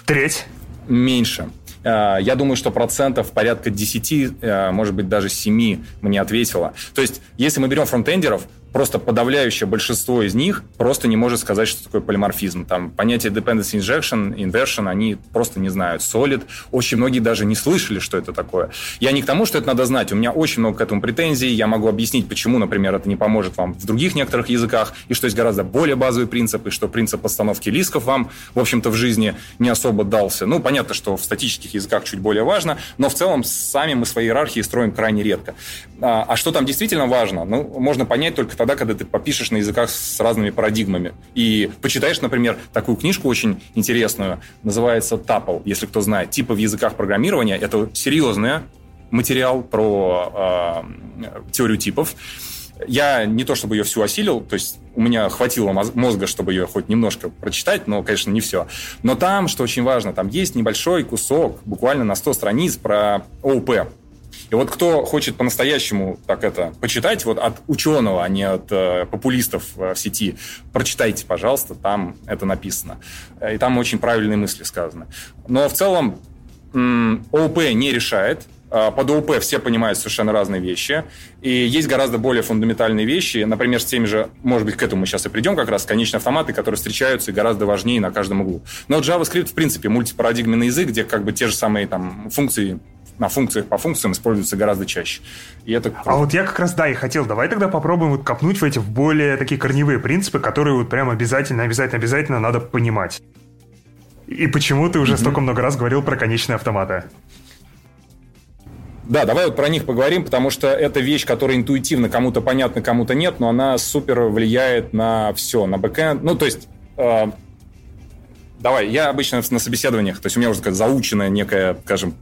Треть. Меньше. Я думаю, что процентов порядка 10, э, может быть, даже 7 мне ответило. То есть, если мы берем фронтендеров, просто подавляющее большинство из них просто не может сказать, что такое полиморфизм. Там понятие dependency injection, inversion, они просто не знают. Solid, очень многие даже не слышали, что это такое. Я не к тому, что это надо знать. У меня очень много к этому претензий. Я могу объяснить, почему, например, это не поможет вам в других некоторых языках, и что есть гораздо более базовый принцип, и что принцип постановки лисков вам, в общем-то, в жизни не особо дался. Ну, понятно, что в статических языках чуть более важно, но в целом сами мы свои иерархии строим крайне редко. А, а что там действительно важно? Ну, можно понять только тогда, тогда, когда ты попишешь на языках с разными парадигмами. И почитаешь, например, такую книжку очень интересную, называется Tuple, если кто знает. Типа в языках программирования. Это серьезный материал про э, теорию типов. Я не то чтобы ее всю осилил, то есть у меня хватило мозга, чтобы ее хоть немножко прочитать, но, конечно, не все. Но там, что очень важно, там есть небольшой кусок, буквально на 100 страниц про ОУП, и вот кто хочет по-настоящему так это почитать, вот от ученого, а не от э, популистов э, в сети, прочитайте, пожалуйста, там это написано. Э, и там очень правильные мысли сказаны. Но в целом ООП не решает, а под ОУП все понимают совершенно разные вещи. И есть гораздо более фундаментальные вещи. Например, с теми же, может быть, к этому мы сейчас и придем как раз, конечные автоматы, которые встречаются и гораздо важнее на каждом углу. Но JavaScript, в принципе, мультипарадигменный язык, где как бы те же самые там функции на функциях по функциям используется гораздо чаще. И это А вот я как раз, да, и хотел, давай тогда попробуем вот копнуть в эти в более такие корневые принципы, которые вот прям обязательно, обязательно, обязательно надо понимать. И почему ты уже mm-hmm. столько много раз говорил про конечные автоматы? Да, давай вот про них поговорим, потому что это вещь, которая интуитивно кому-то понятна, кому-то нет, но она супер влияет на все, на бэкэнд. Ну, то есть, э, давай, я обычно на собеседованиях, то есть у меня уже такая заученная некая, скажем,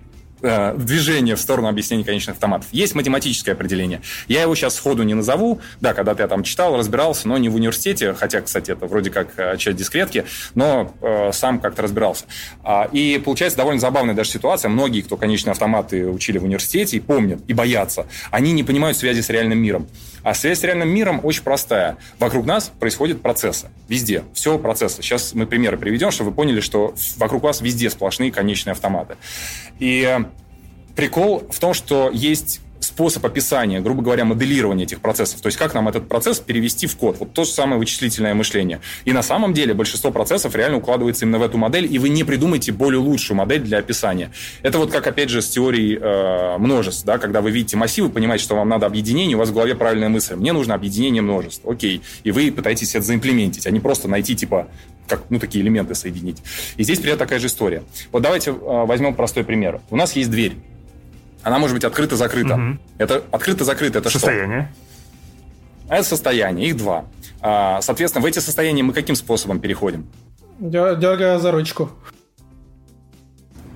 э, движение в сторону объяснения конечных автоматов. Есть математическое определение. Я его сейчас сходу не назову. Да, когда-то я там читал, разбирался, но не в университете, хотя, кстати, это вроде как э, часть дискретки, но э, сам как-то разбирался. А, и получается довольно забавная даже ситуация. Многие, кто конечные автоматы учили в университете и помнят, и боятся, они не понимают связи с реальным миром. А связь с реальным миром очень простая. Вокруг нас происходят процессы. Везде. Все процессы. Сейчас мы примеры приведем, чтобы вы поняли, что вокруг вас везде сплошные конечные автоматы. И прикол в том, что есть способ описания, грубо говоря, моделирования этих процессов. То есть как нам этот процесс перевести в код. Вот то же самое вычислительное мышление. И на самом деле большинство процессов реально укладывается именно в эту модель, и вы не придумаете более лучшую модель для описания. Это вот как, опять же, с теорией э, множеств. Да? Когда вы видите массивы, понимаете, что вам надо объединение, у вас в голове правильная мысль. Мне нужно объединение множеств. Окей. И вы пытаетесь это заимплементить, а не просто найти, типа, как, ну, такие элементы соединить. И здесь примерно такая же история. Вот давайте э, возьмем простой пример. У нас есть дверь. Она может быть открыта-закрыта. Угу. Это открыто-закрыто, это состояние. что? Это состояние, их два. А, соответственно, в эти состояния мы каким способом переходим? Дергая за ручку.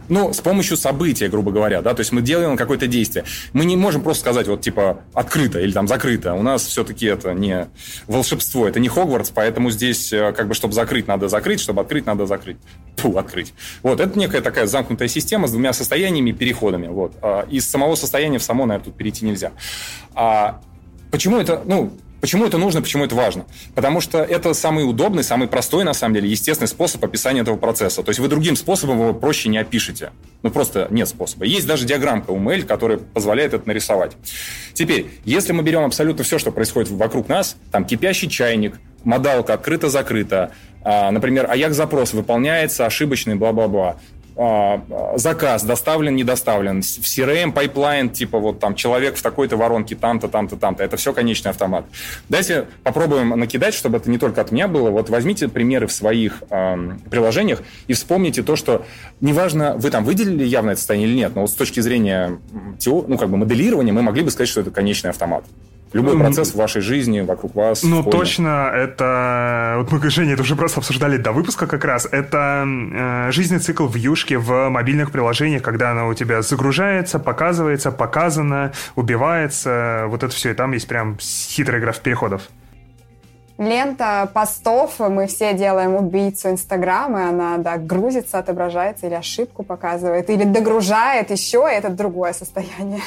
Ну, с помощью события, грубо говоря, да, то есть мы делаем какое-то действие. Мы не можем просто сказать, вот, типа, открыто или там закрыто. У нас все-таки это не волшебство, это не Хогвартс, поэтому здесь, э, как бы, чтобы закрыть, надо закрыть, чтобы открыть, надо закрыть. Фу, открыть. Вот, это некая такая замкнутая система с двумя состояниями и переходами, вот. А, из самого состояния в само, наверное, тут перейти нельзя. А почему это, ну, Почему это нужно, почему это важно? Потому что это самый удобный, самый простой, на самом деле, естественный способ описания этого процесса. То есть вы другим способом его проще не опишете. Ну, просто нет способа. Есть даже диаграммка Mail, которая позволяет это нарисовать. Теперь, если мы берем абсолютно все, что происходит вокруг нас, там кипящий чайник, модалка открыто-закрыто, а, например, AJAX-запрос выполняется ошибочный, бла-бла-бла. А, заказ доставлен, не доставлен, в CRM pipeline, типа вот там человек в такой-то воронке там-то, там-то, там-то. Это все конечный автомат. Давайте попробуем накидать, чтобы это не только от меня было. Вот возьмите примеры в своих э, приложениях и вспомните то, что неважно, вы там выделили явное состояние или нет, но вот с точки зрения теор... ну, как бы моделирования мы могли бы сказать, что это конечный автомат. Любой процесс в вашей жизни, вокруг вас. Ну, точно, это... Вот мы, Женя, это уже просто обсуждали до выпуска как раз. Это э, жизненный цикл в юшке в мобильных приложениях, когда она у тебя загружается, показывается, показано, убивается. Вот это все. И там есть прям хитрый граф переходов. Лента постов, мы все делаем убийцу Инстаграма, и она, да, грузится, отображается, или ошибку показывает, или догружает еще, и это другое состояние.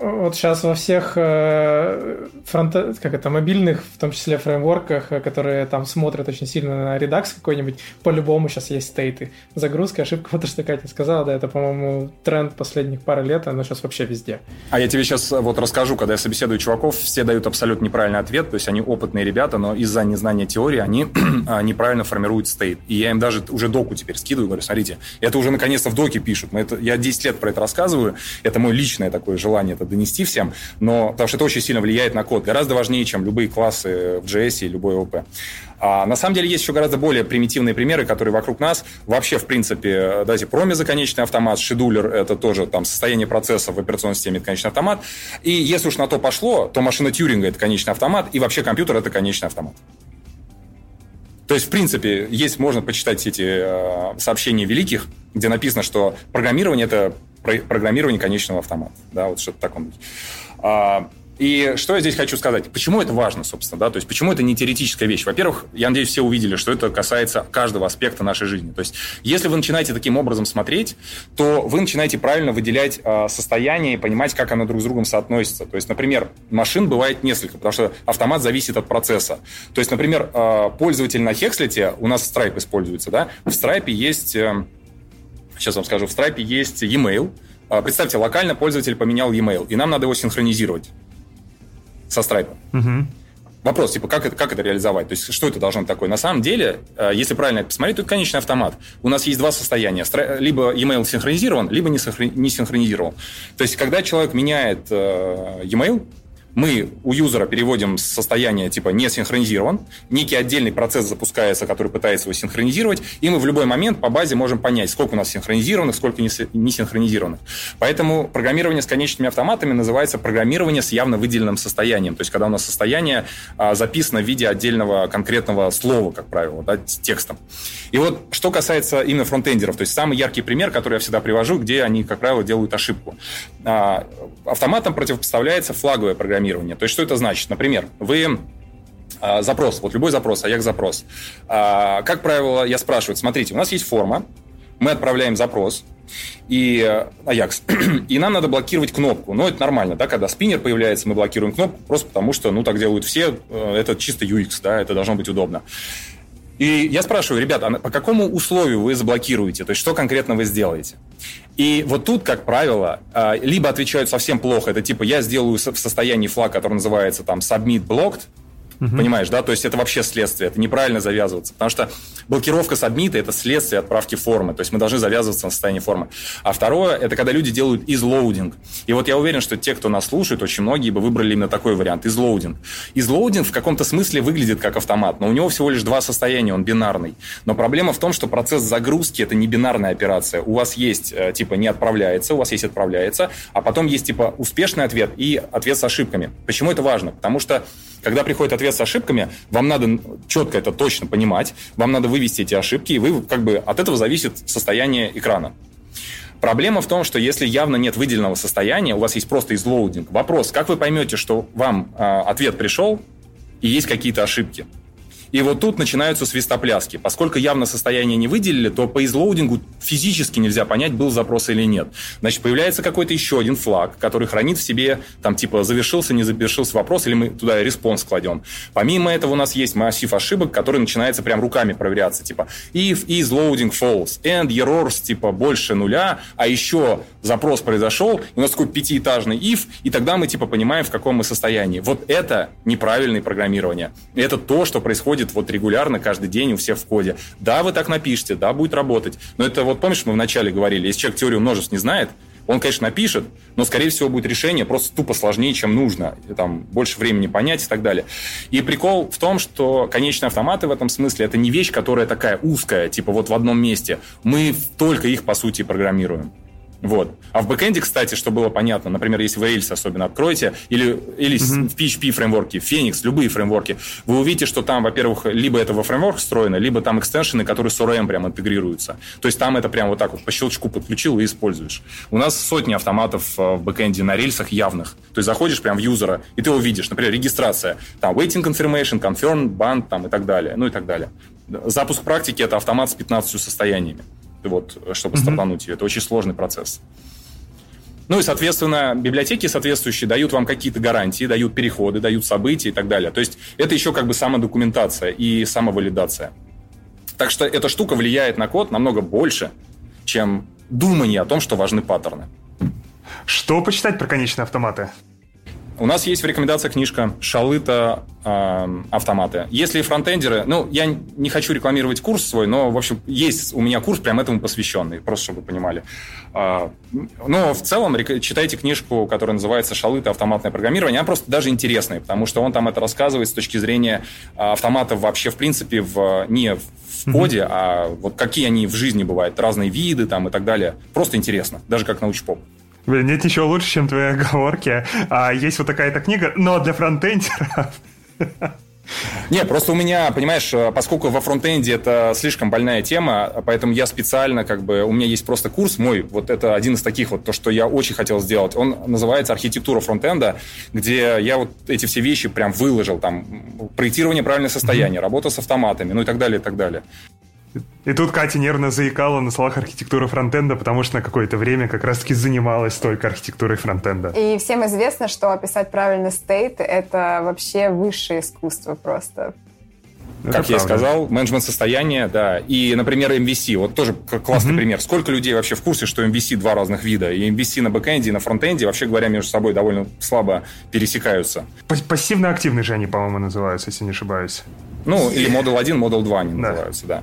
Вот сейчас во всех э, фронта, как это, мобильных, в том числе фреймворках, э, которые там смотрят очень сильно на редакс какой-нибудь, по-любому сейчас есть стейты. Загрузка, ошибка, вот то, что Катя сказала, да, это, по-моему, тренд последних пары лет, оно сейчас вообще везде. А я тебе сейчас э, вот расскажу, когда я собеседую чуваков, все дают абсолютно неправильный ответ, то есть они опытные ребята, но из-за незнания теории они а, неправильно формируют стейт. И я им даже уже доку теперь скидываю, говорю, смотрите, это уже наконец-то в доке пишут. Мы это, я 10 лет про это рассказываю, это мое личное такое желание, это донести всем, но потому что это очень сильно влияет на код, гораздо важнее, чем любые классы в JS и любой ОП. А на самом деле есть еще гораздо более примитивные примеры, которые вокруг нас. Вообще, в принципе, давайте проме конечный автомат, шедулер – это тоже там состояние процесса в операционной системе – это конечный автомат. И если уж на то пошло, то машина Тьюринга – это конечный автомат, и вообще компьютер – это конечный автомат. То есть, в принципе, есть, можно почитать эти э, сообщения великих, где написано, что программирование – это программирование конечного автомата. Да, вот что-то такое. А, и что я здесь хочу сказать? Почему это важно, собственно, да? То есть, почему это не теоретическая вещь? Во-первых, я надеюсь, все увидели, что это касается каждого аспекта нашей жизни. То есть, если вы начинаете таким образом смотреть, то вы начинаете правильно выделять э, состояние и понимать, как оно друг с другом соотносится. То есть, например, машин бывает несколько, потому что автомат зависит от процесса. То есть, например, э, пользователь на Хекслете, у нас Stripe используется, да? В Stripe есть... Э, сейчас вам скажу, в Stripe есть e-mail. А, представьте, локально пользователь поменял e-mail, и нам надо его синхронизировать со Stripe. Угу. Вопрос, типа, как это, как это реализовать? То есть, что это должно быть такое? На самом деле, а, если правильно это посмотреть, это конечный автомат. У нас есть два состояния. Либо e-mail синхронизирован, либо не синхронизирован. То есть, когда человек меняет э, e-mail, мы у юзера переводим состояние типа не синхронизирован, некий отдельный процесс запускается, который пытается его синхронизировать, и мы в любой момент по базе можем понять, сколько у нас синхронизированных, сколько не синхронизированных. Поэтому программирование с конечными автоматами называется программирование с явно выделенным состоянием. То есть, когда у нас состояние а, записано в виде отдельного конкретного слова, как правило, да, текстом. И вот что касается именно фронтендеров, то есть самый яркий пример, который я всегда привожу, где они, как правило, делают ошибку. А, автоматом противопоставляется флаговое программирование. То есть что это значит? Например, вы а, запрос, вот любой запрос, Ajax запрос. А, как правило, я спрашиваю, смотрите, у нас есть форма, мы отправляем запрос, и Ajax, и нам надо блокировать кнопку. Но это нормально, да, когда спиннер появляется, мы блокируем кнопку, просто потому что, ну, так делают все, э, это чисто UX, да, это должно быть удобно. И я спрашиваю, ребята, а по какому условию вы заблокируете? То есть, что конкретно вы сделаете? И вот тут, как правило, а, либо отвечают совсем плохо, это типа я сделаю в состоянии флаг, который называется там submit blocked, Угу. Понимаешь, да? То есть это вообще следствие, это неправильно завязываться. Потому что блокировка сабмита – это следствие отправки формы. То есть мы должны завязываться на состоянии формы. А второе – это когда люди делают излоудинг. И вот я уверен, что те, кто нас слушает, очень многие бы выбрали именно такой вариант – излоудинг. Излоудинг в каком-то смысле выглядит как автомат, но у него всего лишь два состояния, он бинарный. Но проблема в том, что процесс загрузки – это не бинарная операция. У вас есть э, типа не отправляется, у вас есть отправляется, а потом есть типа успешный ответ и ответ с ошибками. Почему это важно? Потому что когда приходит ответ с ошибками, вам надо четко это точно понимать, вам надо вывести эти ошибки, и вы как бы от этого зависит состояние экрана. Проблема в том, что если явно нет выделенного состояния, у вас есть просто isLoading. Вопрос, как вы поймете, что вам э, ответ пришел и есть какие-то ошибки? И вот тут начинаются свистопляски. Поскольку явно состояние не выделили, то по isLoading у физически нельзя понять, был запрос или нет. Значит, появляется какой-то еще один флаг, который хранит в себе, там, типа, завершился, не завершился запрос, или мы туда response кладем. Помимо этого у нас есть массив ошибок, который начинается прям руками проверяться, типа, if is loading false, and errors, типа, больше нуля, а еще запрос произошел, у нас такой пятиэтажный if, и тогда мы, типа, понимаем, в каком мы состоянии. Вот это неправильное программирование. Это то, что происходит происходит вот регулярно, каждый день у всех в коде. Да, вы так напишите, да, будет работать. Но это вот, помнишь, мы вначале говорили, если человек теорию множеств не знает, он, конечно, напишет, но, скорее всего, будет решение просто тупо сложнее, чем нужно. Там больше времени понять и так далее. И прикол в том, что конечные автоматы в этом смысле это не вещь, которая такая узкая, типа вот в одном месте. Мы только их, по сути, программируем. Вот. А в бэкэнде, кстати, что было понятно, например, если вы Rails особенно откроете, или, или mm-hmm. в PHP фреймворке, Phoenix, любые фреймворки, вы увидите, что там, во-первых, либо это во фреймворк встроено, либо там экстеншены, которые с ORM прям интегрируются. То есть там это прям вот так вот по щелчку подключил и используешь. У нас сотни автоматов э, в бэкэнде на рельсах явных. То есть заходишь прям в юзера, и ты увидишь, например, регистрация, там waiting confirmation, confirm, banned там и так далее, ну и так далее. Запуск практики – это автомат с 15 состояниями вот, чтобы mm-hmm. стартануть ее. Это очень сложный процесс. Ну и, соответственно, библиотеки соответствующие дают вам какие-то гарантии, дают переходы, дают события и так далее. То есть это еще как бы самодокументация и самовалидация. Так что эта штука влияет на код намного больше, чем думание о том, что важны паттерны. Что почитать про конечные автоматы? У нас есть в рекомендациях книжка «Шалыта э, автоматы». Если фронтендеры... Ну, я не хочу рекламировать курс свой, но, в общем, есть у меня курс прям этому посвященный, просто чтобы вы понимали. Э, но в целом читайте книжку, которая называется «Шалыта. Автоматное программирование». Она просто даже интересная, потому что он там это рассказывает с точки зрения автоматов вообще, в принципе, в, не в коде, mm-hmm. а вот какие они в жизни бывают, разные виды там и так далее. Просто интересно, даже как научпоп. Блин, нет ничего лучше, чем твои оговорки. А, есть вот такая-то книга, но для фронтендеров. Не, просто у меня, понимаешь, поскольку во фронтенде это слишком больная тема, поэтому я специально, как бы, у меня есть просто курс мой, вот это один из таких вот, то, что я очень хотел сделать. Он называется «Архитектура фронтенда», где я вот эти все вещи прям выложил, там, проектирование правильное состояние, mm-hmm. работа с автоматами, ну и так далее, и так далее. И тут Катя нервно заикала на словах архитектуры фронтенда, потому что на какое-то время как раз-таки занималась только архитектурой фронтенда. И всем известно, что описать правильно стейт — это вообще высшее искусство просто. Это как правда. я и сказал, менеджмент состояния, да. И, например, MVC. Вот тоже классный mm-hmm. пример. Сколько людей вообще в курсе, что MVC два разных вида? И MVC на бэкэнде, и на фронтенде, вообще говоря, между собой довольно слабо пересекаются. Пассивно-активные же они, по-моему, называются, если не ошибаюсь. Ну, или Model 1, Model 2 они да. называются, да.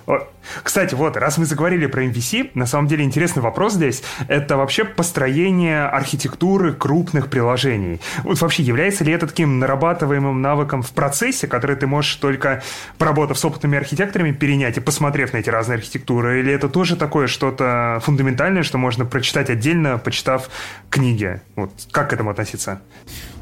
Кстати, вот, раз мы заговорили про MVC, на самом деле интересный вопрос здесь. Это вообще построение архитектуры крупных приложений. Вот вообще, является ли это таким нарабатываемым навыком в процессе, который ты можешь только, поработав с опытными архитекторами, перенять и посмотрев на эти разные архитектуры? Или это тоже такое что-то фундаментальное, что можно прочитать отдельно, почитав книги? Вот, как к этому относиться?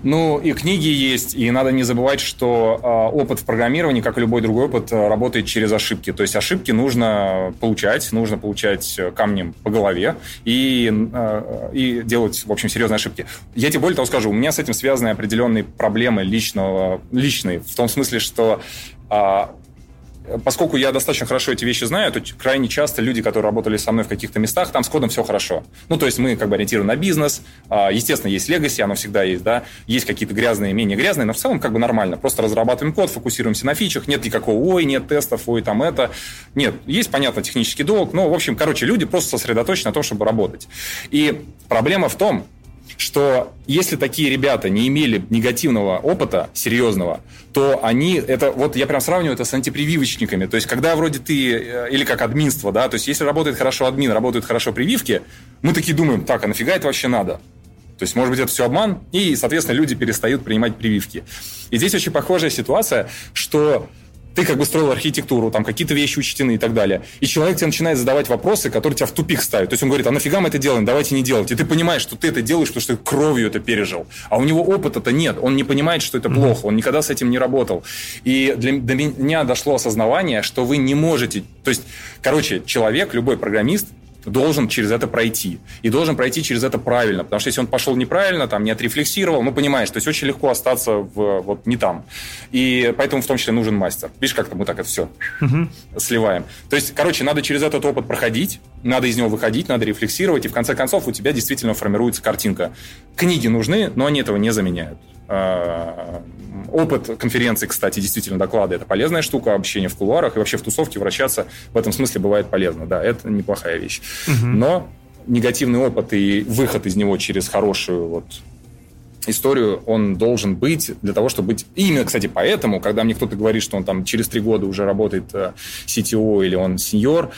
Ну, и книги есть, и надо не забывать, что э, опыт в программировании, как и любой другой опыт, работает через ошибки. То есть ошибки нужно получать, нужно получать камнем по голове и, э, и делать, в общем, серьезные ошибки. Я тебе более того скажу, у меня с этим связаны определенные проблемы личного, личные, в том смысле, что э, поскольку я достаточно хорошо эти вещи знаю, то крайне часто люди, которые работали со мной в каких-то местах, там с кодом все хорошо. Ну, то есть мы как бы ориентированы на бизнес, а, естественно, есть легаси, оно всегда есть, да, есть какие-то грязные, менее грязные, но в целом как бы нормально. Просто разрабатываем код, фокусируемся на фичах, нет никакого ой, нет тестов, ой, там это. Нет, есть, понятно, технический долг, но, в общем, короче, люди просто сосредоточены на том, чтобы работать. И проблема в том, что если такие ребята не имели негативного опыта серьезного, то они, это вот я прям сравниваю это с антипрививочниками. То есть, когда вроде ты, э, или как админство, да, то есть, если работает хорошо админ, работают хорошо прививки, мы такие думаем, так, а нафига это вообще надо? То есть, может быть, это все обман, и, соответственно, люди перестают принимать прививки. И здесь очень похожая ситуация, что ты как бы строил архитектуру, там какие-то вещи учтены и так далее. И человек тебе начинает задавать вопросы, которые тебя в тупик ставят. То есть он говорит, а нафига мы это делаем, давайте не делать. И ты понимаешь, что ты это делаешь, потому что ты кровью это пережил. А у него опыта-то нет, он не понимает, что это плохо, он никогда с этим не работал. И для, до меня дошло осознавание, что вы не можете... То есть, короче, человек, любой программист, должен через это пройти. И должен пройти через это правильно. Потому что если он пошел неправильно, там, не отрефлексировал, ну, понимаешь, то есть очень легко остаться в, вот не там. И поэтому в том числе нужен мастер. Видишь, как-то мы так это все угу. сливаем. То есть, короче, надо через этот опыт проходить, надо из него выходить, надо рефлексировать, и в конце концов у тебя действительно формируется картинка. Книги нужны, но они этого не заменяют. А, опыт конференции, кстати, действительно доклады – это полезная штука, общение в кулуарах и вообще в тусовке вращаться в этом смысле бывает полезно. Да, это неплохая вещь. Угу. Но негативный опыт и выход из него через хорошую вот историю он должен быть для того, чтобы быть... И именно, кстати, поэтому, когда мне кто-то говорит, что он там через три года уже работает э, CTO или он сеньор,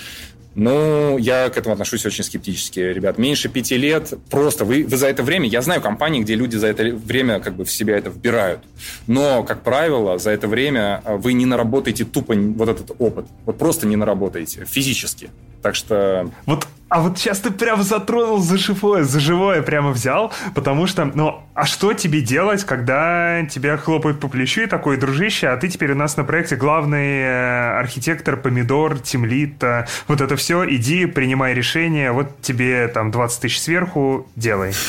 ну, я к этому отношусь очень скептически, ребят. Меньше пяти лет, просто вы, вы за это время... Я знаю компании, где люди за это время как бы в себя это вбирают. Но, как правило, за это время вы не наработаете тупо вот этот опыт. Вот просто не наработаете физически. Так что... Вот А вот сейчас ты прям затронул за живое, за живое прямо взял, потому что, ну, а что тебе делать, когда тебя хлопают по плечу и такой, дружище, а ты теперь у нас на проекте главный э, архитектор, помидор, тимлит, э, вот это все, иди, принимай решение, вот тебе там 20 тысяч сверху, делай.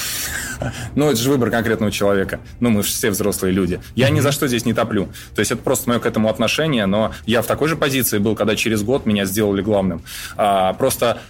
Ну, это же выбор конкретного человека. Ну, мы же все взрослые люди. Я ни за что здесь не топлю. То есть это просто мое к этому отношение, но я в такой же позиции был, когда через год меня сделали главным. А, просто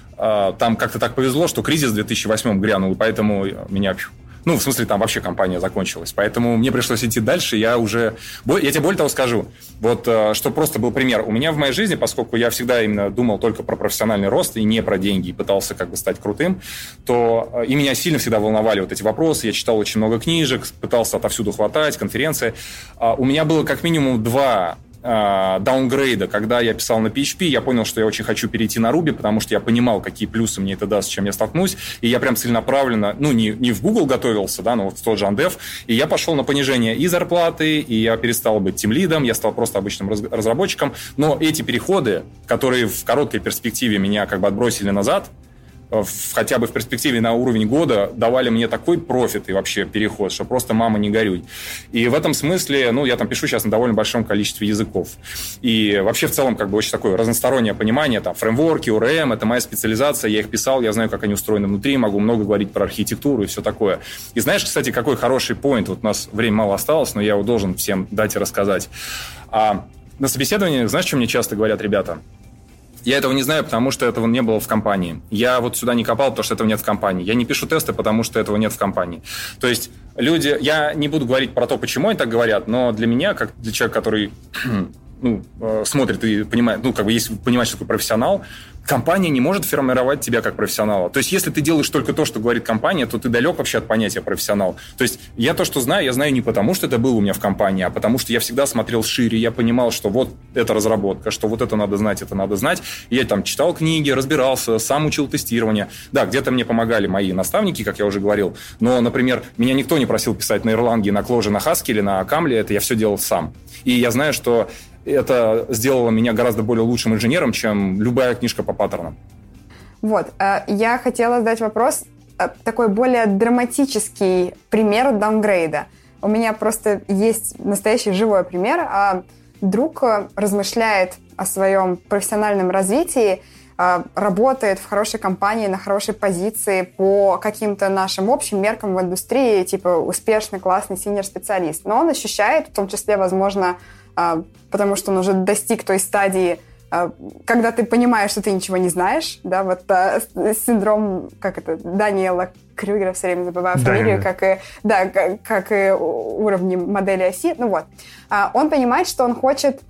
там как-то так повезло, что кризис в 2008 грянул, и поэтому меня ну, в смысле, там вообще компания закончилась. Поэтому мне пришлось идти дальше. Я уже... Я тебе более того скажу. Вот, э, что просто был пример. У меня в моей жизни, поскольку я всегда именно думал только про профессиональный рост и не про деньги, и пытался как бы стать крутым, то э, и меня сильно всегда волновали вот эти вопросы. Я читал очень много книжек, пытался отовсюду хватать, конференции. А у меня было как минимум два даунгрейда, когда я писал на PHP, я понял, что я очень хочу перейти на Ruby, потому что я понимал, какие плюсы мне это даст, с чем я столкнусь, и я прям целенаправленно, ну, не, не в Google готовился, да, но вот в тот же Андев, и я пошел на понижение и зарплаты, и я перестал быть тем лидом, я стал просто обычным разработчиком, но эти переходы, которые в короткой перспективе меня как бы отбросили назад, в, хотя бы в перспективе на уровень года давали мне такой профит и вообще переход, что просто мама не горюй. И в этом смысле, ну, я там пишу сейчас на довольно большом количестве языков. И вообще в целом как бы очень такое разностороннее понимание, там, фреймворки, ORM, это моя специализация, я их писал, я знаю, как они устроены внутри, могу много говорить про архитектуру и все такое. И знаешь, кстати, какой хороший поинт, вот у нас время мало осталось, но я его должен всем дать и рассказать. А на собеседовании, знаешь, что мне часто говорят ребята? Я этого не знаю, потому что этого не было в компании. Я вот сюда не копал, потому что этого нет в компании. Я не пишу тесты, потому что этого нет в компании. То есть люди... Я не буду говорить про то, почему они так говорят, но для меня, как для человека, который ну, э, смотрит и понимает, ну, как бы есть понимать, что такое профессионал, компания не может формировать тебя как профессионала. То есть, если ты делаешь только то, что говорит компания, то ты далек вообще от понятия профессионал. То есть, я то, что знаю, я знаю не потому, что это было у меня в компании, а потому что я всегда смотрел шире, я понимал, что вот это разработка, что вот это надо знать, это надо знать. я там читал книги, разбирался, сам учил тестирование. Да, где-то мне помогали мои наставники, как я уже говорил, но, например, меня никто не просил писать на Erlang, на Clojure, на Haskell или на Камле, это я все делал сам. И я знаю, что это сделало меня гораздо более лучшим инженером, чем любая книжка по паттернам. Вот, э, я хотела задать вопрос, э, такой более драматический пример даунгрейда. У меня просто есть настоящий живой пример. А друг э, размышляет о своем профессиональном развитии, работает в хорошей компании, на хорошей позиции по каким-то нашим общим меркам в индустрии, типа успешный, классный синер-специалист. Но он ощущает, в том числе, возможно, потому что он уже достиг той стадии, когда ты понимаешь, что ты ничего не знаешь, да, вот а, синдром, как это, Даниэла Крюгера, все время забываю фамилию, да, как и, да, как, как и уровни модели оси, ну вот. Он понимает, что он хочет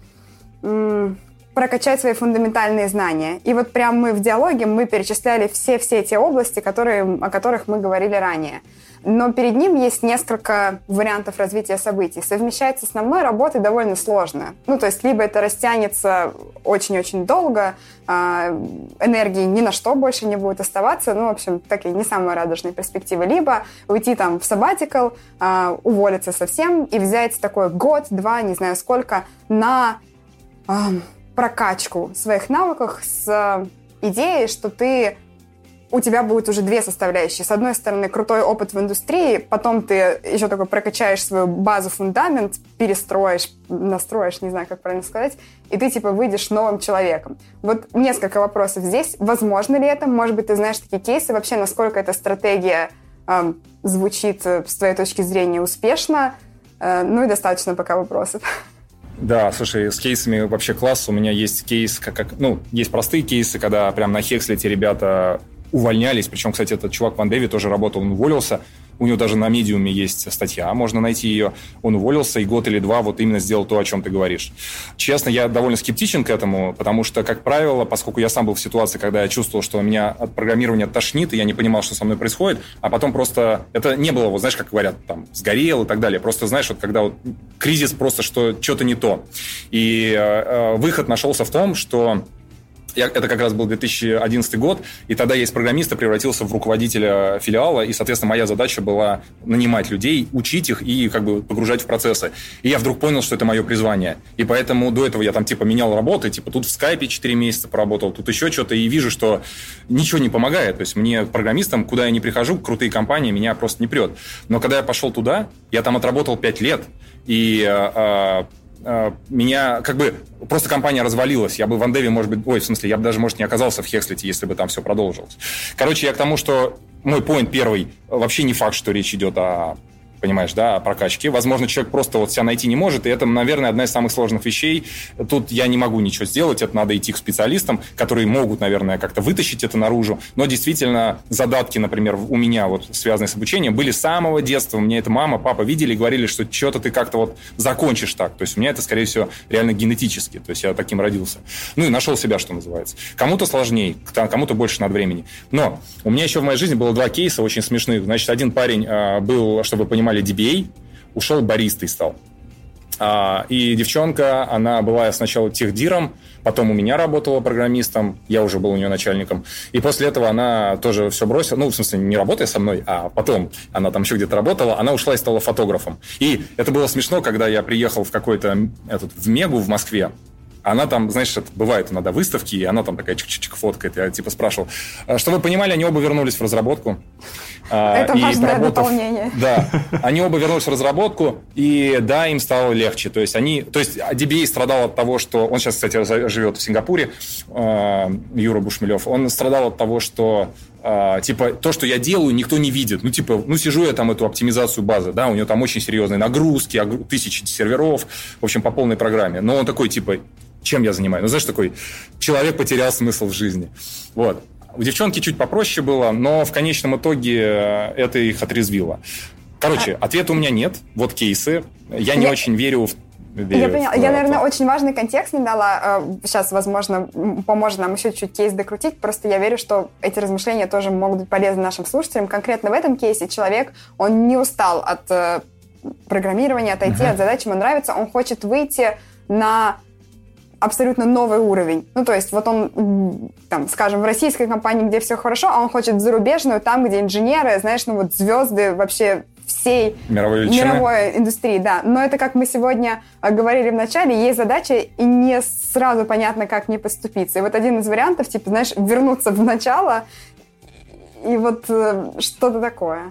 прокачать свои фундаментальные знания. И вот прям мы в диалоге мы перечисляли все-все эти области, которые, о которых мы говорили ранее но перед ним есть несколько вариантов развития событий. Совмещать с основной работой довольно сложно. Ну, то есть, либо это растянется очень-очень долго, а, энергии ни на что больше не будет оставаться, ну, в общем, такие не самые радужные перспективы. Либо уйти там в sabbatical, а, уволиться совсем и взять такой год, два, не знаю сколько, на прокачку своих навыков с идеей, что ты у тебя будет уже две составляющие. С одной стороны, крутой опыт в индустрии, потом ты еще такой прокачаешь свою базу, фундамент, перестроишь, настроишь, не знаю, как правильно сказать, и ты, типа, выйдешь новым человеком. Вот несколько вопросов здесь. Возможно ли это? Может быть, ты знаешь такие кейсы? Вообще, насколько эта стратегия э, звучит с твоей точки зрения успешно? Э, ну и достаточно пока вопросов. Да, слушай, с кейсами вообще класс. У меня есть кейс, как, как ну, есть простые кейсы, когда прям на Хекслете ребята увольнялись. Причем, кстати, этот чувак Ван Дэви тоже работал, он уволился. У него даже на медиуме есть статья, можно найти ее. Он уволился и год или два вот именно сделал то, о чем ты говоришь. Честно, я довольно скептичен к этому, потому что, как правило, поскольку я сам был в ситуации, когда я чувствовал, что меня от программирования тошнит, и я не понимал, что со мной происходит, а потом просто... Это не было, вот знаешь, как говорят, там, сгорел и так далее. Просто, знаешь, вот когда вот кризис просто, что что-то не то. И э, э выход нашелся в том, что я, это как раз был 2011 год, и тогда я из программиста превратился в руководителя филиала, и, соответственно, моя задача была нанимать людей, учить их и как бы погружать в процессы. И я вдруг понял, что это мое призвание. И поэтому до этого я там типа менял работы, типа тут в скайпе 4 месяца поработал, тут еще что-то, и вижу, что ничего не помогает. То есть мне, программистам, куда я не прихожу, крутые компании, меня просто не прет. Но когда я пошел туда, я там отработал 5 лет, и э, меня как бы просто компания развалилась. Я бы в Андеве, может быть, ой, в смысле, я бы даже, может, не оказался в Хекслете, если бы там все продолжилось. Короче, я к тому, что мой поинт первый, вообще не факт, что речь идет о понимаешь, да, о прокачке. Возможно, человек просто вот себя найти не может, и это, наверное, одна из самых сложных вещей. Тут я не могу ничего сделать, это надо идти к специалистам, которые могут, наверное, как-то вытащить это наружу. Но действительно, задатки, например, у меня вот связанные с обучением, были с самого детства. Мне это мама, папа видели и говорили, что что-то ты как-то вот закончишь так. То есть у меня это, скорее всего, реально генетически. То есть я таким родился. Ну и нашел себя, что называется. Кому-то сложнее, кому-то больше надо времени. Но у меня еще в моей жизни было два кейса очень смешных. Значит, один парень а, был, чтобы вы понимали, нанимали DBA, ушел баристой стал. А, и девчонка, она была сначала техдиром, потом у меня работала программистом, я уже был у нее начальником. И после этого она тоже все бросила, ну, в смысле, не работая со мной, а потом она там еще где-то работала, она ушла и стала фотографом. И это было смешно, когда я приехал в какой-то, этот, в Мегу в Москве, она там, знаешь, это бывает иногда выставки, и она там такая чик-чик фоткает. Я типа спрашивал, «А что вы понимали, они оба вернулись в разработку. А, это и важное дополнение. Да, они оба вернулись в разработку, и да, им стало легче. То есть они, то есть DBA страдал от того, что он сейчас, кстати, живет в Сингапуре, а, Юра Бушмелев, он страдал от того, что типа, то, что я делаю, никто не видит. Ну, типа, ну, сижу я там эту оптимизацию базы, да, у него там очень серьезные нагрузки, тысячи серверов, в общем, по полной программе. Но он такой, типа, чем я занимаюсь. Ну, знаешь, такой человек потерял смысл в жизни. Вот. У девчонки чуть попроще было, но в конечном итоге э, это их отрезвило. Короче, а... ответа у меня нет. Вот кейсы. Я не я... очень верю в я поняла. Я, наверное, очень важный контекст не дала. Сейчас, э, возможно, поможет нам еще чуть кейс докрутить. Просто я верю, что эти размышления тоже могут быть полезны нашим слушателям. Конкретно в этом кейсе человек, он не устал от э, программирования, отойти uh-huh. от задач, ему нравится. Он хочет выйти на абсолютно новый уровень. Ну, то есть вот он, там, скажем, в российской компании, где все хорошо, а он хочет в зарубежную, там, где инженеры, знаешь, ну вот звезды вообще всей мировой, мировой индустрии, да. Но это, как мы сегодня э, говорили в начале, есть задача, и не сразу понятно, как не поступиться. И вот один из вариантов, типа, знаешь, вернуться в начало, и вот э, что-то такое.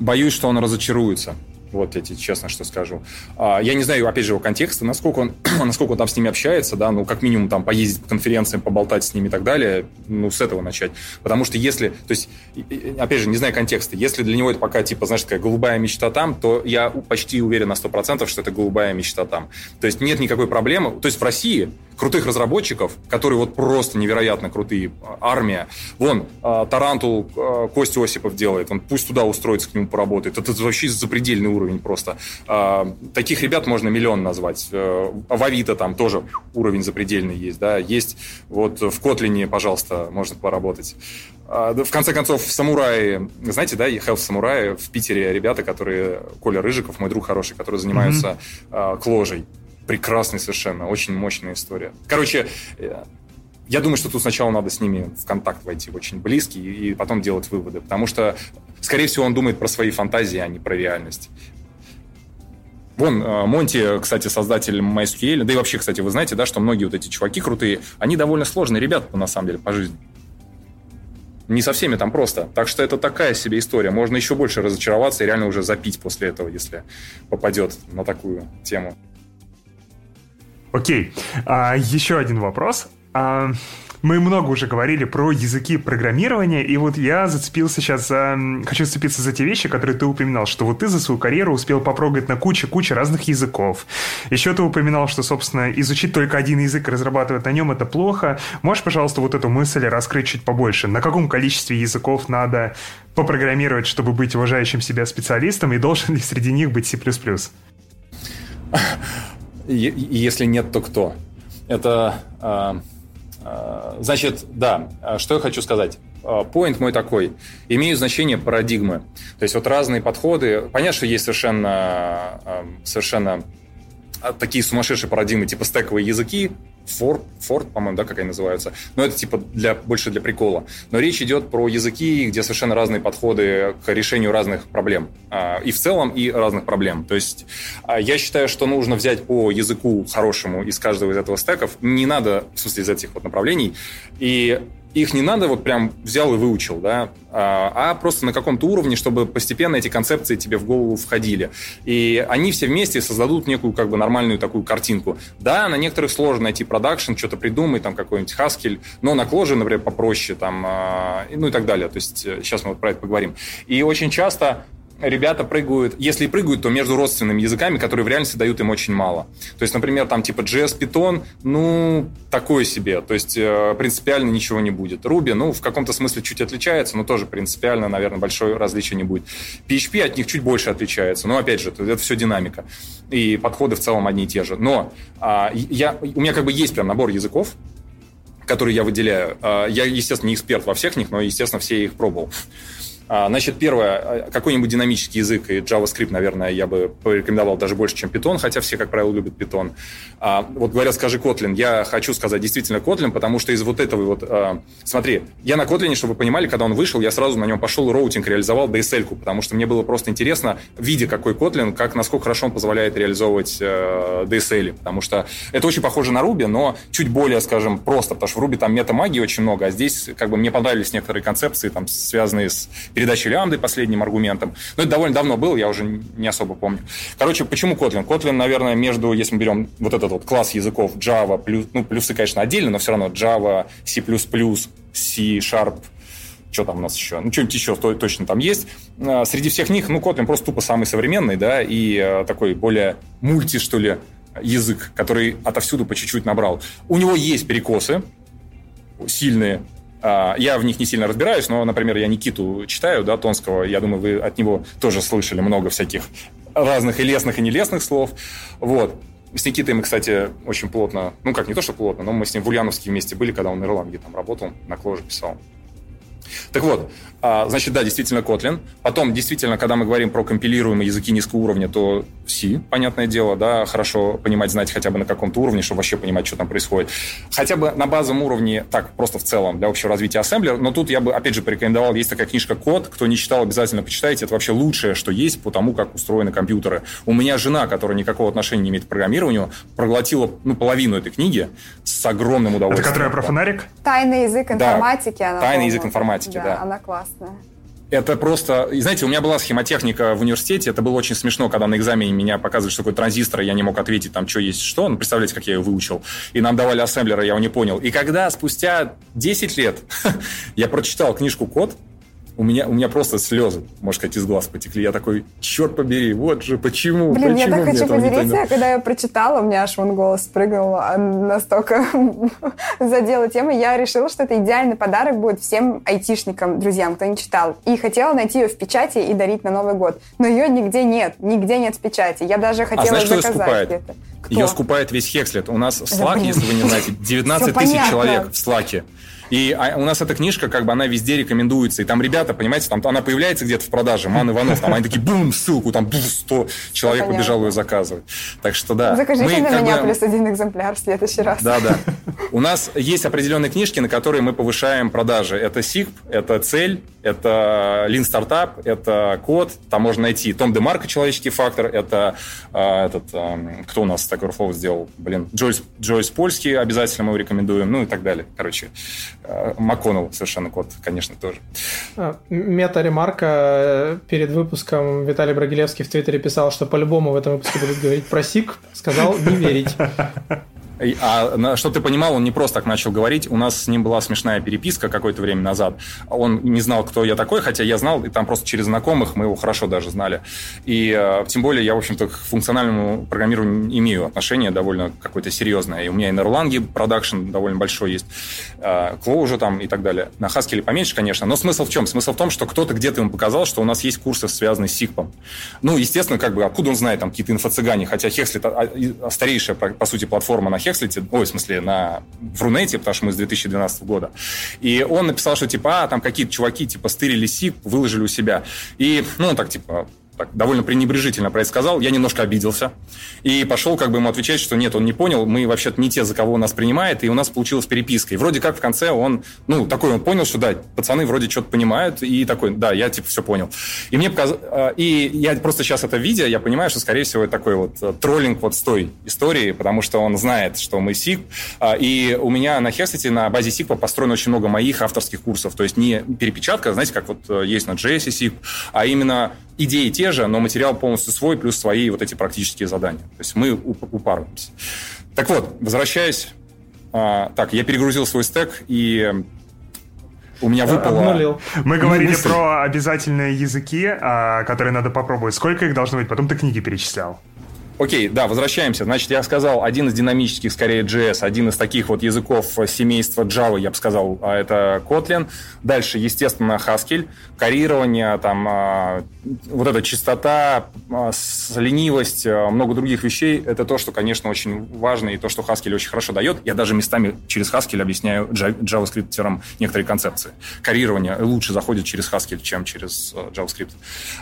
Боюсь, что он разочаруется. Вот я тебе честно что скажу. А, я не знаю, опять же, его контекста, насколько он, насколько он там с ними общается, да, ну, как минимум там поездить по конференциям, поболтать с ними и так далее, ну, с этого начать. Потому что если, то есть, опять же, не знаю контекста, если для него это пока, типа, знаешь, такая голубая мечта там, то я почти уверен на 100%, что это голубая мечта там. То есть нет никакой проблемы. То есть в России крутых разработчиков, которые вот просто невероятно крутые, армия. Вон, а, Тарантул а, Костя Осипов делает, он пусть туда устроится, к нему поработает. Это вообще запредельный уровень просто. А, таких ребят можно миллион назвать. Э, в Авито там тоже уровень запредельный есть, да. Есть вот в Котлине, пожалуйста, можно поработать. В конце концов, в Самурае, знаете, да, Health Самурае в Питере ребята, которые, Коля Рыжиков, мой друг хороший, которые занимаются mm-hmm. кложей прекрасный совершенно, очень мощная история. Короче, э, я думаю, что тут сначала надо с ними в контакт войти очень близкий и потом делать выводы, потому что, скорее всего, он думает про свои фантазии, а не про реальность. Вон, э, Монти, кстати, создатель MySQL, да и вообще, кстати, вы знаете, да, что многие вот эти чуваки крутые, они довольно сложные ребята, на самом деле, по жизни. Не со всеми там просто. Так что это такая себе история. Можно еще больше разочароваться и реально уже запить после этого, если попадет на такую тему. Окей, а, еще один вопрос. А, мы много уже говорили про языки программирования, и вот я зацепился сейчас за... Хочу зацепиться за те вещи, которые ты упоминал, что вот ты за свою карьеру успел попрогать на куче-куче разных языков. Еще ты упоминал, что, собственно, изучить только один язык и разрабатывать на нем это плохо. Можешь, пожалуйста, вот эту мысль раскрыть чуть побольше? На каком количестве языков надо попрограммировать, чтобы быть уважающим себя специалистом, и должен ли среди них быть C++? если нет, то кто? Это, э, значит, да, что я хочу сказать. Поинт мой такой. Имеют значение парадигмы. То есть вот разные подходы. Понятно, что есть совершенно, совершенно такие сумасшедшие парадигмы, типа стековые языки, Ford, Ford, по-моему, да, как они называются. Но это типа для, больше для прикола. Но речь идет про языки, где совершенно разные подходы к решению разных проблем. А, и в целом, и разных проблем. То есть а, я считаю, что нужно взять по языку хорошему из каждого из этого стеков. Не надо, в смысле, из этих вот направлений. И их не надо вот прям взял и выучил, да, а, а просто на каком-то уровне, чтобы постепенно эти концепции тебе в голову входили. И они все вместе создадут некую как бы нормальную такую картинку. Да, на некоторых сложно найти продакшн, что-то придумать, там какой-нибудь Haskell, но на Clojure, например, попроще, там, а, ну и так далее. То есть сейчас э, мы вот про это поговорим. И очень часто ребята прыгают, если прыгают, то между родственными языками, которые в реальности дают им очень мало. То есть, например, там типа JS, Python, ну, такое себе. То есть, э, принципиально ничего не будет. Ruby, ну, в каком-то смысле чуть отличается, но тоже принципиально, наверное, большое различие не будет. PHP от них чуть больше отличается. Но, опять же, это все динамика. И подходы в целом одни и те же. Но а, я, у меня как бы есть прям набор языков, которые я выделяю. А, я, естественно, не эксперт во всех них, но, естественно, все их пробовал. А, значит, первое, а, какой-нибудь динамический язык, и JavaScript, наверное, я бы порекомендовал даже больше, чем Python, хотя все, как правило, любят Python. А, вот говорят, скажи Kotlin. Я хочу сказать действительно Kotlin, потому что из вот этого вот... Смотри, я на Kotlin, чтобы вы понимали, когда он вышел, я сразу на нем пошел роутинг, реализовал DSL-ку, потому что мне было просто интересно, видя какой Kotlin, как, насколько хорошо он позволяет реализовывать DSL, потому что это очень похоже на Ruby, но чуть более, скажем, просто, потому что в Ruby там метамагии очень много, а здесь как бы мне понравились некоторые концепции, там, связанные с передачи лямбды последним аргументом. Но это довольно давно было, я уже не особо помню. Короче, почему Kotlin? Kotlin, наверное, между, если мы берем вот этот вот класс языков Java, плюс, ну, плюсы, конечно, отдельно, но все равно Java, C++, C Sharp, что там у нас еще? Ну, что-нибудь еще точно там есть. А, среди всех них, ну, Kotlin просто тупо самый современный, да, и а, такой более мульти, что ли, язык, который отовсюду по чуть-чуть набрал. У него есть перекосы сильные, я в них не сильно разбираюсь, но, например, я Никиту читаю, да, Тонского, я думаю, вы от него тоже слышали много всяких разных и лесных, и нелестных слов. Вот. С Никитой мы, кстати, очень плотно, ну как, не то, что плотно, но мы с ним в Ульяновске вместе были, когда он на Ирландии там работал, на Кложе писал. Так вот, а, значит, да, действительно Kotlin. Потом, действительно, когда мы говорим про компилируемые языки низкого уровня, то C, понятное дело, да, хорошо понимать, знать хотя бы на каком-то уровне, чтобы вообще понимать, что там происходит. Хотя бы на базовом уровне, так, просто в целом, для общего развития ассемблер, но тут я бы, опять же, порекомендовал, есть такая книжка «Код», кто не читал, обязательно почитайте, это вообще лучшее, что есть по тому, как устроены компьютеры. У меня жена, которая никакого отношения не имеет к программированию, проглотила, ну, половину этой книги с огромным удовольствием. Это которая про фонарик? Тайный язык информатики. Да, тайный язык информатики, да. да. Она классная классная. Это просто... И знаете, у меня была схемотехника в университете. Это было очень смешно, когда на экзамене меня показывали, что такое транзистор, и я не мог ответить, там, что есть что. Ну, представляете, как я ее выучил. И нам давали ассемблера, я его не понял. И когда спустя 10 лет я прочитал книжку «Код», у меня, у меня просто слезы, можно сказать, из глаз потекли. Я такой, черт побери, вот же, почему? Блин, почему я так хочу поделиться, когда я прочитала, у меня аж вон голос прыгнул, а настолько задела тема. Я решила, что это идеальный подарок будет всем айтишникам, друзьям, кто не читал. И хотела найти ее в печати и дарить на Новый год. Но ее нигде нет, нигде нет в печати. Я даже хотела а знаешь, заказать это. Ее скупает весь Хекслет. У нас в Slack, если вы не знаете, 19 тысяч человек в Slack. И а, у нас эта книжка, как бы, она везде рекомендуется. И там ребята, понимаете, там она появляется где-то в продаже, Ман Иванов, там они такие, бум, ссылку, там 100 человек побежал ее заказывать. Так что да. Закажите мы, на меня бы... плюс один экземпляр в следующий раз. Да, да. У нас есть определенные книжки, на которые мы повышаем продажи. Это SIGP, это Цель, это Lean Startup, это Код, там можно найти Том Демарко, человеческий фактор, это э, этот, э, кто у нас такой Overflow сделал, блин, Джойс, Джойс Польский обязательно мы его рекомендуем, ну и так далее. Короче, э, МакКоннелл совершенно Код, конечно, тоже. Мета-ремарка. Э, перед выпуском Виталий Брагилевский в Твиттере писал, что по-любому в этом выпуске будут говорить про СИК. Сказал не верить. А что ты понимал, он не просто так начал говорить. У нас с ним была смешная переписка какое-то время назад. Он не знал, кто я такой, хотя я знал, и там просто через знакомых мы его хорошо даже знали. И э, тем более я, в общем-то, к функциональному программированию имею отношение довольно какое-то серьезное. И у меня и на Erlang продакшн довольно большой есть, э, уже там и так далее. На Haskell поменьше, конечно. Но смысл в чем? Смысл в том, что кто-то где-то ему показал, что у нас есть курсы, связанные с СИКПом. Ну, естественно, как бы, откуда он знает там какие-то инфо-цыгане, хотя Хексли это старейшая, по сути, платформа на Хекслите, ой, в смысле, на в Рунете, потому что мы с 2012 года. И он написал, что типа, а, там какие-то чуваки типа стырили СИК, выложили у себя. И, ну, он так типа так, довольно пренебрежительно про это сказал, я немножко обиделся. И пошел как бы ему отвечать, что нет, он не понял, мы вообще-то не те, за кого он нас принимает, и у нас получилась переписка. И вроде как в конце он, ну, такой он понял, что да, пацаны вроде что-то понимают, и такой, да, я типа все понял. И мне показалось, а, и я просто сейчас это видя, я понимаю, что, скорее всего, это такой вот э, троллинг вот с той истории, потому что он знает, что мы SIG, а, и у меня на Херсите на базе SIG построено очень много моих авторских курсов, то есть не перепечатка, знаете, как вот э, есть на JS SIG, а именно идеи те же, но материал полностью свой, плюс свои вот эти практические задания. То есть мы упарываемся. Так вот, возвращаясь... А, так, я перегрузил свой стек, и у меня выпало... Обнулил. Мы говорили мысль. про обязательные языки, а, которые надо попробовать. Сколько их должно быть? Потом ты книги перечислял. Окей, да, возвращаемся. Значит, я сказал, один из динамических, скорее, JS, один из таких вот языков семейства Java, я бы сказал, а это Kotlin. Дальше, естественно, Haskell. Корирование, там, а, вот эта чистота, а, ленивость, много других вещей. Это то, что, конечно, очень важно, и то, что Haskell очень хорошо дает. Я даже местами через Haskell объясняю JavaScript некоторые концепции. Корирование лучше заходит через Haskell, чем через JavaScript.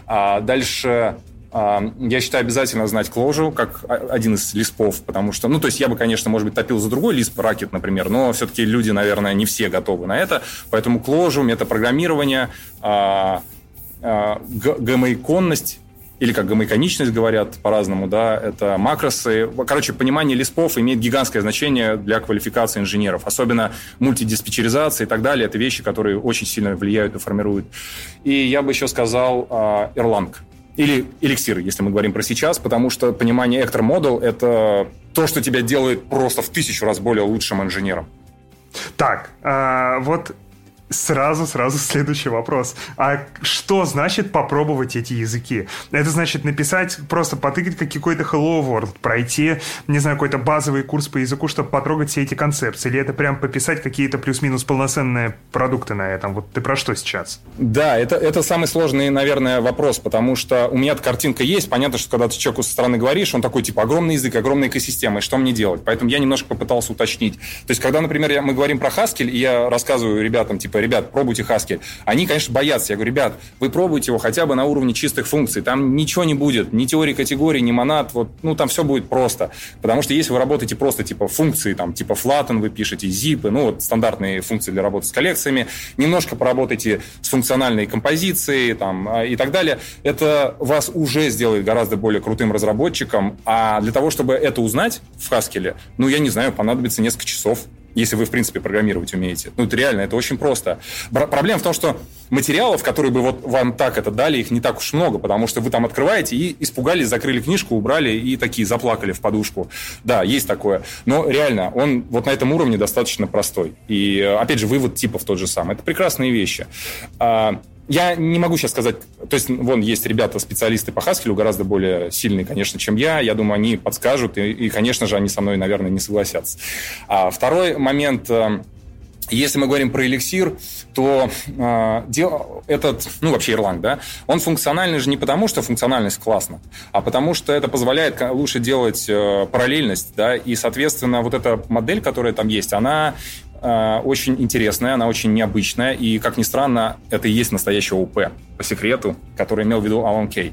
А дальше я считаю, обязательно знать Clojure как один из лиспов, потому что, ну, то есть я бы, конечно, может быть, топил за другой лисп, Racket, например, но все-таки люди, наверное, не все готовы на это, поэтому Clojure, метапрограммирование, а, а, гомоиконность, или как гомоиконичность говорят по-разному, да, это макросы. Короче, понимание лиспов имеет гигантское значение для квалификации инженеров. Особенно мультидиспетчеризация и так далее. Это вещи, которые очень сильно влияют и формируют. И я бы еще сказал Erlang. Или эликсир, если мы говорим про сейчас, потому что понимание Actor Model – это то, что тебя делает просто в тысячу раз более лучшим инженером. Так, э, вот Сразу, сразу следующий вопрос. А что значит попробовать эти языки? Это значит написать, просто потыкать как какой-то Hello World, пройти, не знаю, какой-то базовый курс по языку, чтобы потрогать все эти концепции? Или это прям пописать какие-то плюс-минус полноценные продукты на этом? Вот ты про что сейчас? Да, это, это самый сложный, наверное, вопрос, потому что у меня картинка есть. Понятно, что когда ты человеку со стороны говоришь, он такой, типа, огромный язык, огромная экосистема, и что мне делать? Поэтому я немножко попытался уточнить. То есть, когда, например, мы говорим про Haskell, и я рассказываю ребятам, типа, ребят, пробуйте Haskell. Они, конечно, боятся. Я говорю, ребят, вы пробуйте его хотя бы на уровне чистых функций. Там ничего не будет. Ни теории категории, ни монад. Вот, ну, там все будет просто. Потому что если вы работаете просто типа функции, там, типа flatten вы пишете, zip, ну, вот стандартные функции для работы с коллекциями, немножко поработайте с функциональной композицией там, а, и так далее, это вас уже сделает гораздо более крутым разработчиком. А для того, чтобы это узнать в Haskell, ну, я не знаю, понадобится несколько часов если вы, в принципе, программировать умеете. Ну, это реально, это очень просто. Проблема в том, что материалов, которые бы вот вам так это дали, их не так уж много, потому что вы там открываете и испугались, закрыли книжку, убрали и такие заплакали в подушку. Да, есть такое. Но реально, он вот на этом уровне достаточно простой. И, опять же, вывод типов тот же самый. Это прекрасные вещи. А, я не могу сейчас сказать, то есть, вон, есть ребята, специалисты по Haskell, гораздо более сильные, конечно, чем я. Я думаю, они подскажут, и, и конечно же, они со мной, наверное, не согласятся. А второй момент, э, если мы говорим про эликсир, то э, дел, этот, ну вообще Erlang, да, он функциональный же не потому, что функциональность классна, а потому что это позволяет лучше делать э, параллельность, да, и, соответственно, вот эта модель, которая там есть, она Э, очень интересная, она очень необычная, и, как ни странно, это и есть настоящий ОП по секрету, который имел в виду Алан Кей.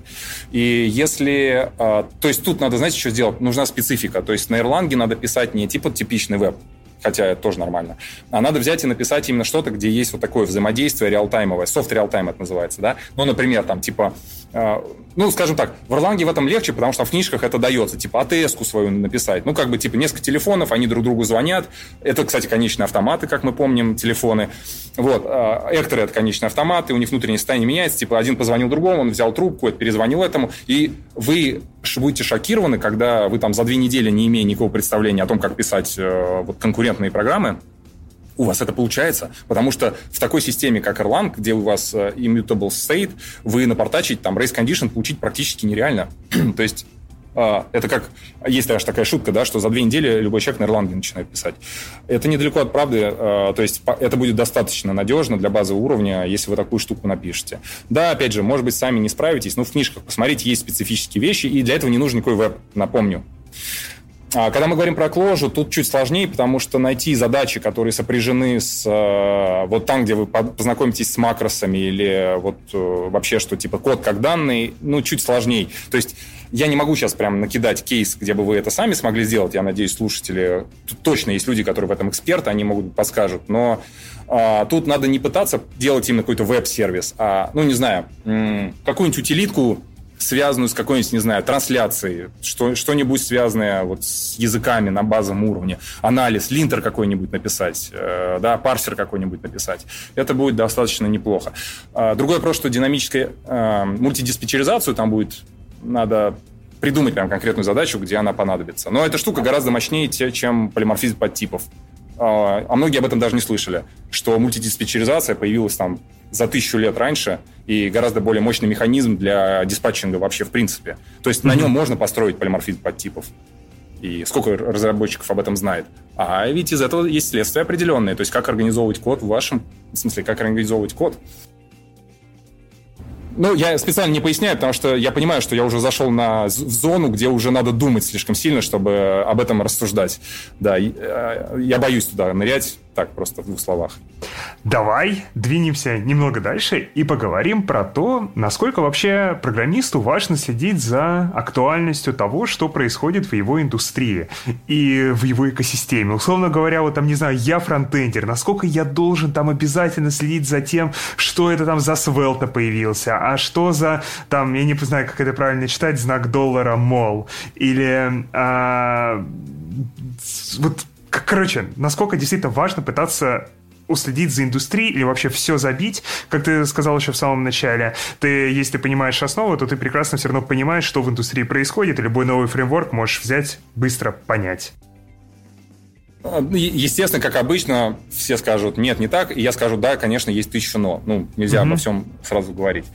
И если... Э, то есть тут надо, знаете, что сделать? Нужна специфика. То есть на Erlang надо писать не типа типичный веб, хотя это тоже нормально. А надо взять и написать именно что-то, где есть вот такое взаимодействие реалтаймовое, софт реалтайм это называется, да? Ну, например, там, типа, э, ну, скажем так, в Erlang в этом легче, потому что в книжках это дается, типа, АТС-ку свою написать. Ну, как бы, типа, несколько телефонов, они друг другу звонят. Это, кстати, конечные автоматы, как мы помним, телефоны. Вот, э, Экторы — это конечные автоматы, у них внутреннее состояние меняется, типа, один позвонил другому, он взял трубку, это перезвонил этому, и вы будете шокированы, когда вы там за две недели, не имея никакого представления о том, как писать э, вот, конкурентные программы, у вас это получается. Потому что в такой системе, как Erlang, где у вас э, immutable state, вы напортачить там race condition получить практически нереально. То есть э, это как... Есть даже такая шутка, да, что за две недели любой человек на Erlang начинает писать. Это недалеко от правды. Э, то есть это будет достаточно надежно для базового уровня, если вы такую штуку напишете. Да, опять же, может быть, сами не справитесь, но в книжках посмотрите, есть специфические вещи, и для этого не нужен никакой веб, напомню. А когда мы говорим про кложу, тут чуть сложнее, потому что найти задачи, которые сопряжены с э, вот там, где вы познакомитесь с макросами или вот э, вообще что типа код как данный, ну, чуть сложнее. То есть я не могу сейчас прям накидать кейс, где бы вы это сами смогли сделать. Я надеюсь, слушатели... Тут точно есть люди, которые в этом эксперты, они могут подскажут. Но а, тут надо не пытаться делать именно какой-то веб-сервис, а, ну, не знаю, какую-нибудь утилитку связанную с какой-нибудь, не знаю, трансляцией, что, что-нибудь связанное вот с языками на базовом уровне, анализ, линтер какой-нибудь написать, э, да, парсер какой-нибудь написать. Это будет достаточно неплохо. Э, другой вопрос, что динамическая э, мультидиспетчеризацию там будет, надо придумать прям конкретную задачу, где она понадобится. Но эта штука гораздо мощнее, чем полиморфизм подтипов. А многие об этом даже не слышали, что мультидиспетчеризация появилась там за тысячу лет раньше и гораздо более мощный механизм для диспатчинга вообще в принципе. То есть mm-hmm. на нем можно построить полиморфизм подтипов. И сколько разработчиков об этом знает. А ведь из этого есть следствие определенное. То есть как организовывать код в вашем... В смысле, как организовывать код ну, я специально не поясняю, потому что я понимаю, что я уже зашел на, в зону, где уже надо думать слишком сильно, чтобы об этом рассуждать. Да, э, я боюсь туда нырять так, просто в двух словах. Давай двинемся немного дальше и поговорим про то, насколько вообще программисту важно следить за актуальностью того, что происходит в его индустрии и в его экосистеме. Условно говоря, вот там, не знаю, я фронтендер, насколько я должен там обязательно следить за тем, что это там за свелта появился, а что за, там, я не знаю, как это правильно читать, знак доллара, мол, или а, вот Короче, насколько действительно важно пытаться уследить за индустрией или вообще все забить, как ты сказал еще в самом начале. Ты, если ты понимаешь основу, то ты прекрасно все равно понимаешь, что в индустрии происходит, и любой новый фреймворк можешь взять, быстро понять. А, ну, естественно, как обычно, все скажут нет, не так, и я скажу да, конечно, есть тысяча но. Ну, нельзя mm-hmm. обо всем сразу говорить.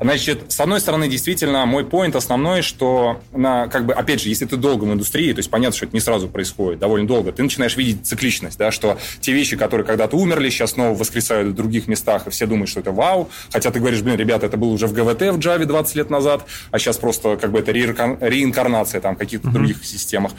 Значит, с одной стороны, действительно, мой поинт основной, что на, как бы, опять же, если ты долго в индустрии, то есть понятно, что это не сразу происходит, довольно долго, ты начинаешь видеть цикличность, да, что те вещи, которые когда-то умерли, сейчас снова воскресают в других местах, и все думают, что это вау, хотя ты говоришь, блин, ребята, это было уже в ГВТ в Java 20 лет назад, а сейчас просто как бы это реинкарнация там в каких-то mm-hmm. других системах.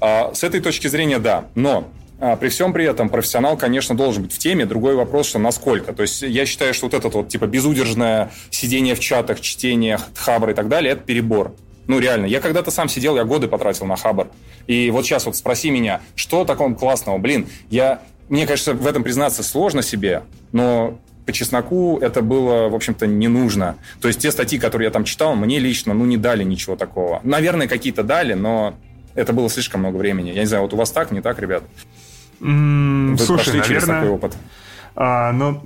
А, с этой точки зрения, да, но а, при всем при этом профессионал, конечно, должен быть в теме. Другой вопрос, что насколько. То есть я считаю, что вот это вот типа безудержное сидение в чатах, чтениях, хабр и так далее, это перебор. Ну, реально. Я когда-то сам сидел, я годы потратил на хабр. И вот сейчас вот спроси меня, что такого классного? Блин, я... Мне, конечно, в этом признаться сложно себе, но по чесноку это было, в общем-то, не нужно. То есть те статьи, которые я там читал, мне лично, ну, не дали ничего такого. Наверное, какие-то дали, но это было слишком много времени. Я не знаю, вот у вас так, не так, ребят? Вы Слушай, наверное, такой опыт? А, ну,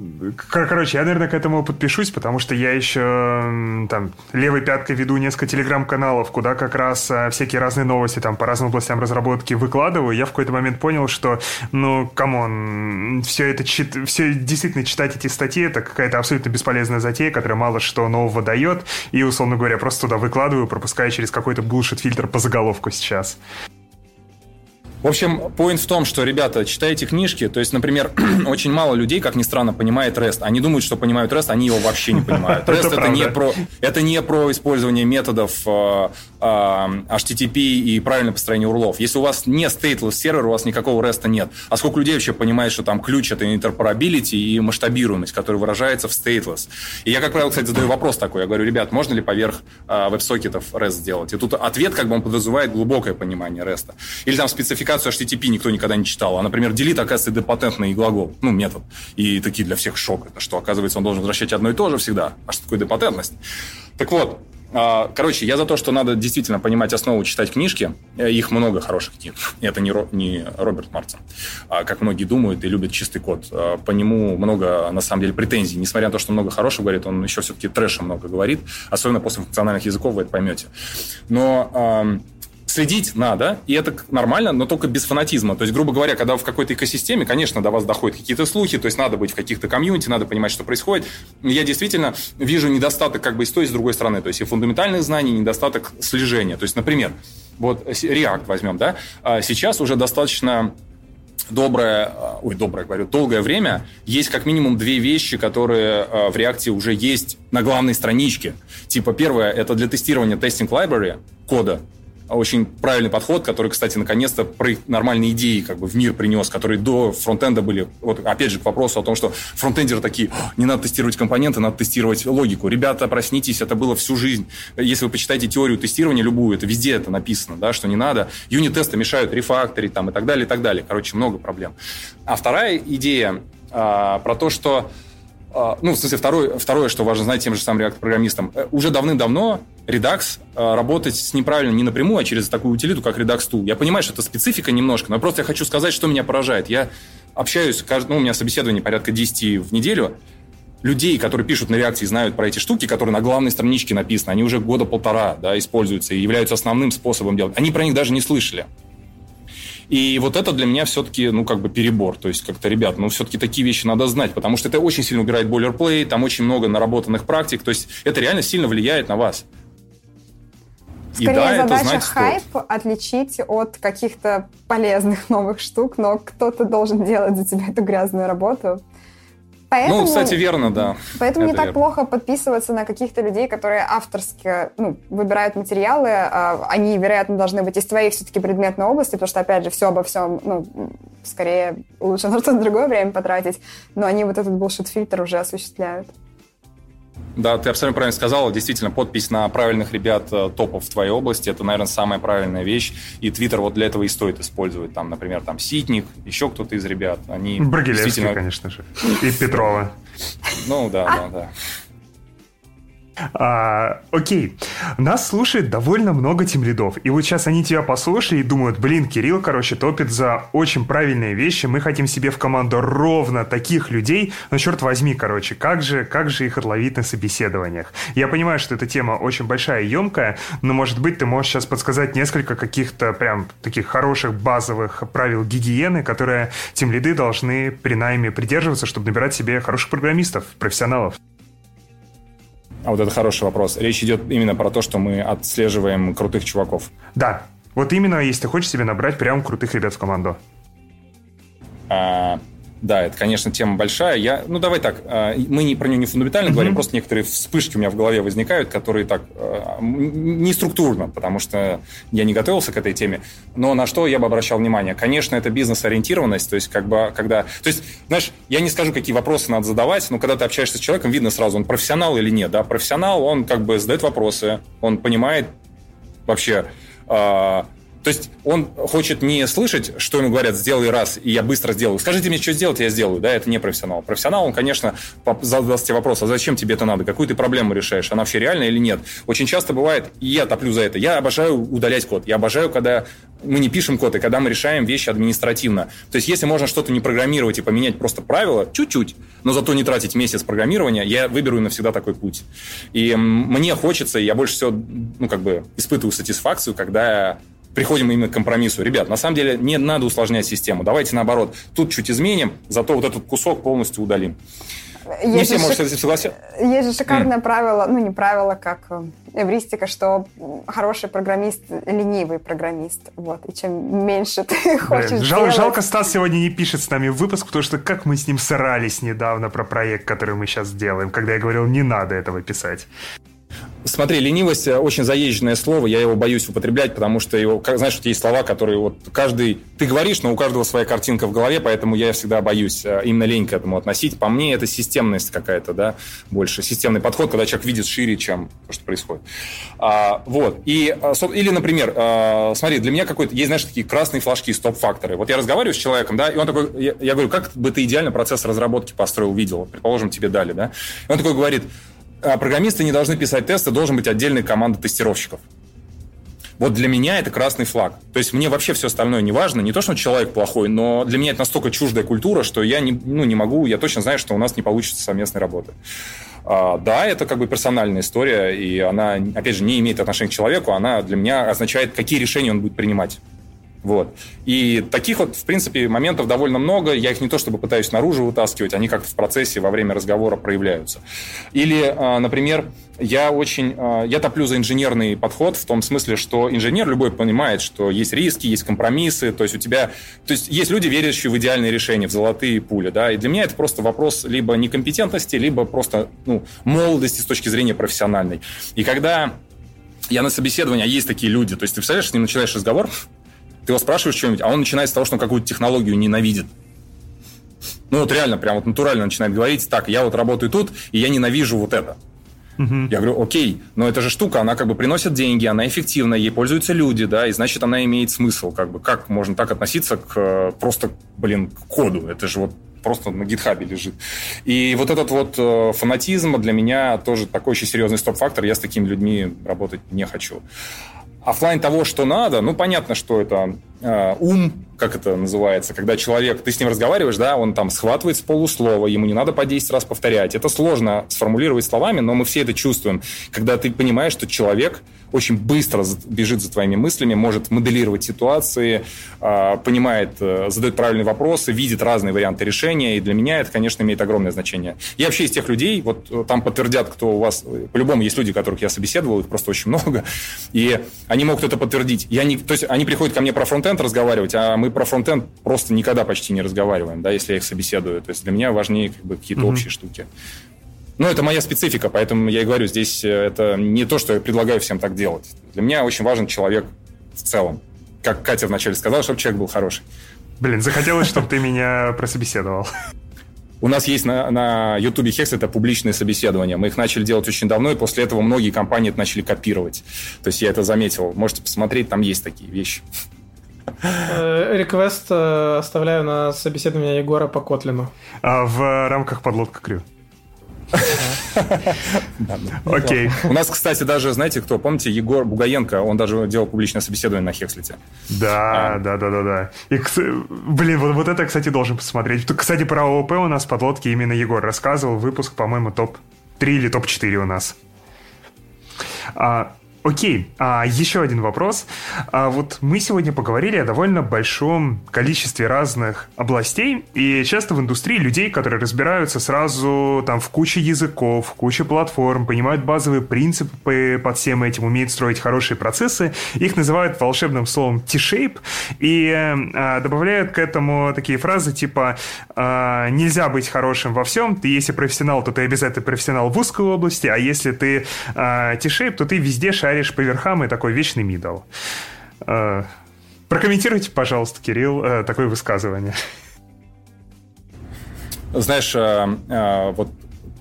короче, я, наверное, к этому подпишусь, потому что я еще там левой пяткой веду несколько телеграм-каналов, куда как раз а, всякие разные новости там по разным областям разработки выкладываю. Я в какой-то момент понял, что, ну, come on, все это чит... все действительно читать эти статьи, это какая-то абсолютно бесполезная затея, которая мало что нового дает, и, условно говоря, просто туда выкладываю, пропуская через какой-то bullshit-фильтр по заголовку сейчас. В общем, point в том, что, ребята, читайте книжки. То есть, например, очень мало людей, как ни странно, понимает REST. Они думают, что понимают REST, они его вообще не понимают. REST это, не про, это не про использование методов э, э, HTTP и правильное построение урлов. Если у вас не stateless сервер, у вас никакого REST нет. А сколько людей вообще понимает, что там ключ это interoperability и масштабируемость, которая выражается в stateless. И я, как правило, кстати, задаю вопрос такой. Я говорю, ребят, можно ли поверх э, веб-сокетов REST сделать? И тут ответ, как бы он подразумевает глубокое понимание REST. Или там спецификация спецификацию HTTP никто никогда не читал. А, например, delete, оказывается, депатентный глагол, ну, метод. И такие для всех шок. Это что, оказывается, он должен возвращать одно и то же всегда. А что такое депатентность? Так вот, а, Короче, я за то, что надо действительно понимать основу, читать книжки. Э, их много хороших книг. Это не, Ро, не Роберт Мартин, а, как многие думают и любят чистый код. А, по нему много, на самом деле, претензий. Несмотря на то, что много хорошего говорит, он еще все-таки трэша много говорит. Особенно после функциональных языков вы это поймете. Но следить надо, и это нормально, но только без фанатизма. То есть, грубо говоря, когда в какой-то экосистеме, конечно, до вас доходят какие-то слухи, то есть надо быть в каких-то комьюнити, надо понимать, что происходит. Я действительно вижу недостаток как бы и с той, и с другой стороны. То есть и фундаментальных знаний, и недостаток слежения. То есть, например, вот React возьмем, да, а сейчас уже достаточно доброе, а, ой, доброе, говорю, долгое время есть как минимум две вещи, которые а, в React уже есть на главной страничке. Типа, первое, это для тестирования testing library кода, очень правильный подход, который, кстати, наконец-то нормальные идеи как бы в мир принес, которые до фронтенда были. Вот опять же к вопросу о том, что фронтендеры такие, не надо тестировать компоненты, надо тестировать логику. Ребята, проснитесь, это было всю жизнь. Если вы почитаете теорию тестирования любую, это везде это написано, да, что не надо. Юнит-тесты мешают рефакторить там и так далее, и так далее. Короче, много проблем. А вторая идея а, про то, что а, ну, в смысле, второе, второе, что важно знать тем же самым React-программистам, э, уже давным-давно Redux э, работать с неправильно не напрямую, а через такую утилиту, как Redux Tool. Я понимаю, что это специфика немножко, но просто я хочу сказать, что меня поражает. Я общаюсь, ну, у меня собеседование порядка 10 в неделю, людей, которые пишут на реакции, знают про эти штуки, которые на главной страничке написаны, они уже года полтора да, используются и являются основным способом делать. Они про них даже не слышали. И вот это для меня все-таки, ну, как бы перебор. То есть, как-то, ребят, ну, все-таки такие вещи надо знать, потому что это очень сильно убирает бойлерплей, там очень много наработанных практик. То есть, это реально сильно влияет на вас. Скорее, и да, задача это знать хайп стоит. отличить от каких-то полезных новых штук, но кто-то должен делать за тебя эту грязную работу. Поэтому, ну, кстати, верно, да. Поэтому Это не так верно. плохо подписываться на каких-то людей, которые авторски ну, выбирают материалы. А, они, вероятно, должны быть из твоих все-таки предметной области, потому что, опять же, все обо всем, ну, скорее лучше на что-то другое время потратить. Но они вот этот bullshit-фильтр уже осуществляют. Да, ты абсолютно правильно сказала. Действительно, подпись на правильных ребят э, топов в твоей области – это, наверное, самая правильная вещь. И Твиттер вот для этого и стоит использовать. Там, например, там Ситник, еще кто-то из ребят. Они Брагилевский, действительно... конечно же. И Петрова. Ну, да, да, да. А, окей. Нас слушает довольно много тимлидов. И вот сейчас они тебя послушали и думают, блин, Кирилл, короче, топит за очень правильные вещи. Мы хотим себе в команду ровно таких людей. Но черт возьми, короче, как же, как же их отловить на собеседованиях? Я понимаю, что эта тема очень большая и емкая, но, может быть, ты можешь сейчас подсказать несколько каких-то прям таких хороших базовых правил гигиены, которые тимлиды должны при найме придерживаться, чтобы набирать себе хороших программистов, профессионалов. А вот это хороший вопрос. Речь идет именно про то, что мы отслеживаем крутых чуваков. Да. Вот именно, если ты хочешь себе набрать прям крутых ребят в команду. А, да, это, конечно, тема большая. Я, ну, давай так, а, мы не, про нее не фундаментально mm-hmm. говорим, просто некоторые вспышки у меня в голове возникают, которые так а, не структурно, потому что я не готовился к этой теме. Но на что я бы обращал внимание? Конечно, это бизнес-ориентированность, то есть, как бы, когда... То есть, знаешь, я не скажу, какие вопросы надо задавать, но когда ты общаешься с человеком, видно сразу, он профессионал или нет, да? Профессионал, он как бы задает вопросы, он понимает вообще то есть он хочет не слышать, что ему говорят, сделай раз, и я быстро сделаю. Скажите мне, что сделать, я сделаю. Да, это не профессионал. Профессионал, он, конечно, задаст тебе вопрос, а зачем тебе это надо? Какую ты проблему решаешь? Она вообще реальная или нет? Очень часто бывает, и я топлю за это, я обожаю удалять код. Я обожаю, когда мы не пишем код, и когда мы решаем вещи административно. То есть, если можно что-то не программировать и поменять просто правила, чуть-чуть, но зато не тратить месяц программирования, я выберу навсегда такой путь. И мне хочется, я больше всего, ну, как бы, испытываю сатисфакцию, когда приходим именно к компромиссу. Ребят, на самом деле не надо усложнять систему. Давайте наоборот, тут чуть изменим, зато вот этот кусок полностью удалим. Есть не все, может, шик... с этим согласиться. Есть же шикарное mm. правило, ну не правило, как э, эвристика, что хороший программист – ленивый программист. Вот. И чем меньше ты хочешь Блин, жал, делать... Жалко, Стас сегодня не пишет с нами выпуск, потому что как мы с ним срались недавно про проект, который мы сейчас делаем, когда я говорил, не надо этого писать. Смотри, ленивость э, очень заезженное слово, я его боюсь употреблять, потому что его, знаешь, вот есть слова, которые вот каждый, ты говоришь, но у каждого своя картинка в голове, поэтому я всегда боюсь э, именно лень к этому относить. По мне это системность какая-то, да, больше системный подход, когда человек видит шире, чем то, что происходит. А, вот, и, а, или, например, а, смотри, для меня какой-то, есть, знаешь, такие красные флажки, стоп-факторы. Вот я разговариваю с человеком, да, и он такой, я, я говорю, как бы ты идеально процесс разработки построил, видел, предположим, тебе дали, да, и он такой говорит, программисты не должны писать тесты, должен быть отдельная команда тестировщиков. Вот для меня это красный флаг. То есть мне вообще все остальное не важно. Не то, что человек плохой, но для меня это настолько чуждая культура, что я не, ну, не могу, я точно знаю, что у нас не получится совместной работы. А, да, это как бы персональная история, и она, опять же, не имеет отношения к человеку, она для меня означает, какие решения он будет принимать. Вот. И таких вот, в принципе, моментов довольно много. Я их не то чтобы пытаюсь наружу вытаскивать, они как-то в процессе во время разговора проявляются. Или, а, например, я очень... А, я топлю за инженерный подход в том смысле, что инженер любой понимает, что есть риски, есть компромиссы, то есть у тебя... То есть есть люди, верящие в идеальные решения, в золотые пули, да, и для меня это просто вопрос либо некомпетентности, либо просто, ну, молодости с точки зрения профессиональной. И когда я на собеседовании, а есть такие люди, то есть ты представляешь, с ним начинаешь разговор, ты его спрашиваешь что-нибудь, а он начинает с того, что он какую-то технологию ненавидит. Ну вот реально, прям вот натурально начинает говорить, так, я вот работаю тут, и я ненавижу вот это. Угу. Я говорю, окей, но эта же штука, она как бы приносит деньги, она эффективна, ей пользуются люди, да, и значит, она имеет смысл, как бы, как можно так относиться к э, просто, блин, к коду, это же вот просто на гитхабе лежит. И вот этот вот э, фанатизм для меня тоже такой очень серьезный стоп-фактор, я с такими людьми работать не хочу. Оффлайн того, что надо, ну, понятно, что это э, ум, как это называется, когда человек, ты с ним разговариваешь, да, он там схватывает с полуслова, ему не надо по 10 раз повторять. Это сложно сформулировать словами, но мы все это чувствуем. Когда ты понимаешь, что человек очень быстро бежит за твоими мыслями, может моделировать ситуации, а, понимает, э, задает правильные вопросы, видит разные варианты решения, и для меня это, конечно, имеет огромное значение. Я вообще из тех людей, вот э, там подтвердят, кто у вас, э, по-любому есть люди, которых я собеседовал, их просто очень много, и они могут это подтвердить. Я не, то есть они приходят ко мне про фронтенд разговаривать, а мы про фронтенд просто никогда почти не разговариваем, да, если я их собеседую. То есть для меня важнее как бы, какие-то mm-hmm. общие штуки. Ну, это моя специфика, поэтому я и говорю, здесь э, это не то, что я предлагаю всем так делать. Для меня очень важен человек в целом. Как Катя вначале сказала, чтобы человек был хороший. Блин, захотелось, чтобы ты меня прособеседовал. У нас есть на, на YouTube Hex это публичные собеседования. Мы их начали делать очень давно, и после этого многие компании это начали копировать. То есть я это заметил. Можете посмотреть, там есть такие вещи. Э, реквест э, оставляю на собеседование Егора по Котлину. А в рамках подлодка Крю. Окей. У нас, кстати, даже, знаете, кто, помните, Егор Бугаенко, он даже делал публичное собеседование на Хекслите. Да, а. да, да, да, да. И, блин, вот, вот это, кстати, должен посмотреть. Кстати, про ООП у нас подлодки именно Егор рассказывал. Выпуск, по-моему, топ-3 или топ-4 у нас. А, Окей, а еще один вопрос. А вот мы сегодня поговорили о довольно большом количестве разных областей, и часто в индустрии людей, которые разбираются сразу там в куче языков, в куче платформ, понимают базовые принципы под всем этим, умеют строить хорошие процессы, их называют волшебным словом T-shape, и а, добавляют к этому такие фразы типа а, «нельзя быть хорошим во всем, ты если профессионал, то ты обязательно профессионал в узкой области, а если ты а, T-shape, то ты везде шаришь шаришь по верхам и такой вечный мидл. Э, прокомментируйте, пожалуйста, Кирилл, э, такое высказывание. Знаешь, э, вот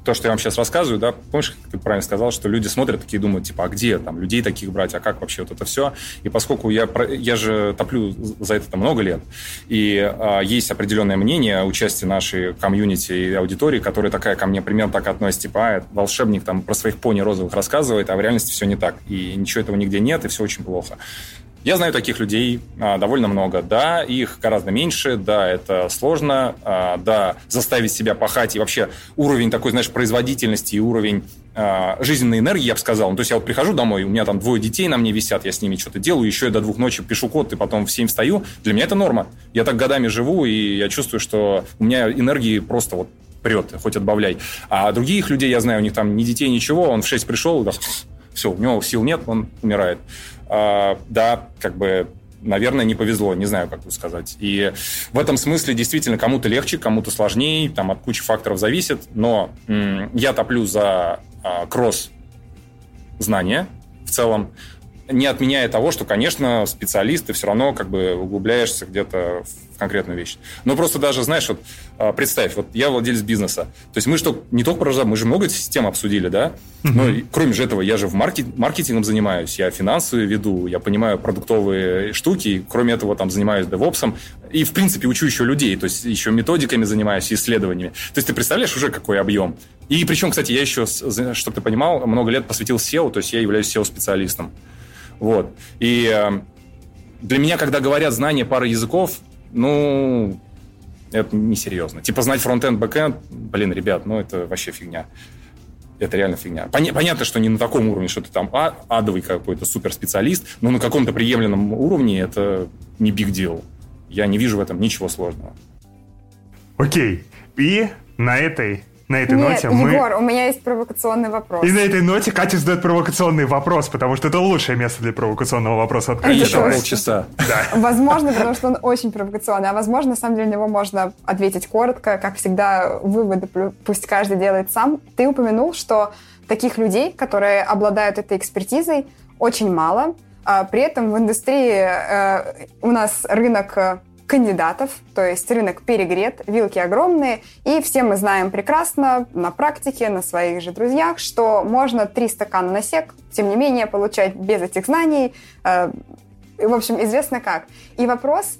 то, что я вам сейчас рассказываю, да, помнишь, как ты правильно сказал, что люди смотрят такие думают, типа, а где там людей таких брать, а как вообще вот это все? И поскольку я, я же топлю за это много лет, и а, есть определенное мнение у части нашей комьюнити и аудитории, которая такая ко мне примерно так относится, типа, а, волшебник там про своих пони розовых рассказывает, а в реальности все не так, и ничего этого нигде нет, и все очень плохо. Я знаю таких людей а, довольно много. Да, их гораздо меньше, да, это сложно, а, да, заставить себя пахать и вообще уровень такой, знаешь, производительности и уровень а, жизненной энергии, я бы сказал. Ну, то есть я вот прихожу домой, у меня там двое детей на мне висят, я с ними что-то делаю, еще я до двух ночи пишу код, и потом в 7 встаю. Для меня это норма. Я так годами живу, и я чувствую, что у меня энергии просто вот прет, хоть отбавляй. А других людей я знаю, у них там ни детей, ничего, он в 6 пришел, да, все, у него сил нет, он умирает. А, да, как бы наверное, не повезло, не знаю, как это сказать. И в этом смысле действительно кому-то легче, кому-то сложнее, там от кучи факторов зависит, но я топлю за а, кросс знания в целом, не отменяя того, что, конечно, специалисты все равно как бы углубляешься где-то в конкретную вещь. Но просто даже, знаешь, вот а, представь, вот я владелец бизнеса. То есть мы что, не только про мы же много систем обсудили, да? Но кроме же этого, я же в маркет, маркетингом занимаюсь, я финансы веду, я понимаю продуктовые штуки, и кроме этого там занимаюсь девопсом. И, в принципе, учу еще людей, то есть еще методиками занимаюсь, исследованиями. То есть ты представляешь уже, какой объем? И причем, кстати, я еще, чтобы ты понимал, много лет посвятил SEO, то есть я являюсь SEO-специалистом. Вот. И э, для меня, когда говорят знание пары языков, ну, это несерьезно. Типа знать фронтенд, бэкенд, блин, ребят, ну это вообще фигня. Это реально фигня. Понятно, что не на таком уровне, что ты там а, адовый какой-то суперспециалист, но на каком-то приемлемом уровне это не big deal. Я не вижу в этом ничего сложного. Окей. И на этой на этой Нет, ноте мы... Егор, у меня есть провокационный вопрос. И на этой ноте Катя задает провокационный вопрос, потому что это лучшее место для провокационного вопроса от Кати. Еще полчаса. Да. Возможно, потому что он очень провокационный, а возможно, на самом деле, на него можно ответить коротко. Как всегда, выводы пусть каждый делает сам. Ты упомянул, что таких людей, которые обладают этой экспертизой, очень мало. А при этом в индустрии э, у нас рынок кандидатов, то есть рынок перегрет, вилки огромные, и все мы знаем прекрасно на практике, на своих же друзьях, что можно три стакана на сек, тем не менее, получать без этих знаний, э, в общем, известно как. И вопрос,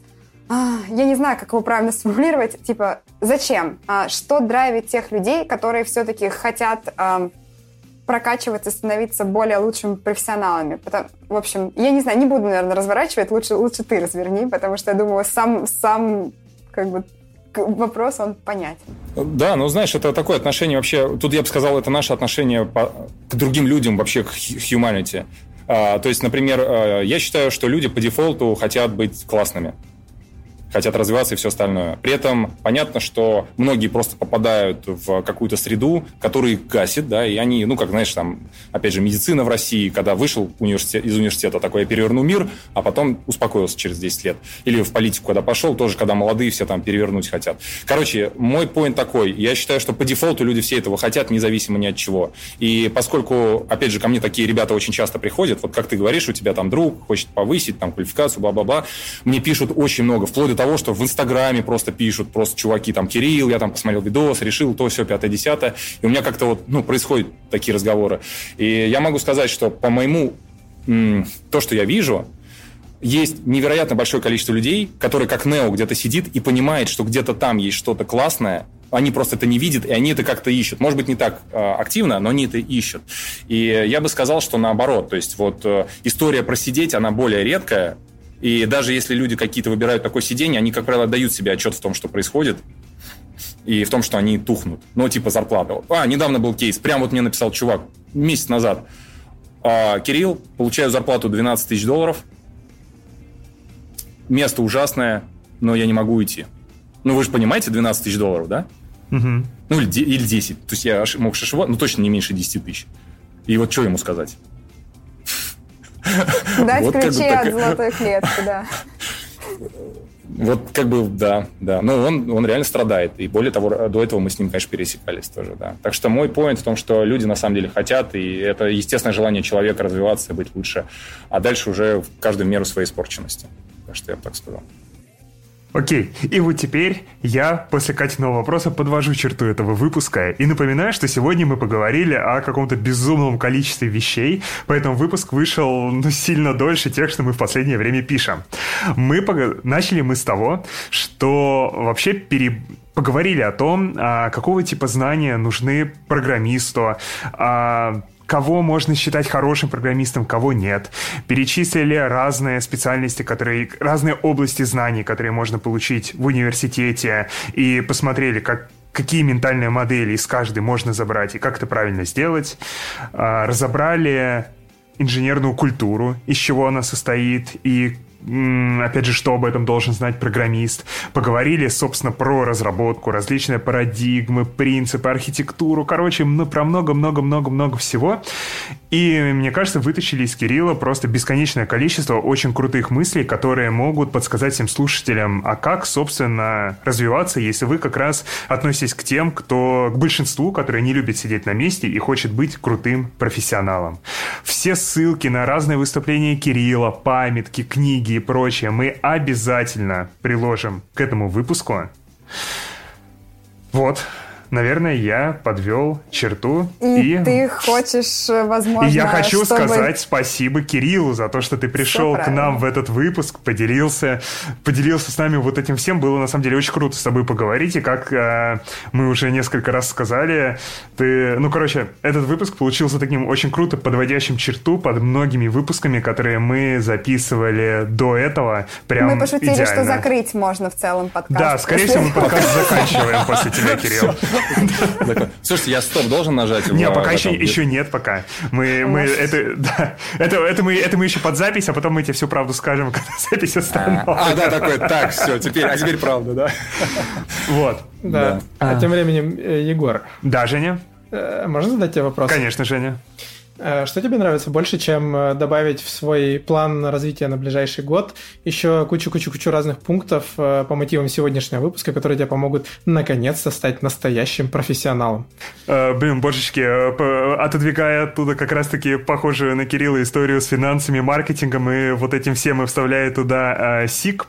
а, я не знаю, как его правильно сформулировать, типа, зачем? А, что драйвит тех людей, которые все-таки хотят а, прокачиваться, становиться более лучшими профессионалами. Потому, в общем, я не знаю, не буду, наверное, разворачивать, лучше, лучше ты разверни, потому что я думаю, сам, сам как бы вопрос, он понятен. Да, ну знаешь, это такое отношение вообще, тут я бы сказал, это наше отношение по, к другим людям, вообще к humanity. А, то есть, например, а, я считаю, что люди по дефолту хотят быть классными хотят развиваться и все остальное. При этом понятно, что многие просто попадают в какую-то среду, которая их гасит, да, и они, ну, как, знаешь, там, опять же, медицина в России, когда вышел университет, из университета, такой, я переверну мир, а потом успокоился через 10 лет. Или в политику, когда пошел, тоже, когда молодые все там перевернуть хотят. Короче, мой поинт такой, я считаю, что по дефолту люди все этого хотят, независимо ни от чего. И поскольку, опять же, ко мне такие ребята очень часто приходят, вот как ты говоришь, у тебя там друг хочет повысить там квалификацию, бла-бла-бла, мне пишут очень много, вплоть до того, что в Инстаграме просто пишут, просто чуваки там, Кирилл, я там посмотрел видос, решил то, все, пятое, десятое. И у меня как-то вот, ну, происходят такие разговоры. И я могу сказать, что по моему, то, что я вижу, есть невероятно большое количество людей, которые как Нео где-то сидит и понимает, что где-то там есть что-то классное, они просто это не видят, и они это как-то ищут. Может быть, не так э, активно, но они это ищут. И я бы сказал, что наоборот. То есть вот э, история про сидеть, она более редкая, и даже если люди какие-то выбирают такое сиденье, они, как правило, дают себе отчет в том, что происходит, и в том, что они тухнут. Ну, типа зарплата. А, недавно был кейс. Прям вот мне написал чувак месяц назад. А, Кирилл, получаю зарплату 12 тысяч долларов. Место ужасное, но я не могу уйти. Ну, вы же понимаете, 12 тысяч долларов, да? Угу. Ну, или, или 10. То есть я мог шишевать, ну, точно не меньше 10 тысяч. И вот что ему сказать? Дать вот ключи как бы от золотой клетки, да. Вот как бы, да, да. Но он, он реально страдает. И более того, до этого мы с ним, конечно, пересекались тоже, да. Так что мой поинт в том, что люди на самом деле хотят, и это естественное желание человека развиваться, быть лучше. А дальше уже в каждую меру своей испорченности. Так что я бы так сказал. Окей, и вот теперь я после Катиного вопроса подвожу черту этого выпуска и напоминаю, что сегодня мы поговорили о каком-то безумном количестве вещей, поэтому выпуск вышел ну, сильно дольше тех, что мы в последнее время пишем. Мы пог... Начали мы с того, что вообще пере поговорили о том, а, какого типа знания нужны программисту, а, кого можно считать хорошим программистом, кого нет. Перечислили разные специальности, которые, разные области знаний, которые можно получить в университете, и посмотрели, как какие ментальные модели из каждой можно забрать и как это правильно сделать. А, разобрали инженерную культуру, из чего она состоит и опять же, что об этом должен знать программист. Поговорили, собственно, про разработку, различные парадигмы, принципы, архитектуру. Короче, ну, про много-много-много-много всего. И, мне кажется, вытащили из Кирилла просто бесконечное количество очень крутых мыслей, которые могут подсказать всем слушателям, а как, собственно, развиваться, если вы как раз относитесь к тем, кто, к большинству, которые не любят сидеть на месте и хочет быть крутым профессионалом. Все ссылки на разные выступления Кирилла, памятки, книги и прочее мы обязательно приложим к этому выпуску. Вот, наверное, я подвел черту. И, и... ты хочешь, возможно, И я хочу чтобы... сказать спасибо Кириллу за то, что ты пришел к нам в этот выпуск, поделился, поделился с нами вот этим всем. Было, на самом деле, очень круто с тобой поговорить. И как э, мы уже несколько раз сказали, ты... Ну, короче, этот выпуск получился таким очень круто подводящим черту под многими выпусками, которые мы записывали до этого. Прям мы пошутили, идеально. что закрыть можно в целом подкаст. Да, скорее всего, мы подкаст заканчиваем после тебя, Кирилл. Слушайте, я стоп должен нажать? Не, пока еще, нет пока. Мы, мы, это, это, это, мы, это мы еще под запись, а потом мы тебе всю правду скажем, когда запись остановится. А, да, такой, так, все, теперь, а теперь правда, да? Вот. Да. А тем временем, э, Егор. Да, Женя? Э, можно задать тебе вопрос? Конечно, Женя. Э, что тебе нравится больше, чем э, добавить в свой план развития на ближайший год еще кучу-кучу-кучу разных пунктов э, по мотивам сегодняшнего выпуска, которые тебе помогут наконец-то стать настоящим профессионалом? блин, божечки, отодвигая оттуда как раз-таки похожую на Кирилла историю с финансами, маркетингом и вот этим всем и вставляя туда СИКП.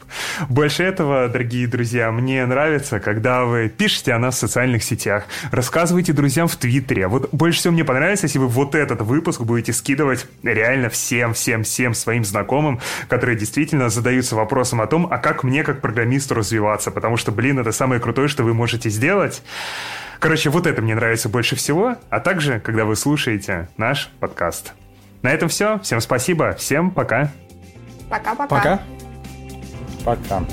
Больше этого, дорогие друзья, мне нравится, когда вы пишете о нас в социальных сетях, рассказывайте друзьям в Твиттере. Вот больше всего мне понравится, если вы вот этот выпуск выпуск будете скидывать реально всем, всем, всем своим знакомым, которые действительно задаются вопросом о том, а как мне как программисту развиваться, потому что, блин, это самое крутое, что вы можете сделать. Короче, вот это мне нравится больше всего, а также, когда вы слушаете наш подкаст. На этом все. Всем спасибо. Всем пока. Пока-пока. Пока. Пока.